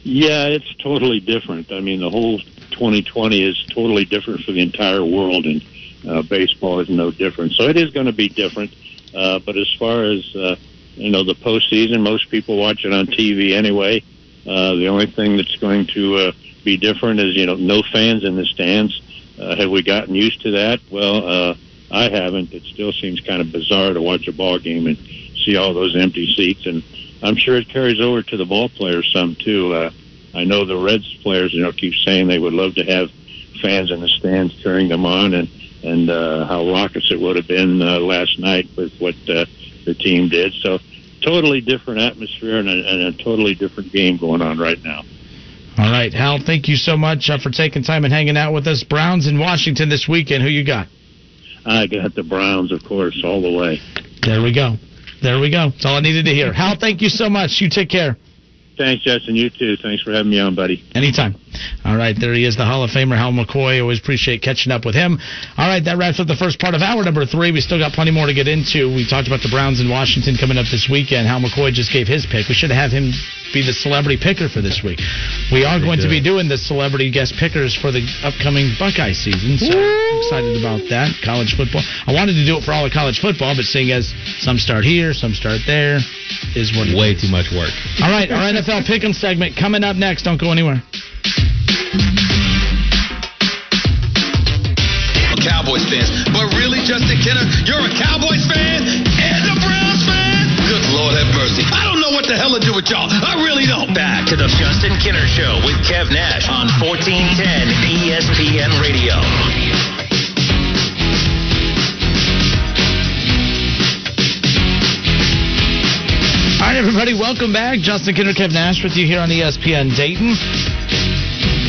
Yeah, it's totally different. I mean, the whole 2020 is totally different for the entire world, and uh, baseball is no different. So it is going to be different. Uh, but as far as uh, you know, the postseason, most people watch it on TV anyway. Uh, the only thing that's going to uh, be different is you know no fans in the stands. Uh, have we gotten used to that? Well, uh, I haven't. It still seems kind of bizarre to watch a ball game and see all those empty seats, and I'm sure it carries over to the ball players some too. Uh, I know the Reds players, you know, keep saying they would love to have fans in the stands cheering them on, and and uh, how raucous it would have been uh, last night with what uh, the team did. So totally different atmosphere and a, and a totally different game going on right now. All right, Hal, thank you so much uh, for taking time and hanging out with us. Browns in Washington this weekend. Who you got? I got the Browns, of course, all the way. There we go. There we go. That's all I needed to hear. Hal, thank you so much. You take care. Thanks, Justin. You too. Thanks for having me on, buddy. Anytime. All right, there he is, the Hall of Famer Hal McCoy. Always appreciate catching up with him. All right, that wraps up the first part of hour number three. We still got plenty more to get into. We talked about the Browns in Washington coming up this weekend. Hal McCoy just gave his pick. We should have him be the celebrity picker for this week. We are going to be doing the celebrity guest pickers for the upcoming Buckeye season, so I'm excited about that. College football. I wanted to do it for all of college football, but seeing as some start here, some start there, is what Way is. too much work. All right, our NFL Pick'em segment coming up next. Don't go anywhere. Cowboys fans. But really, Justin Kinner, you're a Cowboys fan and a Browns fan? Good Lord have mercy. I don't know what the hell to do with y'all. I really don't. Back to the Justin Kinner Show with Kev Nash on 1410 ESPN Radio. All right, everybody, welcome back. Justin Kinner, Kev Nash with you here on ESPN Dayton.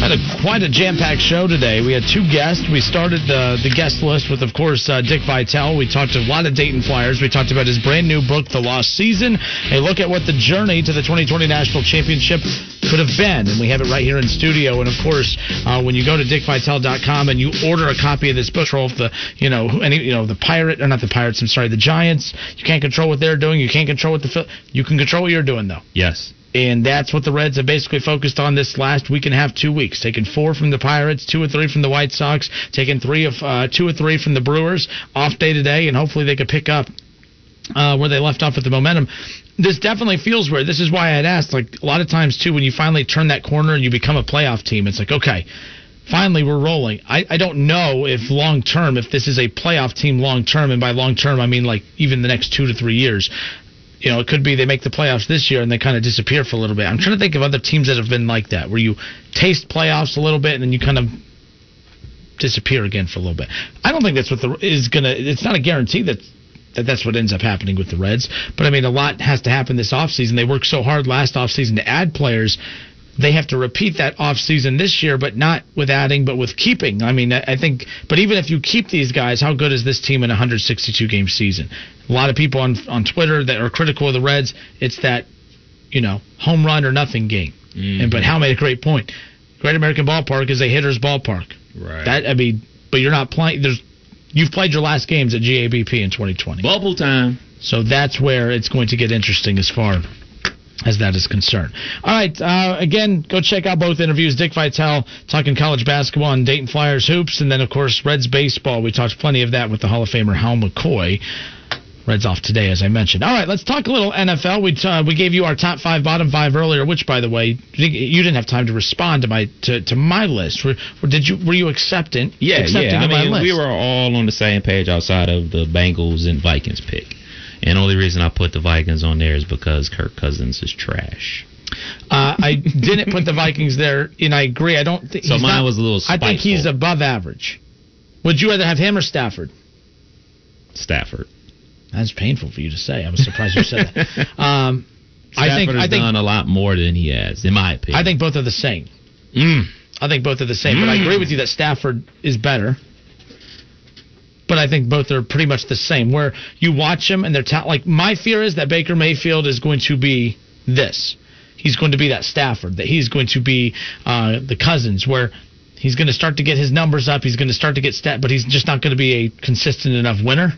Had a, quite a jam-packed show today. We had two guests. We started the the guest list with, of course, uh, Dick Vitale. We talked to a lot of Dayton Flyers. We talked about his brand new book, The Lost Season. A look at what the journey to the 2020 National Championship could have been, and we have it right here in studio. And of course, uh, when you go to dickvitale.com and you order a copy of this book, or the you know any you know the pirate or not the pirates, I'm sorry, the Giants, you can't control what they're doing. You can't control what the you can control what you're doing though. Yes. And that's what the Reds have basically focused on this last week and a half, two weeks. Taking four from the Pirates, two or three from the White Sox, taking three of uh, two or three from the Brewers. Off day today, and hopefully they could pick up uh, where they left off with the momentum. This definitely feels weird. This is why I had asked. Like a lot of times too, when you finally turn that corner and you become a playoff team, it's like okay. Finally, we're rolling. I, I don't know if long term, if this is a playoff team long term, and by long term I mean like even the next two to three years you know, it could be they make the playoffs this year and they kind of disappear for a little bit. I'm trying to think of other teams that have been like that, where you taste playoffs a little bit and then you kind of disappear again for a little bit. I don't think that's what the is gonna. It's not a guarantee that. That that's what ends up happening with the Reds. But I mean, a lot has to happen this offseason. They worked so hard last offseason to add players. They have to repeat that offseason this year, but not with adding, but with keeping. I mean, I think, but even if you keep these guys, how good is this team in a 162 game season? A lot of people on on Twitter that are critical of the Reds, it's that, you know, home run or nothing game. And but mm-hmm. Hal made a great point. Great American Ballpark is a hitter's ballpark. Right. That I mean, but you're not playing. There's you've played your last games at GABP in 2020. Bubble time. So that's where it's going to get interesting as far as that is concerned. All right. Uh, again, go check out both interviews. Dick Vitale talking college basketball and Dayton Flyers hoops, and then of course Reds baseball. We talked plenty of that with the Hall of Famer Hal McCoy. Reds off today, as I mentioned. All right, let's talk a little NFL. We uh, we gave you our top five, bottom five earlier. Which, by the way, you didn't have time to respond to my to, to my list. Were, did you? Were you acceptant? Yeah, accepting yeah. I mean, list? we were all on the same page outside of the Bengals and Vikings pick. And the only reason I put the Vikings on there is because Kirk Cousins is trash. Uh, I didn't put the Vikings there, and I agree. I don't think So he's mine not- was a little I think he's above average. Would you rather have him or Stafford? Stafford. That's painful for you to say. I was surprised you said that. (laughs) Um, I think Stafford has I think done a lot more than he has, in my opinion. I think both are the same. Mm. I think both are the same, but I Mm. agree with you that Stafford is better. But I think both are pretty much the same. Where you watch them and they're ta- like my fear is that Baker Mayfield is going to be this. He's going to be that Stafford. That he's going to be uh, the Cousins, where he's going to start to get his numbers up. He's going to start to get stat, but he's just not going to be a consistent enough winner.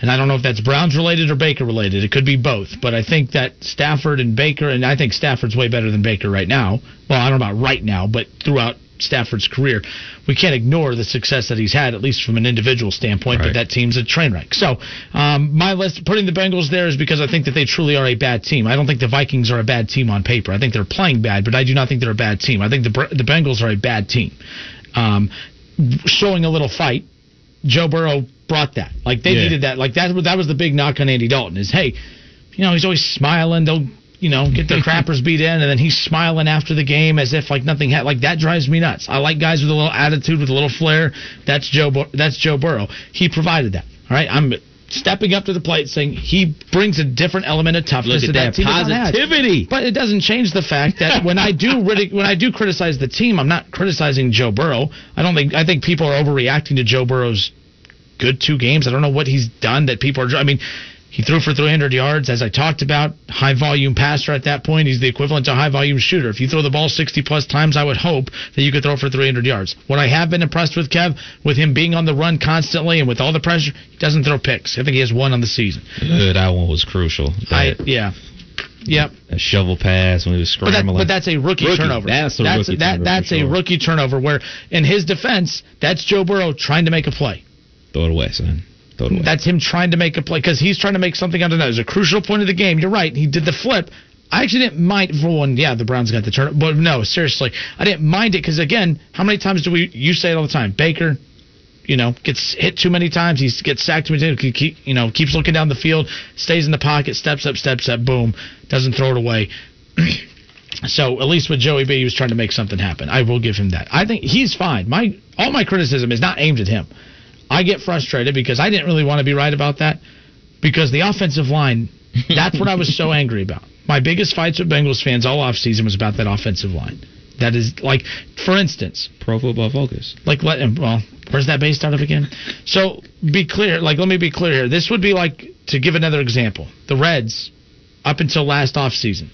And I don't know if that's Browns related or Baker related. It could be both. But I think that Stafford and Baker, and I think Stafford's way better than Baker right now. Well, I don't know about right now, but throughout Stafford's career, we can't ignore the success that he's had, at least from an individual standpoint. But that team's a train wreck. So um, my list, putting the Bengals there, is because I think that they truly are a bad team. I don't think the Vikings are a bad team on paper. I think they're playing bad, but I do not think they're a bad team. I think the the Bengals are a bad team. Um, showing a little fight. Joe Burrow brought that. Like they Yeah. needed that. Like that. That was the big knock on Andy Dalton. Is hey, you know he's always smiling. They'll you know get their (laughs) crappers beat in, and then he's smiling after the game as if like nothing had. Like that drives me nuts. I like guys with a little attitude, with a little flair. That's Joe. Bur- That's Joe Burrow. He provided that. All right. I'm stepping up to the plate, saying he brings a different element of toughness Look to at that team doesn't positivity. But it doesn't change the fact that (laughs) when I do ridic- when I do criticize the team, I'm not criticizing Joe Burrow. I don't think I think people are overreacting to Joe Burrow's good two games. I don't know what he's done that people are. I mean, He threw for 300 yards, as I talked about. High volume passer at that point. He's the equivalent to a high volume shooter. If you throw the ball 60 plus times, I would hope that you could throw for 300 yards. What I have been impressed with Kev, with him being on the run constantly and with all the pressure, he doesn't throw picks. I think he has one on the season. That one was crucial. I yeah, yep. A shovel pass when he was But, that, scrambling. but that's a rookie, turnover. That's a that's rookie that, turnover That's for a rookie turnover. Where, in his defense, that's Joe Burrow trying to make a play. Throw it away, son. Away. That's him trying to make a play because he's trying to make something out of that. It was a crucial point of the game. You're right. He did the flip. I actually didn't mind for one. Yeah, the Browns got the turn, but no, seriously, I didn't mind it because again, how many times do we? You say it all the time. Baker, you know, gets hit too many times. He gets sacked too many times. He keep, you know, keeps looking down the field, stays in the pocket, steps up, steps up, boom, doesn't throw it away. (clears throat) So at least with Joey B, he was trying to make something happen. I will give him that. I think he's fine. My all my criticism is not aimed at him. I get frustrated because I didn't really want to be right about that because the offensive line. That's what I was so (laughs) angry about. My biggest fights with Bengals fans all offseason was about that offensive line. That is like, for instance, Pro Football Focus. like let. Well, where's that based out of again? So be clear. Like, let me be clear here. This would be like to give another example. The Reds, up until last offseason,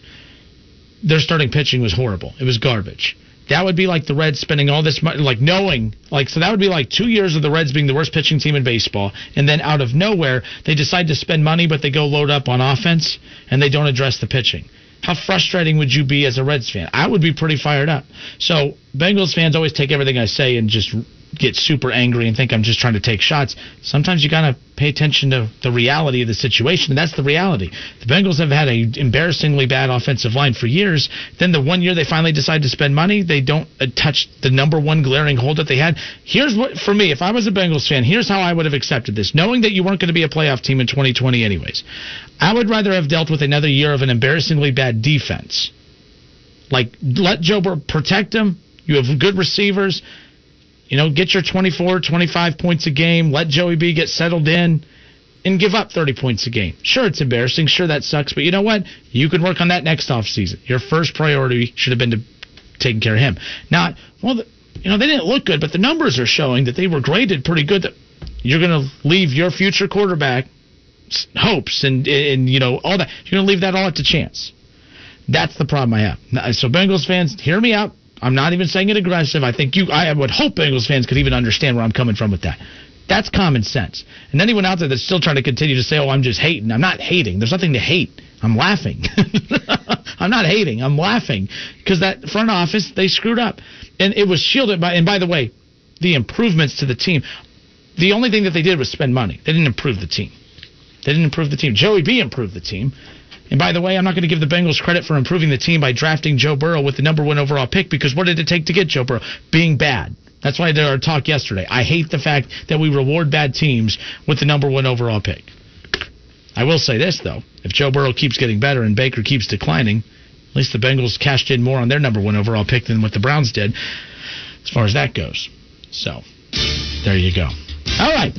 their starting pitching was horrible. It was garbage. That would be like the Reds spending all this money, like knowing, like so that would be like two years of the Reds being the worst pitching team in baseball, and then out of nowhere they decide to spend money, but they go load up on offense and they don't address the pitching. How frustrating would you be as a Reds fan? I would be pretty fired up. So Bengals fans always take everything I say and just get super angry and think I'm just trying to take shots. Sometimes you gotta pay attention to the reality of the situation, and that's the reality. The Bengals have had a embarrassingly bad offensive line for years. Then the one year they finally decide to spend money, they don't uh, touch the number one glaring hole that they had. Here's what for me, if I was a Bengals fan, here's how I would have accepted this, knowing that you weren't going to be a playoff team in 2020 anyways. I would rather have dealt with another year of an embarrassingly bad defense. Like let Joe Burrow protect him. You have good receivers. You know, get your 24, 25 points a game. Let Joey B get settled in and give up 30 points a game. Sure, it's embarrassing. Sure, that sucks. But you know what? You can work on that next offseason. Your first priority should have been to taking care of him. Not, well, you know, they didn't look good, but the numbers are showing that they were graded pretty good. That you're going to leave your future quarterback hopes and, and, you know, all that. You're going to leave that all up to chance. That's the problem I have. So, Bengals fans, hear me out. I'm not even saying it aggressive. I think you. I would hope Bengals fans could even understand where I'm coming from with that. That's common sense. And anyone out there that's still trying to continue to say, "Oh, I'm just hating," I'm not hating. There's nothing to hate. I'm laughing. (laughs) I'm not hating. I'm laughing because that front office they screwed up, and it was shielded by. And by the way, the improvements to the team. The only thing that they did was spend money. They didn't improve the team. They didn't improve the team. Joey B improved the team. And by the way, I'm not going to give the Bengals credit for improving the team by drafting Joe Burrow with the number one overall pick because what did it take to get Joe Burrow? Being bad. That's why I did our talk yesterday. I hate the fact that we reward bad teams with the number one overall pick. I will say this, though. If Joe Burrow keeps getting better and Baker keeps declining, at least the Bengals cashed in more on their number one overall pick than what the Browns did, as far as that goes. So, there you go. All right.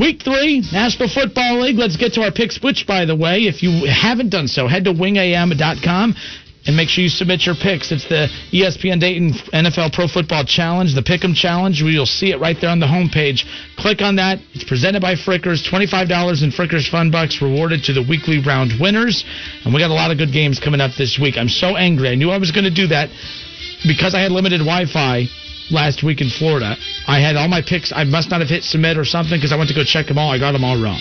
Week three, National Football League. Let's get to our picks, which, by the way. If you haven't done so, head to wingam.com and make sure you submit your picks. It's the ESPN Dayton NFL Pro Football Challenge, the Pick'em Challenge. You'll see it right there on the homepage. Click on that. It's presented by Frickers. $25 in Frickers Fun Bucks rewarded to the weekly round winners. And we got a lot of good games coming up this week. I'm so angry. I knew I was going to do that because I had limited Wi-Fi last week in Florida. I had all my picks. I must not have hit submit or something because I went to go check them all. I got them all wrong.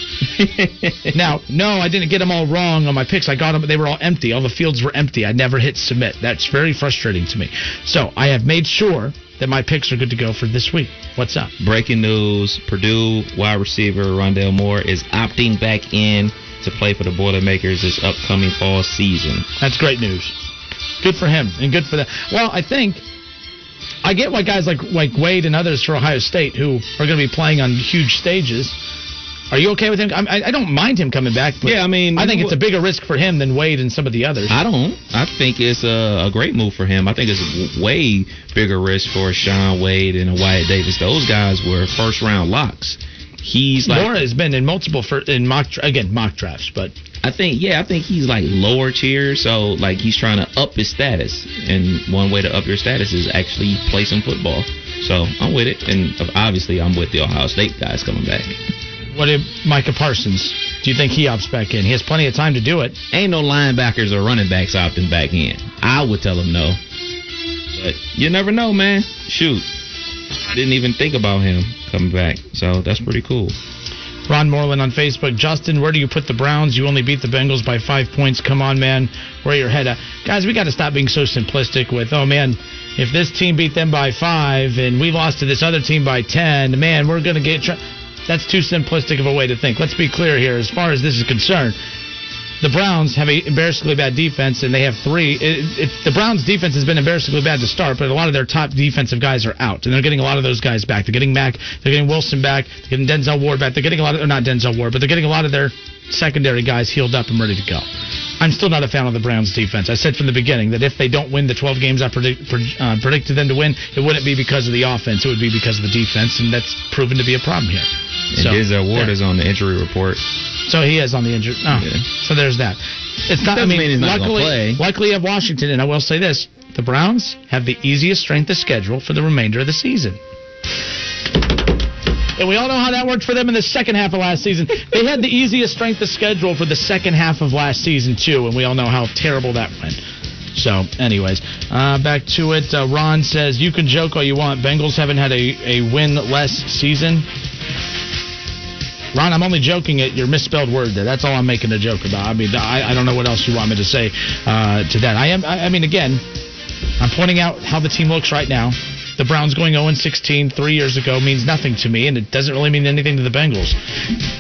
(laughs) now, no, I didn't get them all wrong on my picks. I got them. They were all empty. All the fields were empty. I never hit submit. That's very frustrating to me. So I have made sure that my picks are good to go for this week. What's up? Breaking news: Purdue wide receiver Rondale Moore is opting back in to play for the Boilermakers this upcoming fall season. That's great news. Good for him and good for them. Well, I think I get why guys like like Wade and others for Ohio State who are going to be playing on huge stages. Are you okay with him? I, I don't mind him coming back. But Yeah, I mean, I think it's a bigger risk for him than Wade and some of the others. I don't. I think it's a, a great move for him. I think it's a way bigger risk for Shaun Wade and a Wyatt Davis. Those guys were first round locks. He's like Laura has been in multiple for, in mock dra- again mock drafts, but I think yeah, I think he's like lower tier, so like he's trying to up his status, and one way to up your status is actually play some football. So I'm with it, and obviously I'm with the Ohio State guys coming back. what if Micah Parsons? Do you think he opts back in? He has plenty of time to do it. Ain't no linebackers or running backs opting back in. I would tell him no. But you never know, man. Shoot. I didn't even think about him coming back. So that's pretty cool. Ron Moreland on Facebook. Justin, where do you put the Browns? You only beat the Bengals by five points. Come on, man. Where your head at? Guys, we got to stop being so simplistic with, oh, man, if this team beat them by five and we lost to this other team by 10, man, we're going to get. Tra-. That's too simplistic of a way to think. Let's be clear here. As far as this is concerned, the Browns have a embarrassingly bad defense, and they have three. It, it, the Browns' defense has been embarrassingly bad to start, but a lot of their top defensive guys are out, and they're getting a lot of those guys back. They're getting Mack, they're getting Wilson back, they're getting Denzel Ward back. They're getting a lot of, or not Denzel Ward, but they're getting a lot of their secondary guys healed up and ready to go. I'm still not a fan of the Browns' defense. I said from the beginning that if they don't win the 12 games I predict, uh, predicted them to win, it wouldn't be because of the offense. It would be because of the defense, and that's proven to be a problem here. And so, Denzel Ward yeah. is on the injury report. So he is on the injury. Oh, yeah. so there's that. It's not. I mean, mean luckily, luckily of Washington, and I will say this: the Browns have the easiest strength of schedule for the remainder of the season. And we all know how that worked for them in the second half of last season. They had the easiest strength of schedule for the second half of last season too, and we all know how terrible that went. So, anyways, uh, back to it. Uh, Ron says you can joke all you want. Bengals haven't had a, a win less season. Ron, I'm only joking at your misspelled word there. That's all I'm making a joke about. I mean, I, I don't know what else you want me to say uh, to that. I am. I, I mean, again, I'm pointing out how the team looks right now. The Browns going 0 16 three years ago means nothing to me, and it doesn't really mean anything to the Bengals.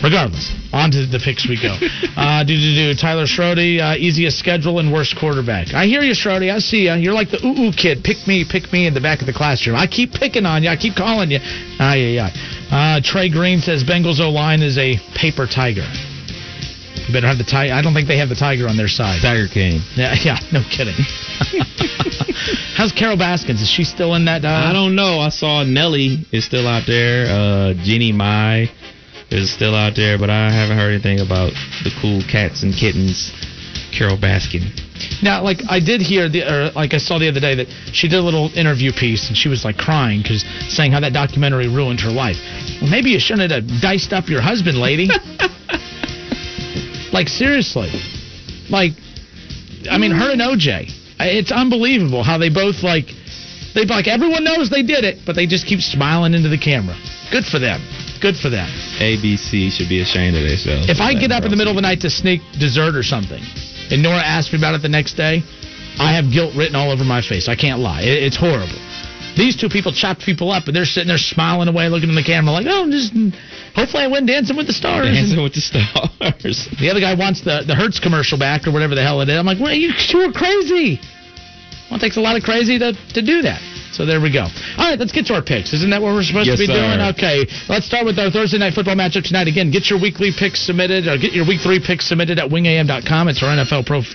Regardless, on to the picks we go. (laughs) uh, do do do. Tyler Schrody, uh, easiest schedule and worst quarterback. I hear you, Schrody. I see you. You're like the ooh ooh kid. Pick me, pick me in the back of the classroom. I keep picking on you. I keep calling you. Ah yeah yeah. Uh, Trey Green says Bengals O line is a paper tiger. You better have the tiger. I don't think they have the tiger on their side. Tiger King. Yeah, (laughs) yeah, no kidding. (laughs) How's Carol Baskins? Is she still in that? Uh... I don't know. I saw Nelly is still out there. Uh, Jeannie Mai is still out there, but I haven't heard anything about the cool cats and kittens. Carol Baskin. Now, like I did hear, the, or like I saw the other day that she did a little interview piece and she was like crying because saying how that documentary ruined her life. Well, maybe you shouldn't have diced up your husband, lady. (laughs) like seriously, like I mean, her and OJ. It's unbelievable how they both like. They like everyone knows they did it, but they just keep smiling into the camera. Good for them. Good for them. ABC should be ashamed of themselves. If I get up in the middle of the night to sneak dessert or something, and Nora asked me about it the next day, I have guilt written all over my face. I can't lie. It's horrible. These two people chopped people up, and they're sitting there smiling away, looking in the camera like, "Oh, just hopefully I win Dancing with the Stars." Dancing with the Stars. (laughs) the other guy wants the the Hertz commercial back or whatever the hell it is. I'm like, "Well, you two are crazy." Well, it takes a lot of crazy to to do that. So there we go. All right, let's get to our picks. Isn't that what we're supposed yes, to be sir. doing? Okay, let's start with our Thursday night football matchup tonight. Again, get your weekly picks submitted, or get your week three picks submitted at wingam.com. It's our NFL Pro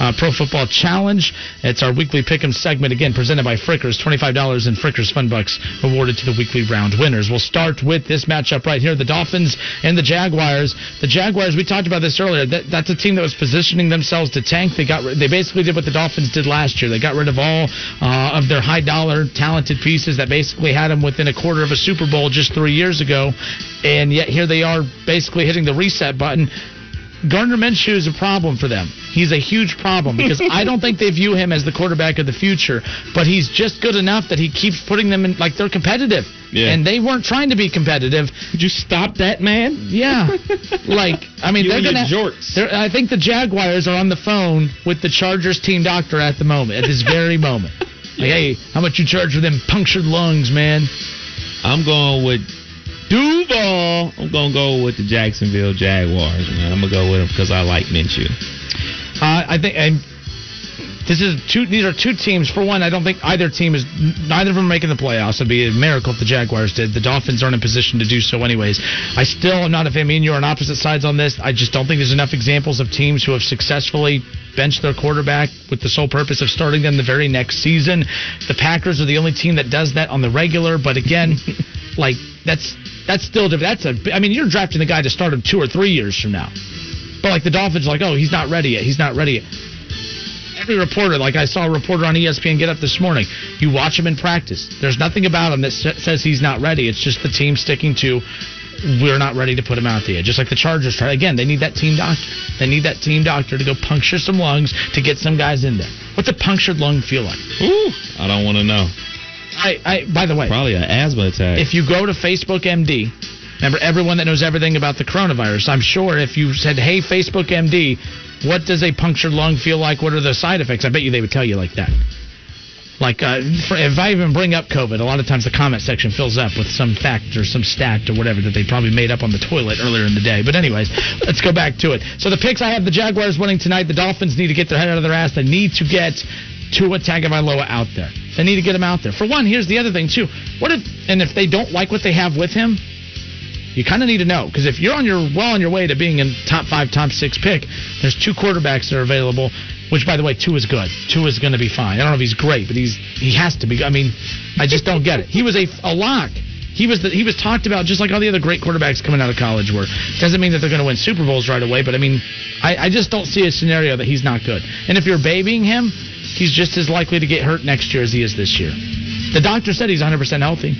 uh, Pro Football Challenge. It's our weekly pick'em segment again, presented by Frickers. Twenty-five dollars in Frickers Fun Bucks awarded to the weekly round winners. We'll start with this matchup right here: the Dolphins and the Jaguars. The Jaguars. We talked about this earlier. That, that's a team that was positioning themselves to tank. They got. They basically did what the Dolphins did last year. They got rid of all uh, of their talented pieces that basically had them within a quarter of a Super Bowl just three years ago, and yet here they are basically hitting the reset button. Gardner Minshew is a problem for them. He's a huge problem because I don't think they view him as the quarterback of the future, but he's just good enough that he keeps putting them in like they're competitive. Yeah. And they weren't trying to be competitive. Could you stop that, man? Yeah. (laughs) like, I mean, You they're to. jorts. I think the Jaguars are on the phone with the Chargers team doctor at the moment, at this very (laughs) moment. Like, hey, how much you charge for them punctured lungs, man? I'm going with Duval. I'm going to go with the Jacksonville Jaguars, man. I'm going to go with them because I like Minshew. Uh, I think, and this is two. These are two teams. For one, I don't think either team is. Neither of them are making the playoffs. It'd be a miracle if the Jaguars did. The Dolphins aren't in position to do so, anyways. I still am not a fan. Me and you are on opposite sides on this. I just don't think there's enough examples of teams who have successfully benched their quarterback with the sole purpose of starting them the very next season. The Packers are the only team that does that on the regular. But again, (laughs) like that's that's still that's a. I mean, you're drafting the guy to start him two or three years from now. But like the Dolphins, are like, oh, he's not ready yet. He's not ready yet. Every reporter, like I saw a reporter on ESPN get up this morning, you watch him in practice. There's nothing about him that sa- says he's not ready. It's just the team sticking to we're not ready to put him out there. Just like the Chargers try. Again, they need that team doctor. They need that team doctor to go puncture some lungs to get some guys in there. What's a punctured lung feel like? Ooh, I don't want to know. I, I by the way, Probably an asthma attack. if you go to Facebook MD, remember everyone that knows everything about the coronavirus. I'm sure if you said, "Hey, Facebook MD, what does a punctured lung feel like? What are the side effects?" I bet you they would tell you like that. Like uh, for, if I even bring up COVID, a lot of times the comment section fills up with some fact or some stat or whatever that they probably made up on the toilet earlier in the day. But anyways, let's go back to it. So the picks I have the Jaguars winning tonight. The Dolphins need to get their head out of their ass. They need to get Tua Tagovailoa out there. They need to get him out there. For one, here's the other thing too. What if and if they don't like what they have with him, you kind of need to know because if you're on your well on your way to being a top five, top six pick, there's two quarterbacks that are available. Which, by the way, two is good. Two is going to be fine. I don't know if he's great, but he's he has to be. I mean, I just don't get it. He was a, a lock. He was the, he was talked about just like all the other great quarterbacks coming out of college were. Doesn't mean that they're going to win Super Bowls right away, but I mean, I, I just don't see a scenario that he's not good. And if you're babying him, he's just as likely to get hurt next year as he is this year. The doctor said he's 100% healthy.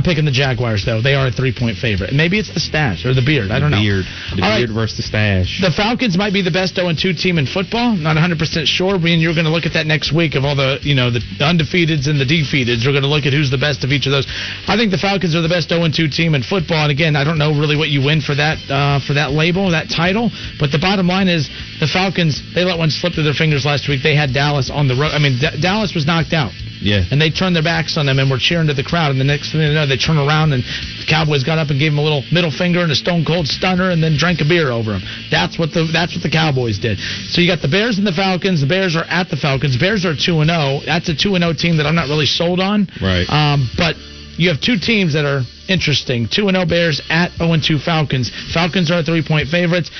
I'm picking the Jaguars, though. They are a three point favorite. Maybe it's the stash or the beard. I don't know. Beard. The All right. beard versus the stash. The Falcons might be the best 0 2 team in football. Not 100% sure. Me and you're going to look at that next week of all the, you know, the undefeateds and the defeateds. We're going to look at who's the best of each of those. I think the Falcons are the best 0 2 team in football. And again, I don't know really what you win for that uh, for that label, that title. But the bottom line is the Falcons. They let one slip through their fingers last week. They had Dallas on the road. I mean, D- Dallas was knocked out. Yeah. And they turned their backs on them and were cheering to the crowd. And the next thing they know, they turn around and the Cowboys got up and gave him a little middle finger and a stone cold stunner and then drank a beer over him. That's what the that's what the Cowboys did. So you got the Bears and the Falcons. The Bears are at the Falcons. Bears are two and zero. That's a two and zero team that I'm not really sold on. Right. Um, but you have two teams that are interesting. Two and zero Bears at zero and two Falcons. Falcons are three point favorites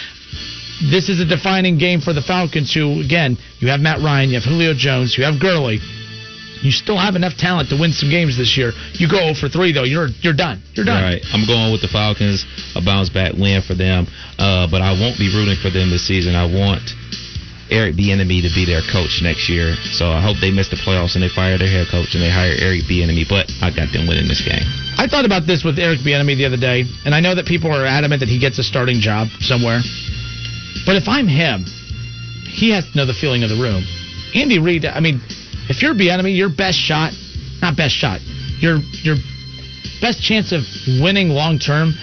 this is a defining game for the Falcons, who, again, you have Matt Ryan, you have Julio Jones, you have Gurley. You still have enough talent to win some games this year. You go for 3, though. You're you're done. You're done. Right. I'm going with the Falcons. A bounce back win for them. Uh, but I won't be rooting for them this season. I want Eric Bieniemy to be their coach next year. So I hope they miss the playoffs and they fire their head coach and they hire Eric Bieniemy. But I got them winning this game. I thought about this with Eric Bieniemy the other day, and I know that people are adamant that he gets a starting job somewhere. But if I'm him, he has to know the feeling of the room. Andy Reid, I mean, if you're Bieniemy, your best shot, not best shot, your your best chance of winning long term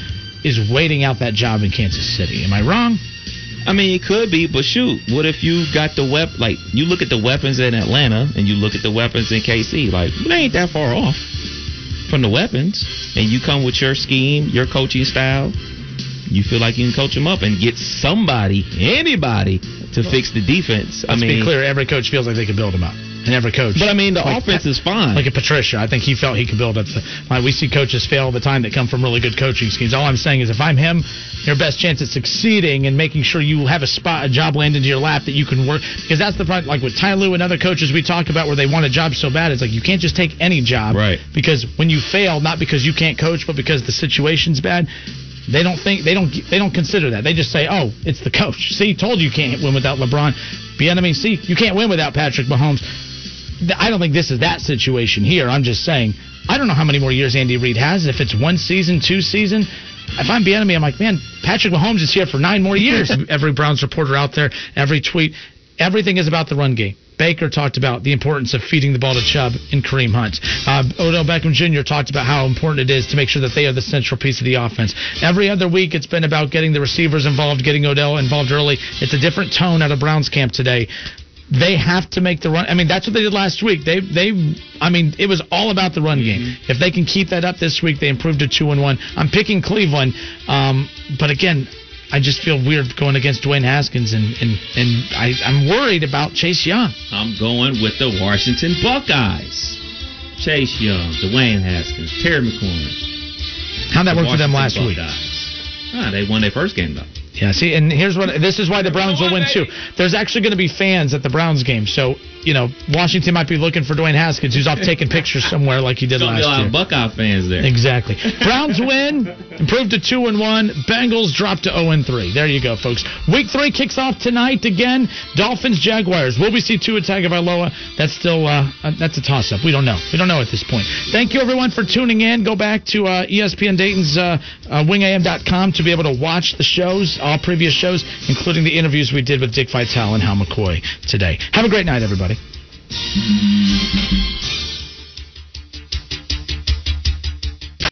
is waiting out that job in Kansas City. Am I wrong? I mean, it could be, but shoot, what if you got the wep? Like, you look at the weapons in Atlanta and you look at the weapons in KC. Like, they ain't that far off from the weapons. And you come with your scheme, your coaching style. You feel like you can coach them up and get somebody, anybody, to fix the defense. I Let's mean, be clear, every coach feels like they can build them up. And every coach. But I mean, the Like offense is fine. Like a Patricia, I think he felt he could build up the. Like we see coaches fail all the time that come from really good coaching schemes. All I'm saying is, if I'm him, your best chance at succeeding and making sure you have a spot, a job land into your lap that you can work. Because that's the problem. Like with Ty Lue and other coaches we talk about, where they want a job so bad, it's like you can't just take any job. Right. Because when you fail, not because you can't coach, but because the situation's bad. They don't think they don't they don't consider that. They just say, "Oh, it's the coach." See, told you you can't win without LeBron. Bieniemy, see, you can't win without Patrick Mahomes. I don't think this is that situation here. I'm just saying, I don't know how many more years Andy Reid has. If it's one season, two season. If I'm Bieniemy, I'm like, man, Patrick Mahomes is here for nine more years. (laughs) every Browns reporter out there, every tweet, everything is about the run game. Baker talked about the importance of feeding the ball to Chubb and Kareem Hunt. Uh, Odell Beckham Jr. talked about how important it is to make sure that they are the central piece of the offense. Every other week, it's been about getting the receivers involved, getting Odell involved early. It's a different tone out of Browns camp today they have to make the run. I mean, that's what they did last week. They, they, I mean, it was all about the run game. If they can keep that up this week, they improved to two and one. I'm picking Cleveland, um, but again, I just feel weird going against Dwayne Haskins, and and and I, I'm worried about Chase Young. I'm going with the Washington Buckeyes. Chase Young, Dwayne Haskins, Terry McLaurin. How'd that work for them last Washington week? Buckeyes. Ah, they won their first game though. Yeah, see, and here's what this is why the Browns will win too. There's actually going to be fans at the Browns game, so you know Washington might be looking for Dwayne Haskins, who's off taking pictures somewhere like he did last be a lot year. of Buckeye fans there. Exactly. Browns win, improved to two and one. Bengals drop to zero and three. There you go, folks. Week three kicks off tonight again. Dolphins Jaguars. Will we see Tua Tagovailoa? That's still uh, uh, that's a toss up. We don't know. We don't know at this point. Thank you everyone for tuning in. Go back to uh, ESPN Dayton's uh, uh, wingam.com to be able to watch the shows, all previous shows, including the interviews we did with Dick Vitale and Hal McCoy today. Have a great night, everybody. Thank you.